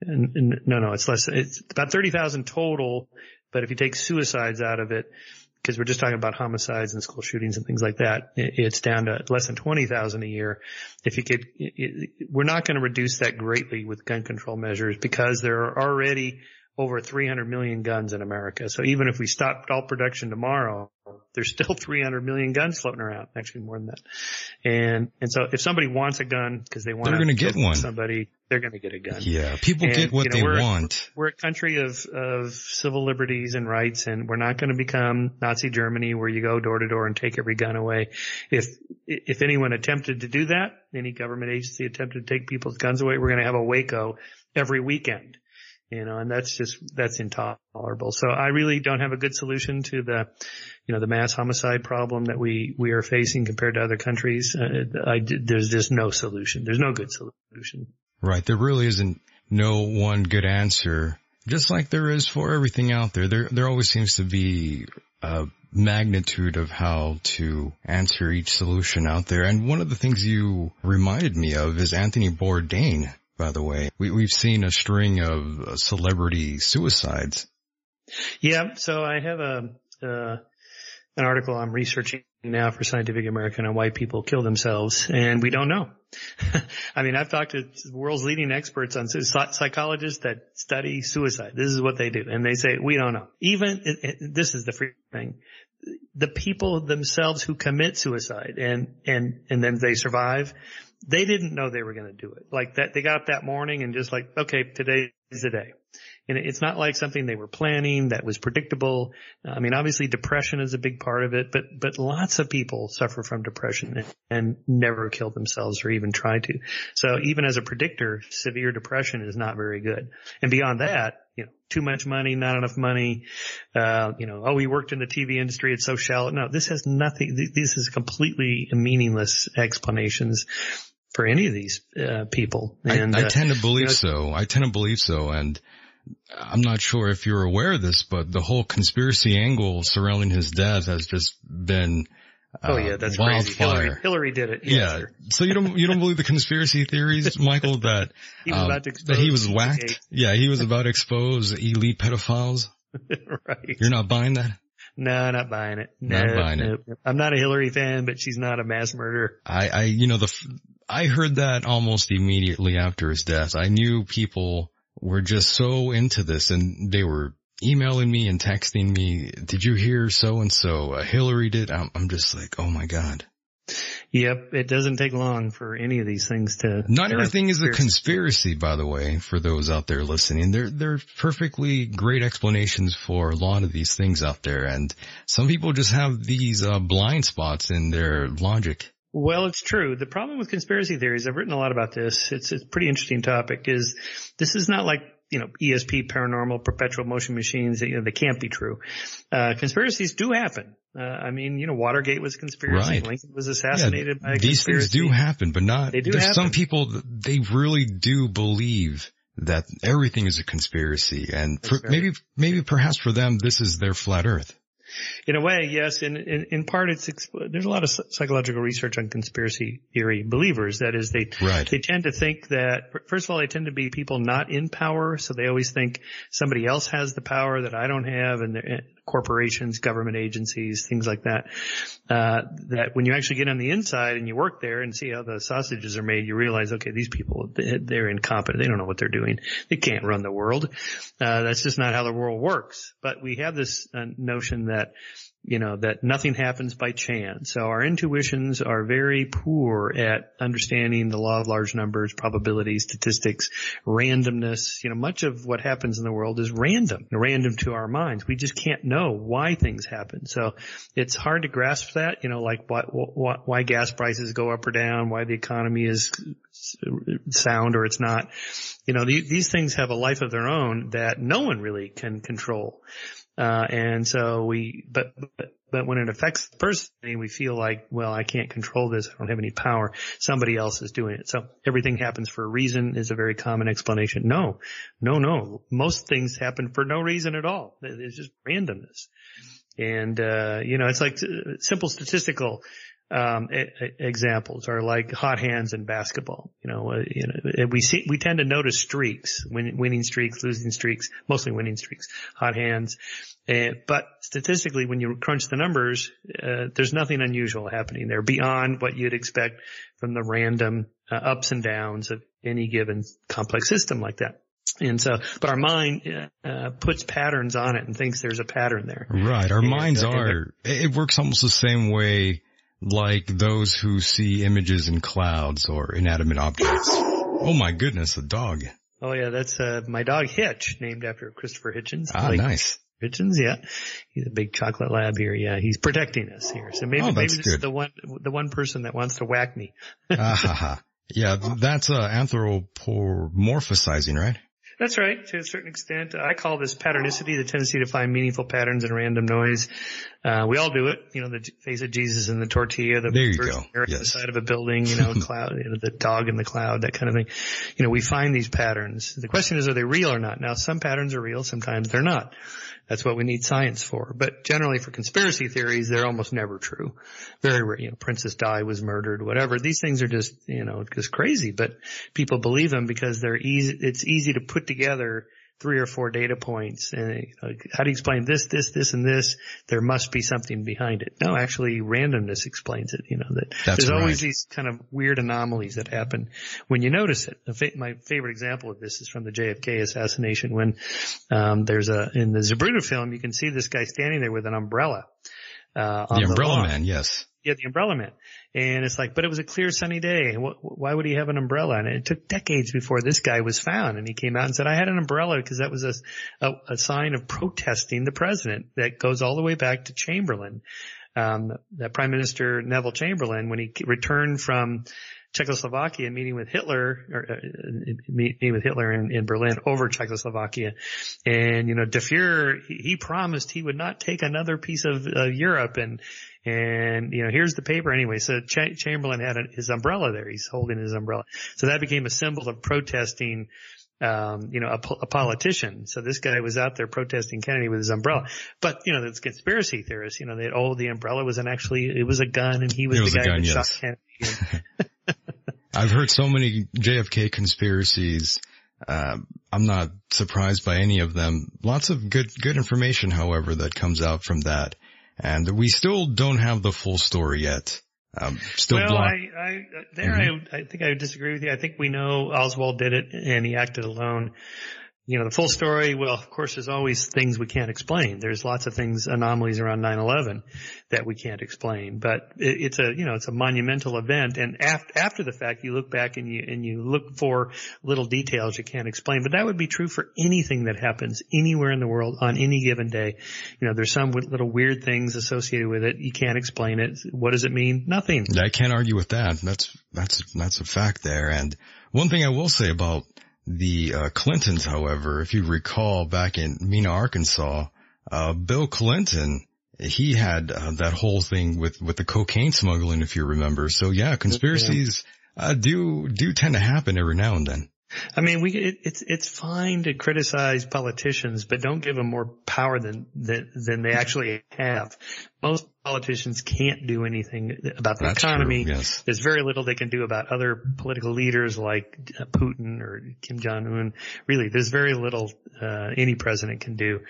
And, and no, no, it's less. It's about thirty thousand total. But if you take suicides out of it, because we're just talking about homicides and school shootings and things like that. It's down to less than 20,000 a year. If you could, it, we're not going to reduce that greatly with gun control measures because there are already over 300 million guns in America. So even if we stopped all production tomorrow, there's still <laughs> 300 million guns floating around. Actually more than that. And, and so if somebody wants a gun because they want they're going to get one. Somebody, they're going to get a gun. Yeah. People and, get what you know, they we're, want. We're a country of, of civil liberties and rights and we're not going to become Nazi Germany where you go door to door and take every gun away. If, if anyone attempted to do that, any government agency attempted to take people's guns away, we're going to have a Waco every weekend you know, and that's just, that's intolerable. So I really don't have a good solution to the, you know, the mass homicide problem that we, we are facing compared to other countries. Uh, I, there's just no solution. There's no good solution. Right. There really isn't no one good answer, just like there is for everything out there. There, there always seems to be a magnitude of how to answer each solution out there. And one of the things you reminded me of is Anthony Bourdain by the way. We, we've seen a string of celebrity suicides. Yeah. So I have a, uh, an article I'm researching now for Scientific American on why people kill themselves, and we don't know. <laughs> I mean, I've talked to the world's leading experts on psychologists that study suicide. This is what they do, and they say we don't know. Even this is the free thing: the people themselves who commit suicide and and and then they survive they didn't know they were going to do it. Like that, they got up that morning and just like, okay, today is the day. And it's not like something they were planning that was predictable. I mean, obviously depression is a big part of it, but, but lots of people suffer from depression and never kill themselves or even try to. So even as a predictor, severe depression is not very good. And beyond that, you know, too much money, not enough money, uh, you know, oh, we worked in the TV industry. It's so shallow. No, this has nothing. This is completely meaningless explanations for any of these uh, people. And I, I uh, tend to believe you know, so. I tend to believe so. And I'm not sure if you're aware of this, but the whole conspiracy angle surrounding his death has just been Oh yeah, that's wildfire. crazy. Hillary, Hillary did it. Yeah. yeah. So you don't you don't believe the conspiracy theories, <laughs> Michael, that he um, that he was whacked? Yeah, he was about to expose elite pedophiles. <laughs> right. You're not buying that? No, not buying it. No, not buying no. it. I'm not a Hillary fan, but she's not a mass murderer. I, I, you know, the, I heard that almost immediately after his death. I knew people were just so into this and they were emailing me and texting me, did you hear so and so? Hillary did. I'm, I'm just like, oh my God. Yep, it doesn't take long for any of these things to. Not everything is a conspiracy, by the way, for those out there listening. There, there are perfectly great explanations for a lot of these things out there, and some people just have these uh, blind spots in their logic. Well, it's true. The problem with conspiracy theories, I've written a lot about this. It's, it's a pretty interesting topic is this is not like you know, ESP, paranormal, perpetual motion machines, you know, they can't be true. Uh, conspiracies do happen. Uh, I mean, you know, Watergate was a conspiracy. Right. Lincoln was assassinated yeah, by These conspiracy. These things do happen, but not, they do there's happen. some people, they really do believe that everything is a conspiracy and for, maybe, maybe perhaps for them, this is their flat earth. In a way, yes. In, in, in part, it's, there's a lot of psychological research on conspiracy theory believers. That is, they, right. they tend to think that, first of all, they tend to be people not in power. So they always think somebody else has the power that I don't have and corporations, government agencies, things like that. Uh, that when you actually get on the inside and you work there and see how the sausages are made, you realize, okay, these people, they're incompetent. They don't know what they're doing. They can't run the world. Uh, that's just not how the world works. But we have this uh, notion that you know, that nothing happens by chance. So our intuitions are very poor at understanding the law of large numbers, probability, statistics, randomness. You know, much of what happens in the world is random, random to our minds. We just can't know why things happen. So it's hard to grasp that, you know, like why, why, why gas prices go up or down, why the economy is sound or it's not. You know, these things have a life of their own that no one really can control. Uh, and so we, but, but, but when it affects the person, we feel like, well, I can't control this. I don't have any power. Somebody else is doing it. So everything happens for a reason is a very common explanation. No, no, no. Most things happen for no reason at all. It's just randomness. And, uh, you know, it's like uh, simple statistical um, examples are like hot hands in basketball. You know, uh, you know, we see, we tend to notice streaks, win, winning streaks, losing streaks, mostly winning streaks, hot hands. Uh, but statistically, when you crunch the numbers, uh, there's nothing unusual happening there beyond what you'd expect from the random uh, ups and downs of any given complex system like that. And so, but our mind uh, puts patterns on it and thinks there's a pattern there. Right. Our and, minds uh, are. It works almost the same way like those who see images in clouds or inanimate objects. Oh my goodness, a dog. Oh yeah, that's uh, my dog Hitch, named after Christopher Hitchens. Ah, like nice. Hitchens, yeah. He's a big chocolate lab here. Yeah, he's protecting us here. So maybe, oh, maybe this is the one, the one person that wants to whack me. <laughs> ah, ha, ha. Yeah, that's uh, anthropomorphizing, right? That's right, to a certain extent. I call this patternicity, the tendency to find meaningful patterns in random noise. Uh, we all do it. You know, the face of Jesus in the tortilla, the there go. Yes. the side of a building, you know, <laughs> cloud, you know, the dog in the cloud, that kind of thing. You know, we find these patterns. The question is, are they real or not? Now, some patterns are real, sometimes they're not. That's what we need science for. But generally for conspiracy theories, they're almost never true. Very rare, you know, Princess Di was murdered, whatever. These things are just, you know, just crazy, but people believe them because they're easy, it's easy to put together three or four data points and how do you explain this, this, this, and this? There must be something behind it. No, actually randomness explains it, you know, that That's there's right. always these kind of weird anomalies that happen when you notice it. My favorite example of this is from the JFK assassination when, um, there's a, in the Zapruder film, you can see this guy standing there with an umbrella. Uh, the umbrella the man, yes. Yeah, the umbrella man. And it's like, but it was a clear sunny day. Why would he have an umbrella? And it took decades before this guy was found. And he came out and said, I had an umbrella because that was a, a, a sign of protesting the president that goes all the way back to Chamberlain. Um, that Prime Minister Neville Chamberlain, when he returned from Czechoslovakia meeting with Hitler, or uh, meeting with Hitler in, in, Berlin over Czechoslovakia. And, you know, De Fuhrer, he, he promised he would not take another piece of uh, Europe and, and, you know, here's the paper anyway. So Ch- Chamberlain had a, his umbrella there. He's holding his umbrella. So that became a symbol of protesting um, you know, a, a, politician. So this guy was out there protesting Kennedy with his umbrella. But, you know, there's conspiracy theorists, you know, that, oh, the umbrella was an actually, it was a gun and he was, was the guy gun, that yes. shot Kennedy. <laughs> <laughs> I've heard so many JFK conspiracies. Uh, I'm not surprised by any of them. Lots of good, good information, however, that comes out from that. And we still don't have the full story yet. Um, still well, I, I, there, mm-hmm. I, I think I would disagree with you. I think we know Oswald did it and he acted alone you know, the full story, well, of course, there's always things we can't explain. There's lots of things, anomalies around 9-11 that we can't explain, but it, it's a, you know, it's a monumental event. And after, after the fact, you look back and you, and you look for little details you can't explain, but that would be true for anything that happens anywhere in the world on any given day. You know, there's some little weird things associated with it. You can't explain it. What does it mean? Nothing. I can't argue with that. That's, that's, that's a fact there. And one thing I will say about the uh, Clintons, however, if you recall back in Mena, Arkansas, uh, Bill Clinton, he had uh, that whole thing with, with the cocaine smuggling, if you remember. So yeah, conspiracies, uh, do, do tend to happen every now and then. I mean, we it, it's it's fine to criticize politicians, but don't give them more power than than, than they actually have. Most politicians can't do anything about the That's economy. True, yes. There's very little they can do about other political leaders like Putin or Kim Jong Un. Really, there's very little uh, any president can do.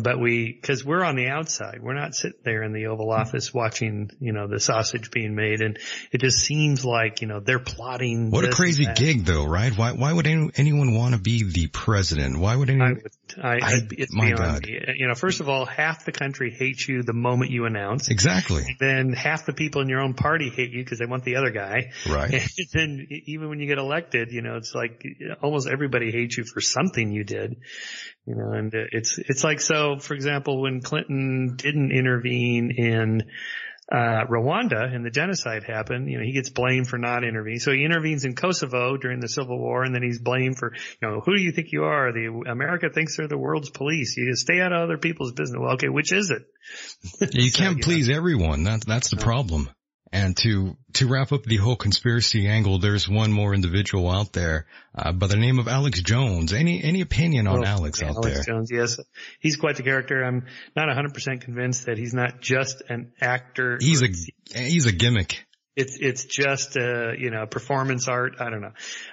But we, because we're on the outside, we're not sitting there in the Oval Office watching, you know, the sausage being made, and it just seems like you know they're plotting. What a crazy gig, though, right? Why why would any, anyone want to be the president? Why would anyone? I, I, I it's my God. me. You know, first of all, half the country hates you the moment you announce. Exactly. Then half the people in your own party hate you because they want the other guy. Right. <laughs> And then even when you get elected, you know, it's like almost everybody hates you for something you did. You know, and it's it's like so. For example, when Clinton didn't intervene in uh, Rwanda and the genocide happened, you know, he gets blamed for not intervening. So he intervenes in Kosovo during the civil war and then he's blamed for, you know, who do you think you are? The America thinks they're the world's police. You just stay out of other people's business. Well, okay, which is it? You <laughs> so, can't you please know. everyone. That's, that's the problem. And to, to wrap up the whole conspiracy angle, there's one more individual out there, uh, by the name of Alex Jones. Any, any opinion on oh, Alex out Alex there? Jones, yes. He's quite the character. I'm not 100% convinced that he's not just an actor. He's a, he's a gimmick. It's it's just uh you know performance art. I don't know.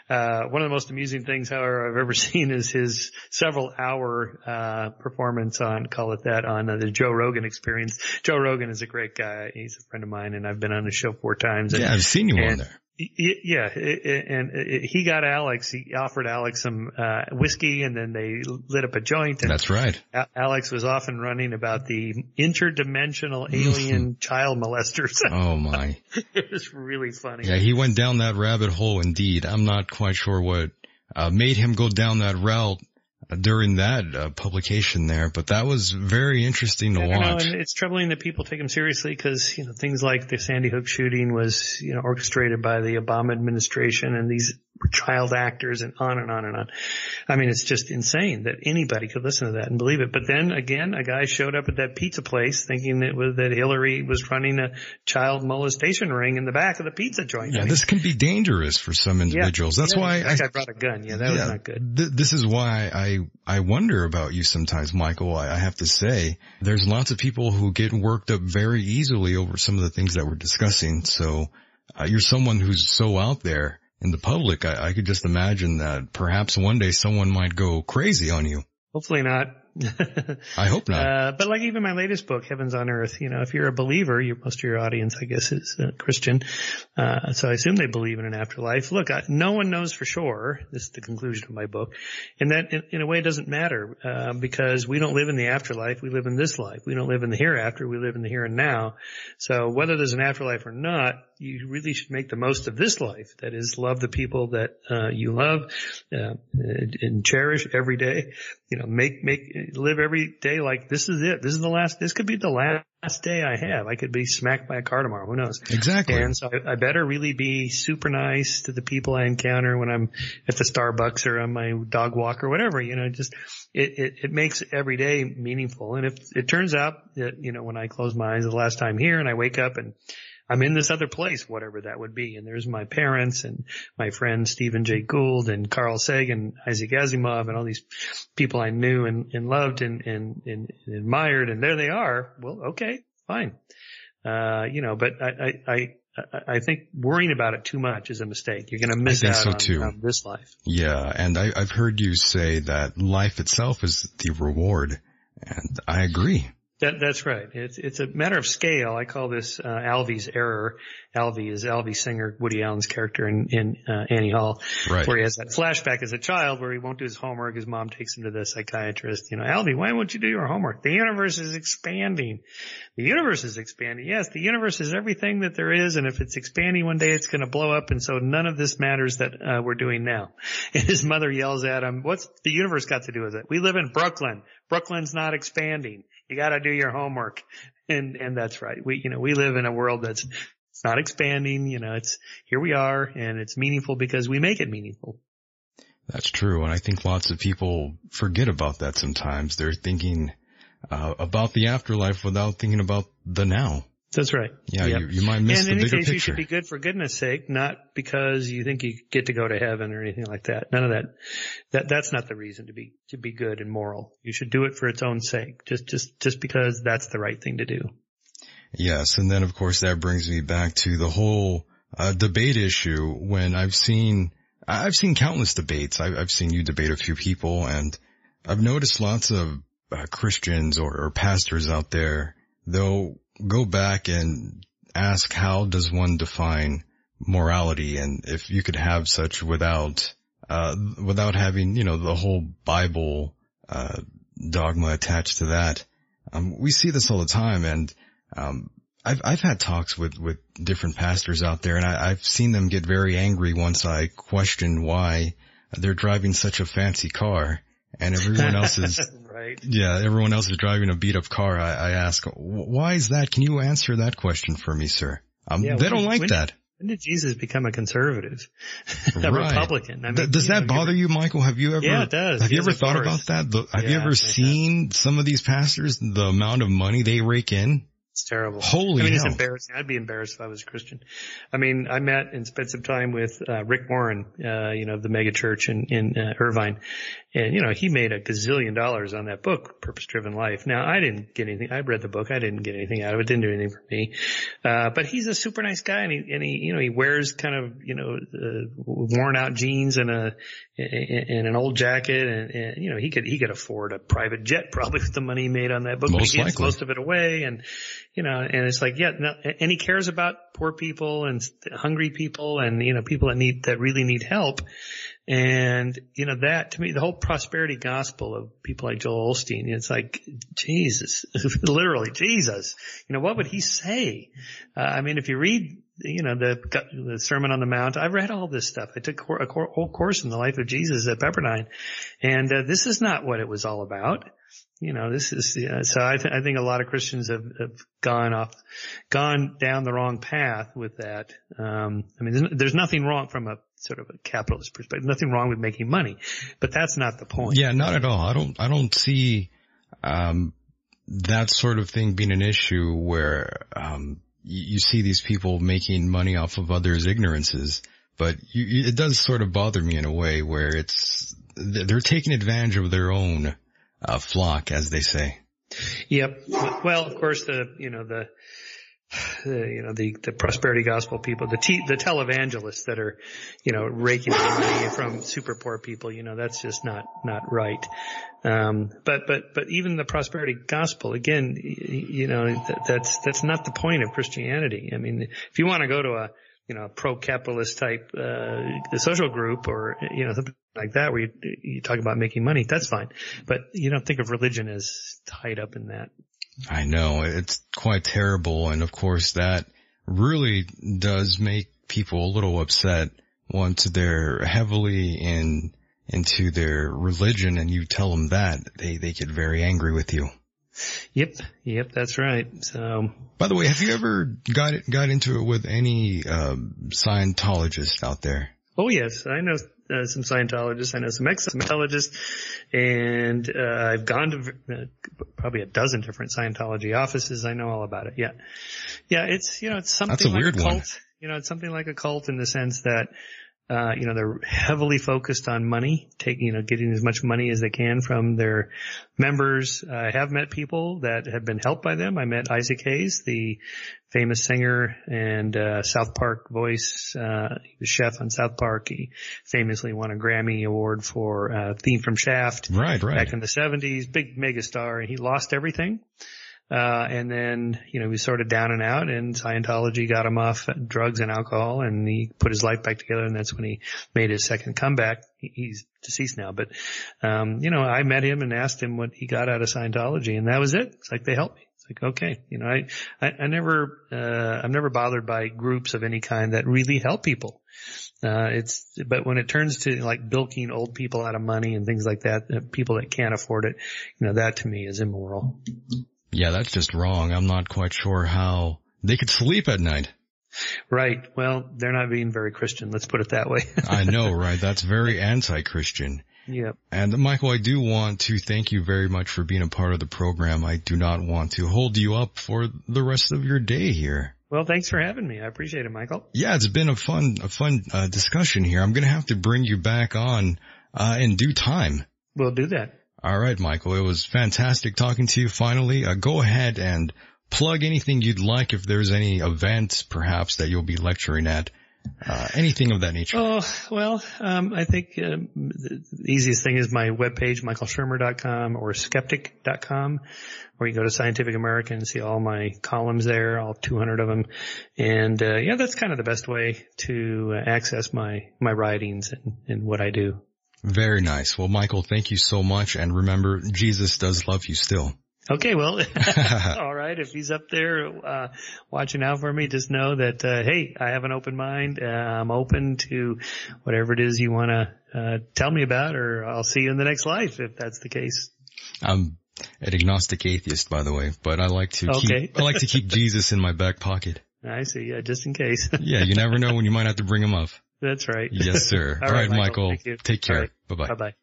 Uh, one of the most amusing things, however, I've ever <laughs> seen is his several hour uh, performance on call it that on uh, the Joe Rogan Experience. Joe Rogan is a great guy. He's a friend of mine, and I've been on his show four times. And, yeah, I've seen you on there. Yeah, and he got Alex. He offered Alex some uh, whiskey, and then they lit up a joint. And That's right. Alex was often running about the interdimensional alien <laughs> child molesters. Oh my! <laughs> it was really funny. Yeah, he went down that rabbit hole. Indeed, I'm not quite sure what uh, made him go down that route during that uh, publication there, but that was very interesting to yeah, watch. Know, and it's troubling that people take him seriously because, you know, things like the Sandy Hook shooting was, you know, orchestrated by the Obama administration and these child actors and on and on and on. I mean, it's just insane that anybody could listen to that and believe it. But then again, a guy showed up at that pizza place thinking that was, that Hillary was running a child molestation ring in the back of the pizza joint. Yeah, I mean, this can be dangerous for some individuals. Yeah, That's yeah, why that I, brought a gun. Yeah, that was not good. Th- this is why I, I wonder about you sometimes, Michael. I, I have to say there's lots of people who get worked up very easily over some of the things that we're discussing. So uh, you're someone who's so out there in the public, I, I could just imagine that perhaps one day someone might go crazy on you. Hopefully not. <laughs> I hope not. Uh, but like even my latest book, Heavens on Earth, you know, if you're a believer, you most of your audience, I guess, is uh, Christian. Uh, so I assume they believe in an afterlife. Look, I, no one knows for sure. This is the conclusion of my book. And that in, in a way doesn't matter, uh, because we don't live in the afterlife. We live in this life. We don't live in the hereafter. We live in the here and now. So whether there's an afterlife or not, you really should make the most of this life. That is, love the people that uh, you love uh, and cherish every day. You know, make make live every day like this is it. This is the last. This could be the last day I have. I could be smacked by a car tomorrow. Who knows? Exactly. And so I, I better really be super nice to the people I encounter when I'm at the Starbucks or on my dog walk or whatever. You know, just it it, it makes every day meaningful. And if it turns out that you know when I close my eyes the last time here and I wake up and I'm in this other place, whatever that would be. And there's my parents and my friend Stephen Jay Gould and Carl Sagan, Isaac Asimov and all these people I knew and, and loved and, and, and, admired. And there they are. Well, okay, fine. Uh, you know, but I, I, I I think worrying about it too much is a mistake. You're going to miss out so on, too. on, this life. Yeah, and I, I've heard you say that life itself is the reward, and I agree. That, that's right. It's it's a matter of scale. I call this uh, Alvy's error. Alvy is Alvy Singer, Woody Allen's character in, in uh, Annie Hall, right. where he has that flashback as a child where he won't do his homework. His mom takes him to the psychiatrist. You know, Alvy, why won't you do your homework? The universe is expanding. The universe is expanding. Yes, the universe is everything that there is, and if it's expanding one day, it's going to blow up. And so none of this matters that uh, we're doing now. <laughs> And his mother yells at him, "What's the universe got to do with it? We live in Brooklyn. Brooklyn's not expanding." You got to do your homework. <laughs> And, and that's right. We, you know, we live in a world that's, it's not expanding. You know, it's here we are and it's meaningful because we make it meaningful. That's true. And I think lots of people forget about that sometimes. They're thinking uh, about the afterlife without thinking about the now. That's right. Yeah, yep. you, you might miss and the in any bigger case, picture. you should be good for goodness sake, not because you think you get to go to heaven or anything like that. None of that. That that's not the reason to be to be good and moral. You should do it for its own sake, just just just because that's the right thing to do. Yes, and then of course that brings me back to the whole uh, debate issue. When I've seen I've seen countless debates. I've, I've seen you debate a few people, and I've noticed lots of uh, Christians or, or pastors out there. They'll go back and ask how does one define morality? And if you could have such without uh, without having you know the whole bible uh, dogma attached to that. Um, we see this all the time and um, I've I've had talks with with different pastors out there and I, I've seen them get very angry once I question why they're driving such a fancy car and everyone else is <laughs> right. yeah, everyone else is driving a beat up car. I, I ask, why is that? Can you answer that question for me, sir? Um, Yeah, they don't like when- that. When did Jesus become a conservative? <laughs> a Right. Republican. I mean, Th- does that know, bother you, Michael? Have you ever? Yeah, it does. Have you ever thought about that? The- have you ever seen some of these pastors, the amount of money they rake in? It's terrible. Holy I mean, it's embarrassing. I'd be embarrassed if I was a Christian. I mean, I met and spent some time with uh, Rick Warren, uh, you know, the mega church in, in uh, Irvine. And, you know, he made a gazillion dollars on that book, Purpose Driven Life. Now, I didn't get anything. I read the book. I didn't get anything out of it. Didn't do anything for me. Uh, but he's a super nice guy and he, and he, you know, he wears kind of, you know, uh, worn out jeans and a, and an old jacket and, and, you know, he could, he could afford a private jet probably with the money he made on that book. but Most he gives likely. most of it away and, you know, and it's like, yeah, no, and he cares about poor people and hungry people and, you know, people that need, that really need help. And, you know, that to me, the whole prosperity gospel of people like Joel Osteen, it's like, Jesus, <laughs> literally Jesus, you know, what would he say? Uh, I mean, if you read, you know, the, the Sermon on the Mount, I've read all this stuff. I took a whole course in the life of Jesus at Pepperdine. And, uh, this is not what it was all about you know, this is, yeah, so I, th- I think a lot of Christians have, have gone off, gone down the wrong path with that. Um, I mean, there's, there's nothing wrong from a sort of a capitalist perspective, nothing wrong with making money, but that's not the point. Yeah, not at all. I don't, I don't see, um, that sort of thing being an issue where, um, you, you see these people making money off of others' ignorances, but you, it does sort of bother me in a way where it's, they're taking advantage of their own, uh, flock, as they say. Yep. Well, of course, the, you know, the, <sighs> you know, the, the prosperity gospel people, the te- the televangelists that are, you know, raking money from super poor people, you know, that's just not, not right. Um, but, but, but even the prosperity gospel, again, you know, that, that's, that's not the point of Christianity. I mean, if you want to go to a, you know, pro-capitalist type, uh, social group or, you know, something like that where you, you talk about making money, that's fine. But you don't think of religion as tied up in that. I know it's quite terrible. And of course that really does make people a little upset once they're heavily in, into their religion and you tell them that they, they get very angry with you. Yep. Yep. That's right. So. By the way, have you ever got it, got into it with any, um, Scientologists out there? Oh yes, I know uh, some Scientologists. I know some ex-Scientologists, and uh, I've gone to uh, probably a dozen different Scientology offices. I know all about it. Yeah, yeah. It's you know it's something That's a like weird a cult. one. You know, it's something like a cult in the sense that uh, you know, they're heavily focused on money, taking, you know, getting as much money as they can from their members. I have met people that have been helped by them. I met Isaac Hayes, the famous singer and, uh, South Park voice. Uh, he was chef on South Park. He famously won a Grammy award for, uh, theme from Shaft. Right, right. Back in the seventies, big mega star and he lost everything. Uh, and then, you know, he was sort of down and out and Scientology got him off drugs and alcohol and he put his life back together and that's when he made his second comeback. He's deceased now, but, um, you know, I met him and asked him what he got out of Scientology and that was it. It's like they helped me. It's like, okay, you know, I, I, I never, uh, I'm never bothered by groups of any kind that really help people. Uh, it's, but when it turns to like bilking old people out of money and things like that, uh, people that can't afford it, you know, that to me is immoral. Yeah, that's just wrong. I'm not quite sure how they could sleep at night. Right. Well, they're not being very Christian. Let's put it that way. <laughs> I know, right? That's very anti-Christian. Yep. And Michael, I do want to thank you very much for being a part of the program. I do not want to hold you up for the rest of your day here. Well, thanks for having me. I appreciate it, Michael. Yeah, it's been a fun, a fun uh, discussion here. I'm going to have to bring you back on uh, in due time. We'll do that. All right, Michael. It was fantastic talking to you finally. Uh, go ahead and plug anything you'd like if there's any events perhaps that you'll be lecturing at. Uh, anything of that nature. Oh, well, um, I think um, the easiest thing is my webpage, michaelshermer.com or skeptic.com, where you go to Scientific American and see all my columns there, all 200 of them. And, uh, yeah, that's kind of the best way to uh, access my, my writings and, and what I do. Very nice. Well, Michael, thank you so much. And remember, Jesus does love you still. Okay, well, <laughs> <laughs> all right. If he's up there uh, watching out for me, just know that uh, hey, I have an open mind. Uh, I'm open to whatever it is you want to uh, tell me about, or I'll see you in the next life if that's the case. I'm an agnostic atheist, by the way, but I like to Okay. keep I like to keep <laughs> Jesus in my back pocket. I see. Yeah, just in case. Yeah, you never know when you might have to bring him up. That's right. Yes, sir. <laughs> All All right, right, Michael. Michael. Take care. Right. Bye bye. Bye bye.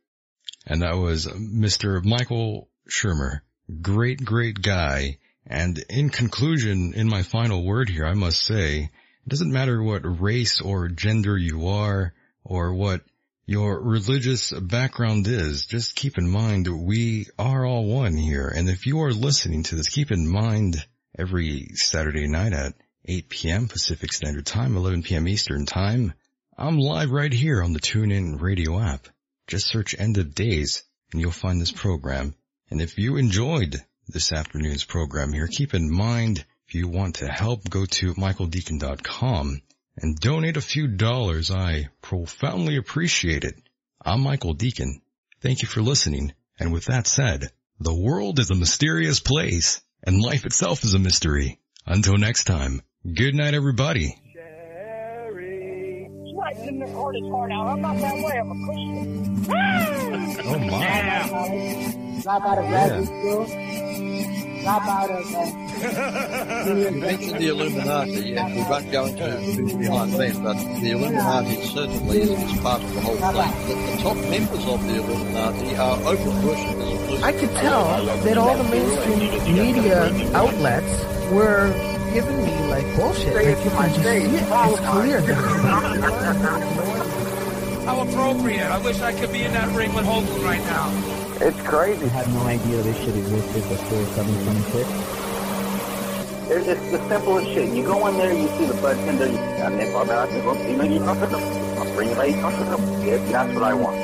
And that was Mr. Michael Shermer. Great, great guy. And in conclusion, in my final word here, I must say, it doesn't matter what race or gender you are or what your religious background is. Just keep in mind we are all one here. And if you are listening to this, keep in mind every Saturday night at 8 p.m. Pacific Standard Time, 11 p.m. Eastern Time, I'm live right here on the TuneIn radio app. Just search End of Days and you'll find this program. And if you enjoyed this afternoon's program here, keep in mind if you want to help, go to michaeldecon.com and donate a few dollars. I profoundly appreciate it. I'm Michael Decon. Thank you for listening. And with that said, the world is a mysterious place and life itself is a mystery. Until next time, good night everybody. He's writing the hardest heart out. I'm not that way. I'm a Christian. Oh my. drop out of graduate school, drop out of uh, You mentioned the Illuminati, and we won't go into who's behind them, but the Illuminati certainly is part of the whole thing. The, the top members of the Illuminati are open worshippers. I could tell that all the mainstream media outlets were giving me like bullshit. Like you can just see it. Oh, it's clear. <laughs> How appropriate. I wish I could be in that ring with Hogan right now. It's crazy. I had no idea this shit existed before 726. It's, it's the simplest shit. You go in there, you see the bartender, you got Nick about it, you know, you're comfortable. I'll bring it out, you're comfortable. That's what I want.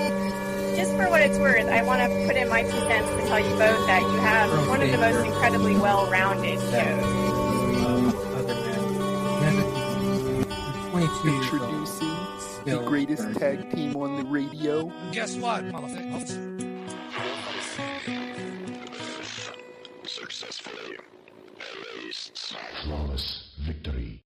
Just for what it's worth, I want to put in my two cents to tell you both that you have one of the most incredibly well-rounded shows. Introducing the greatest tag team on the radio. Guess what, motherfucker? Successfully erased. Flawless victory.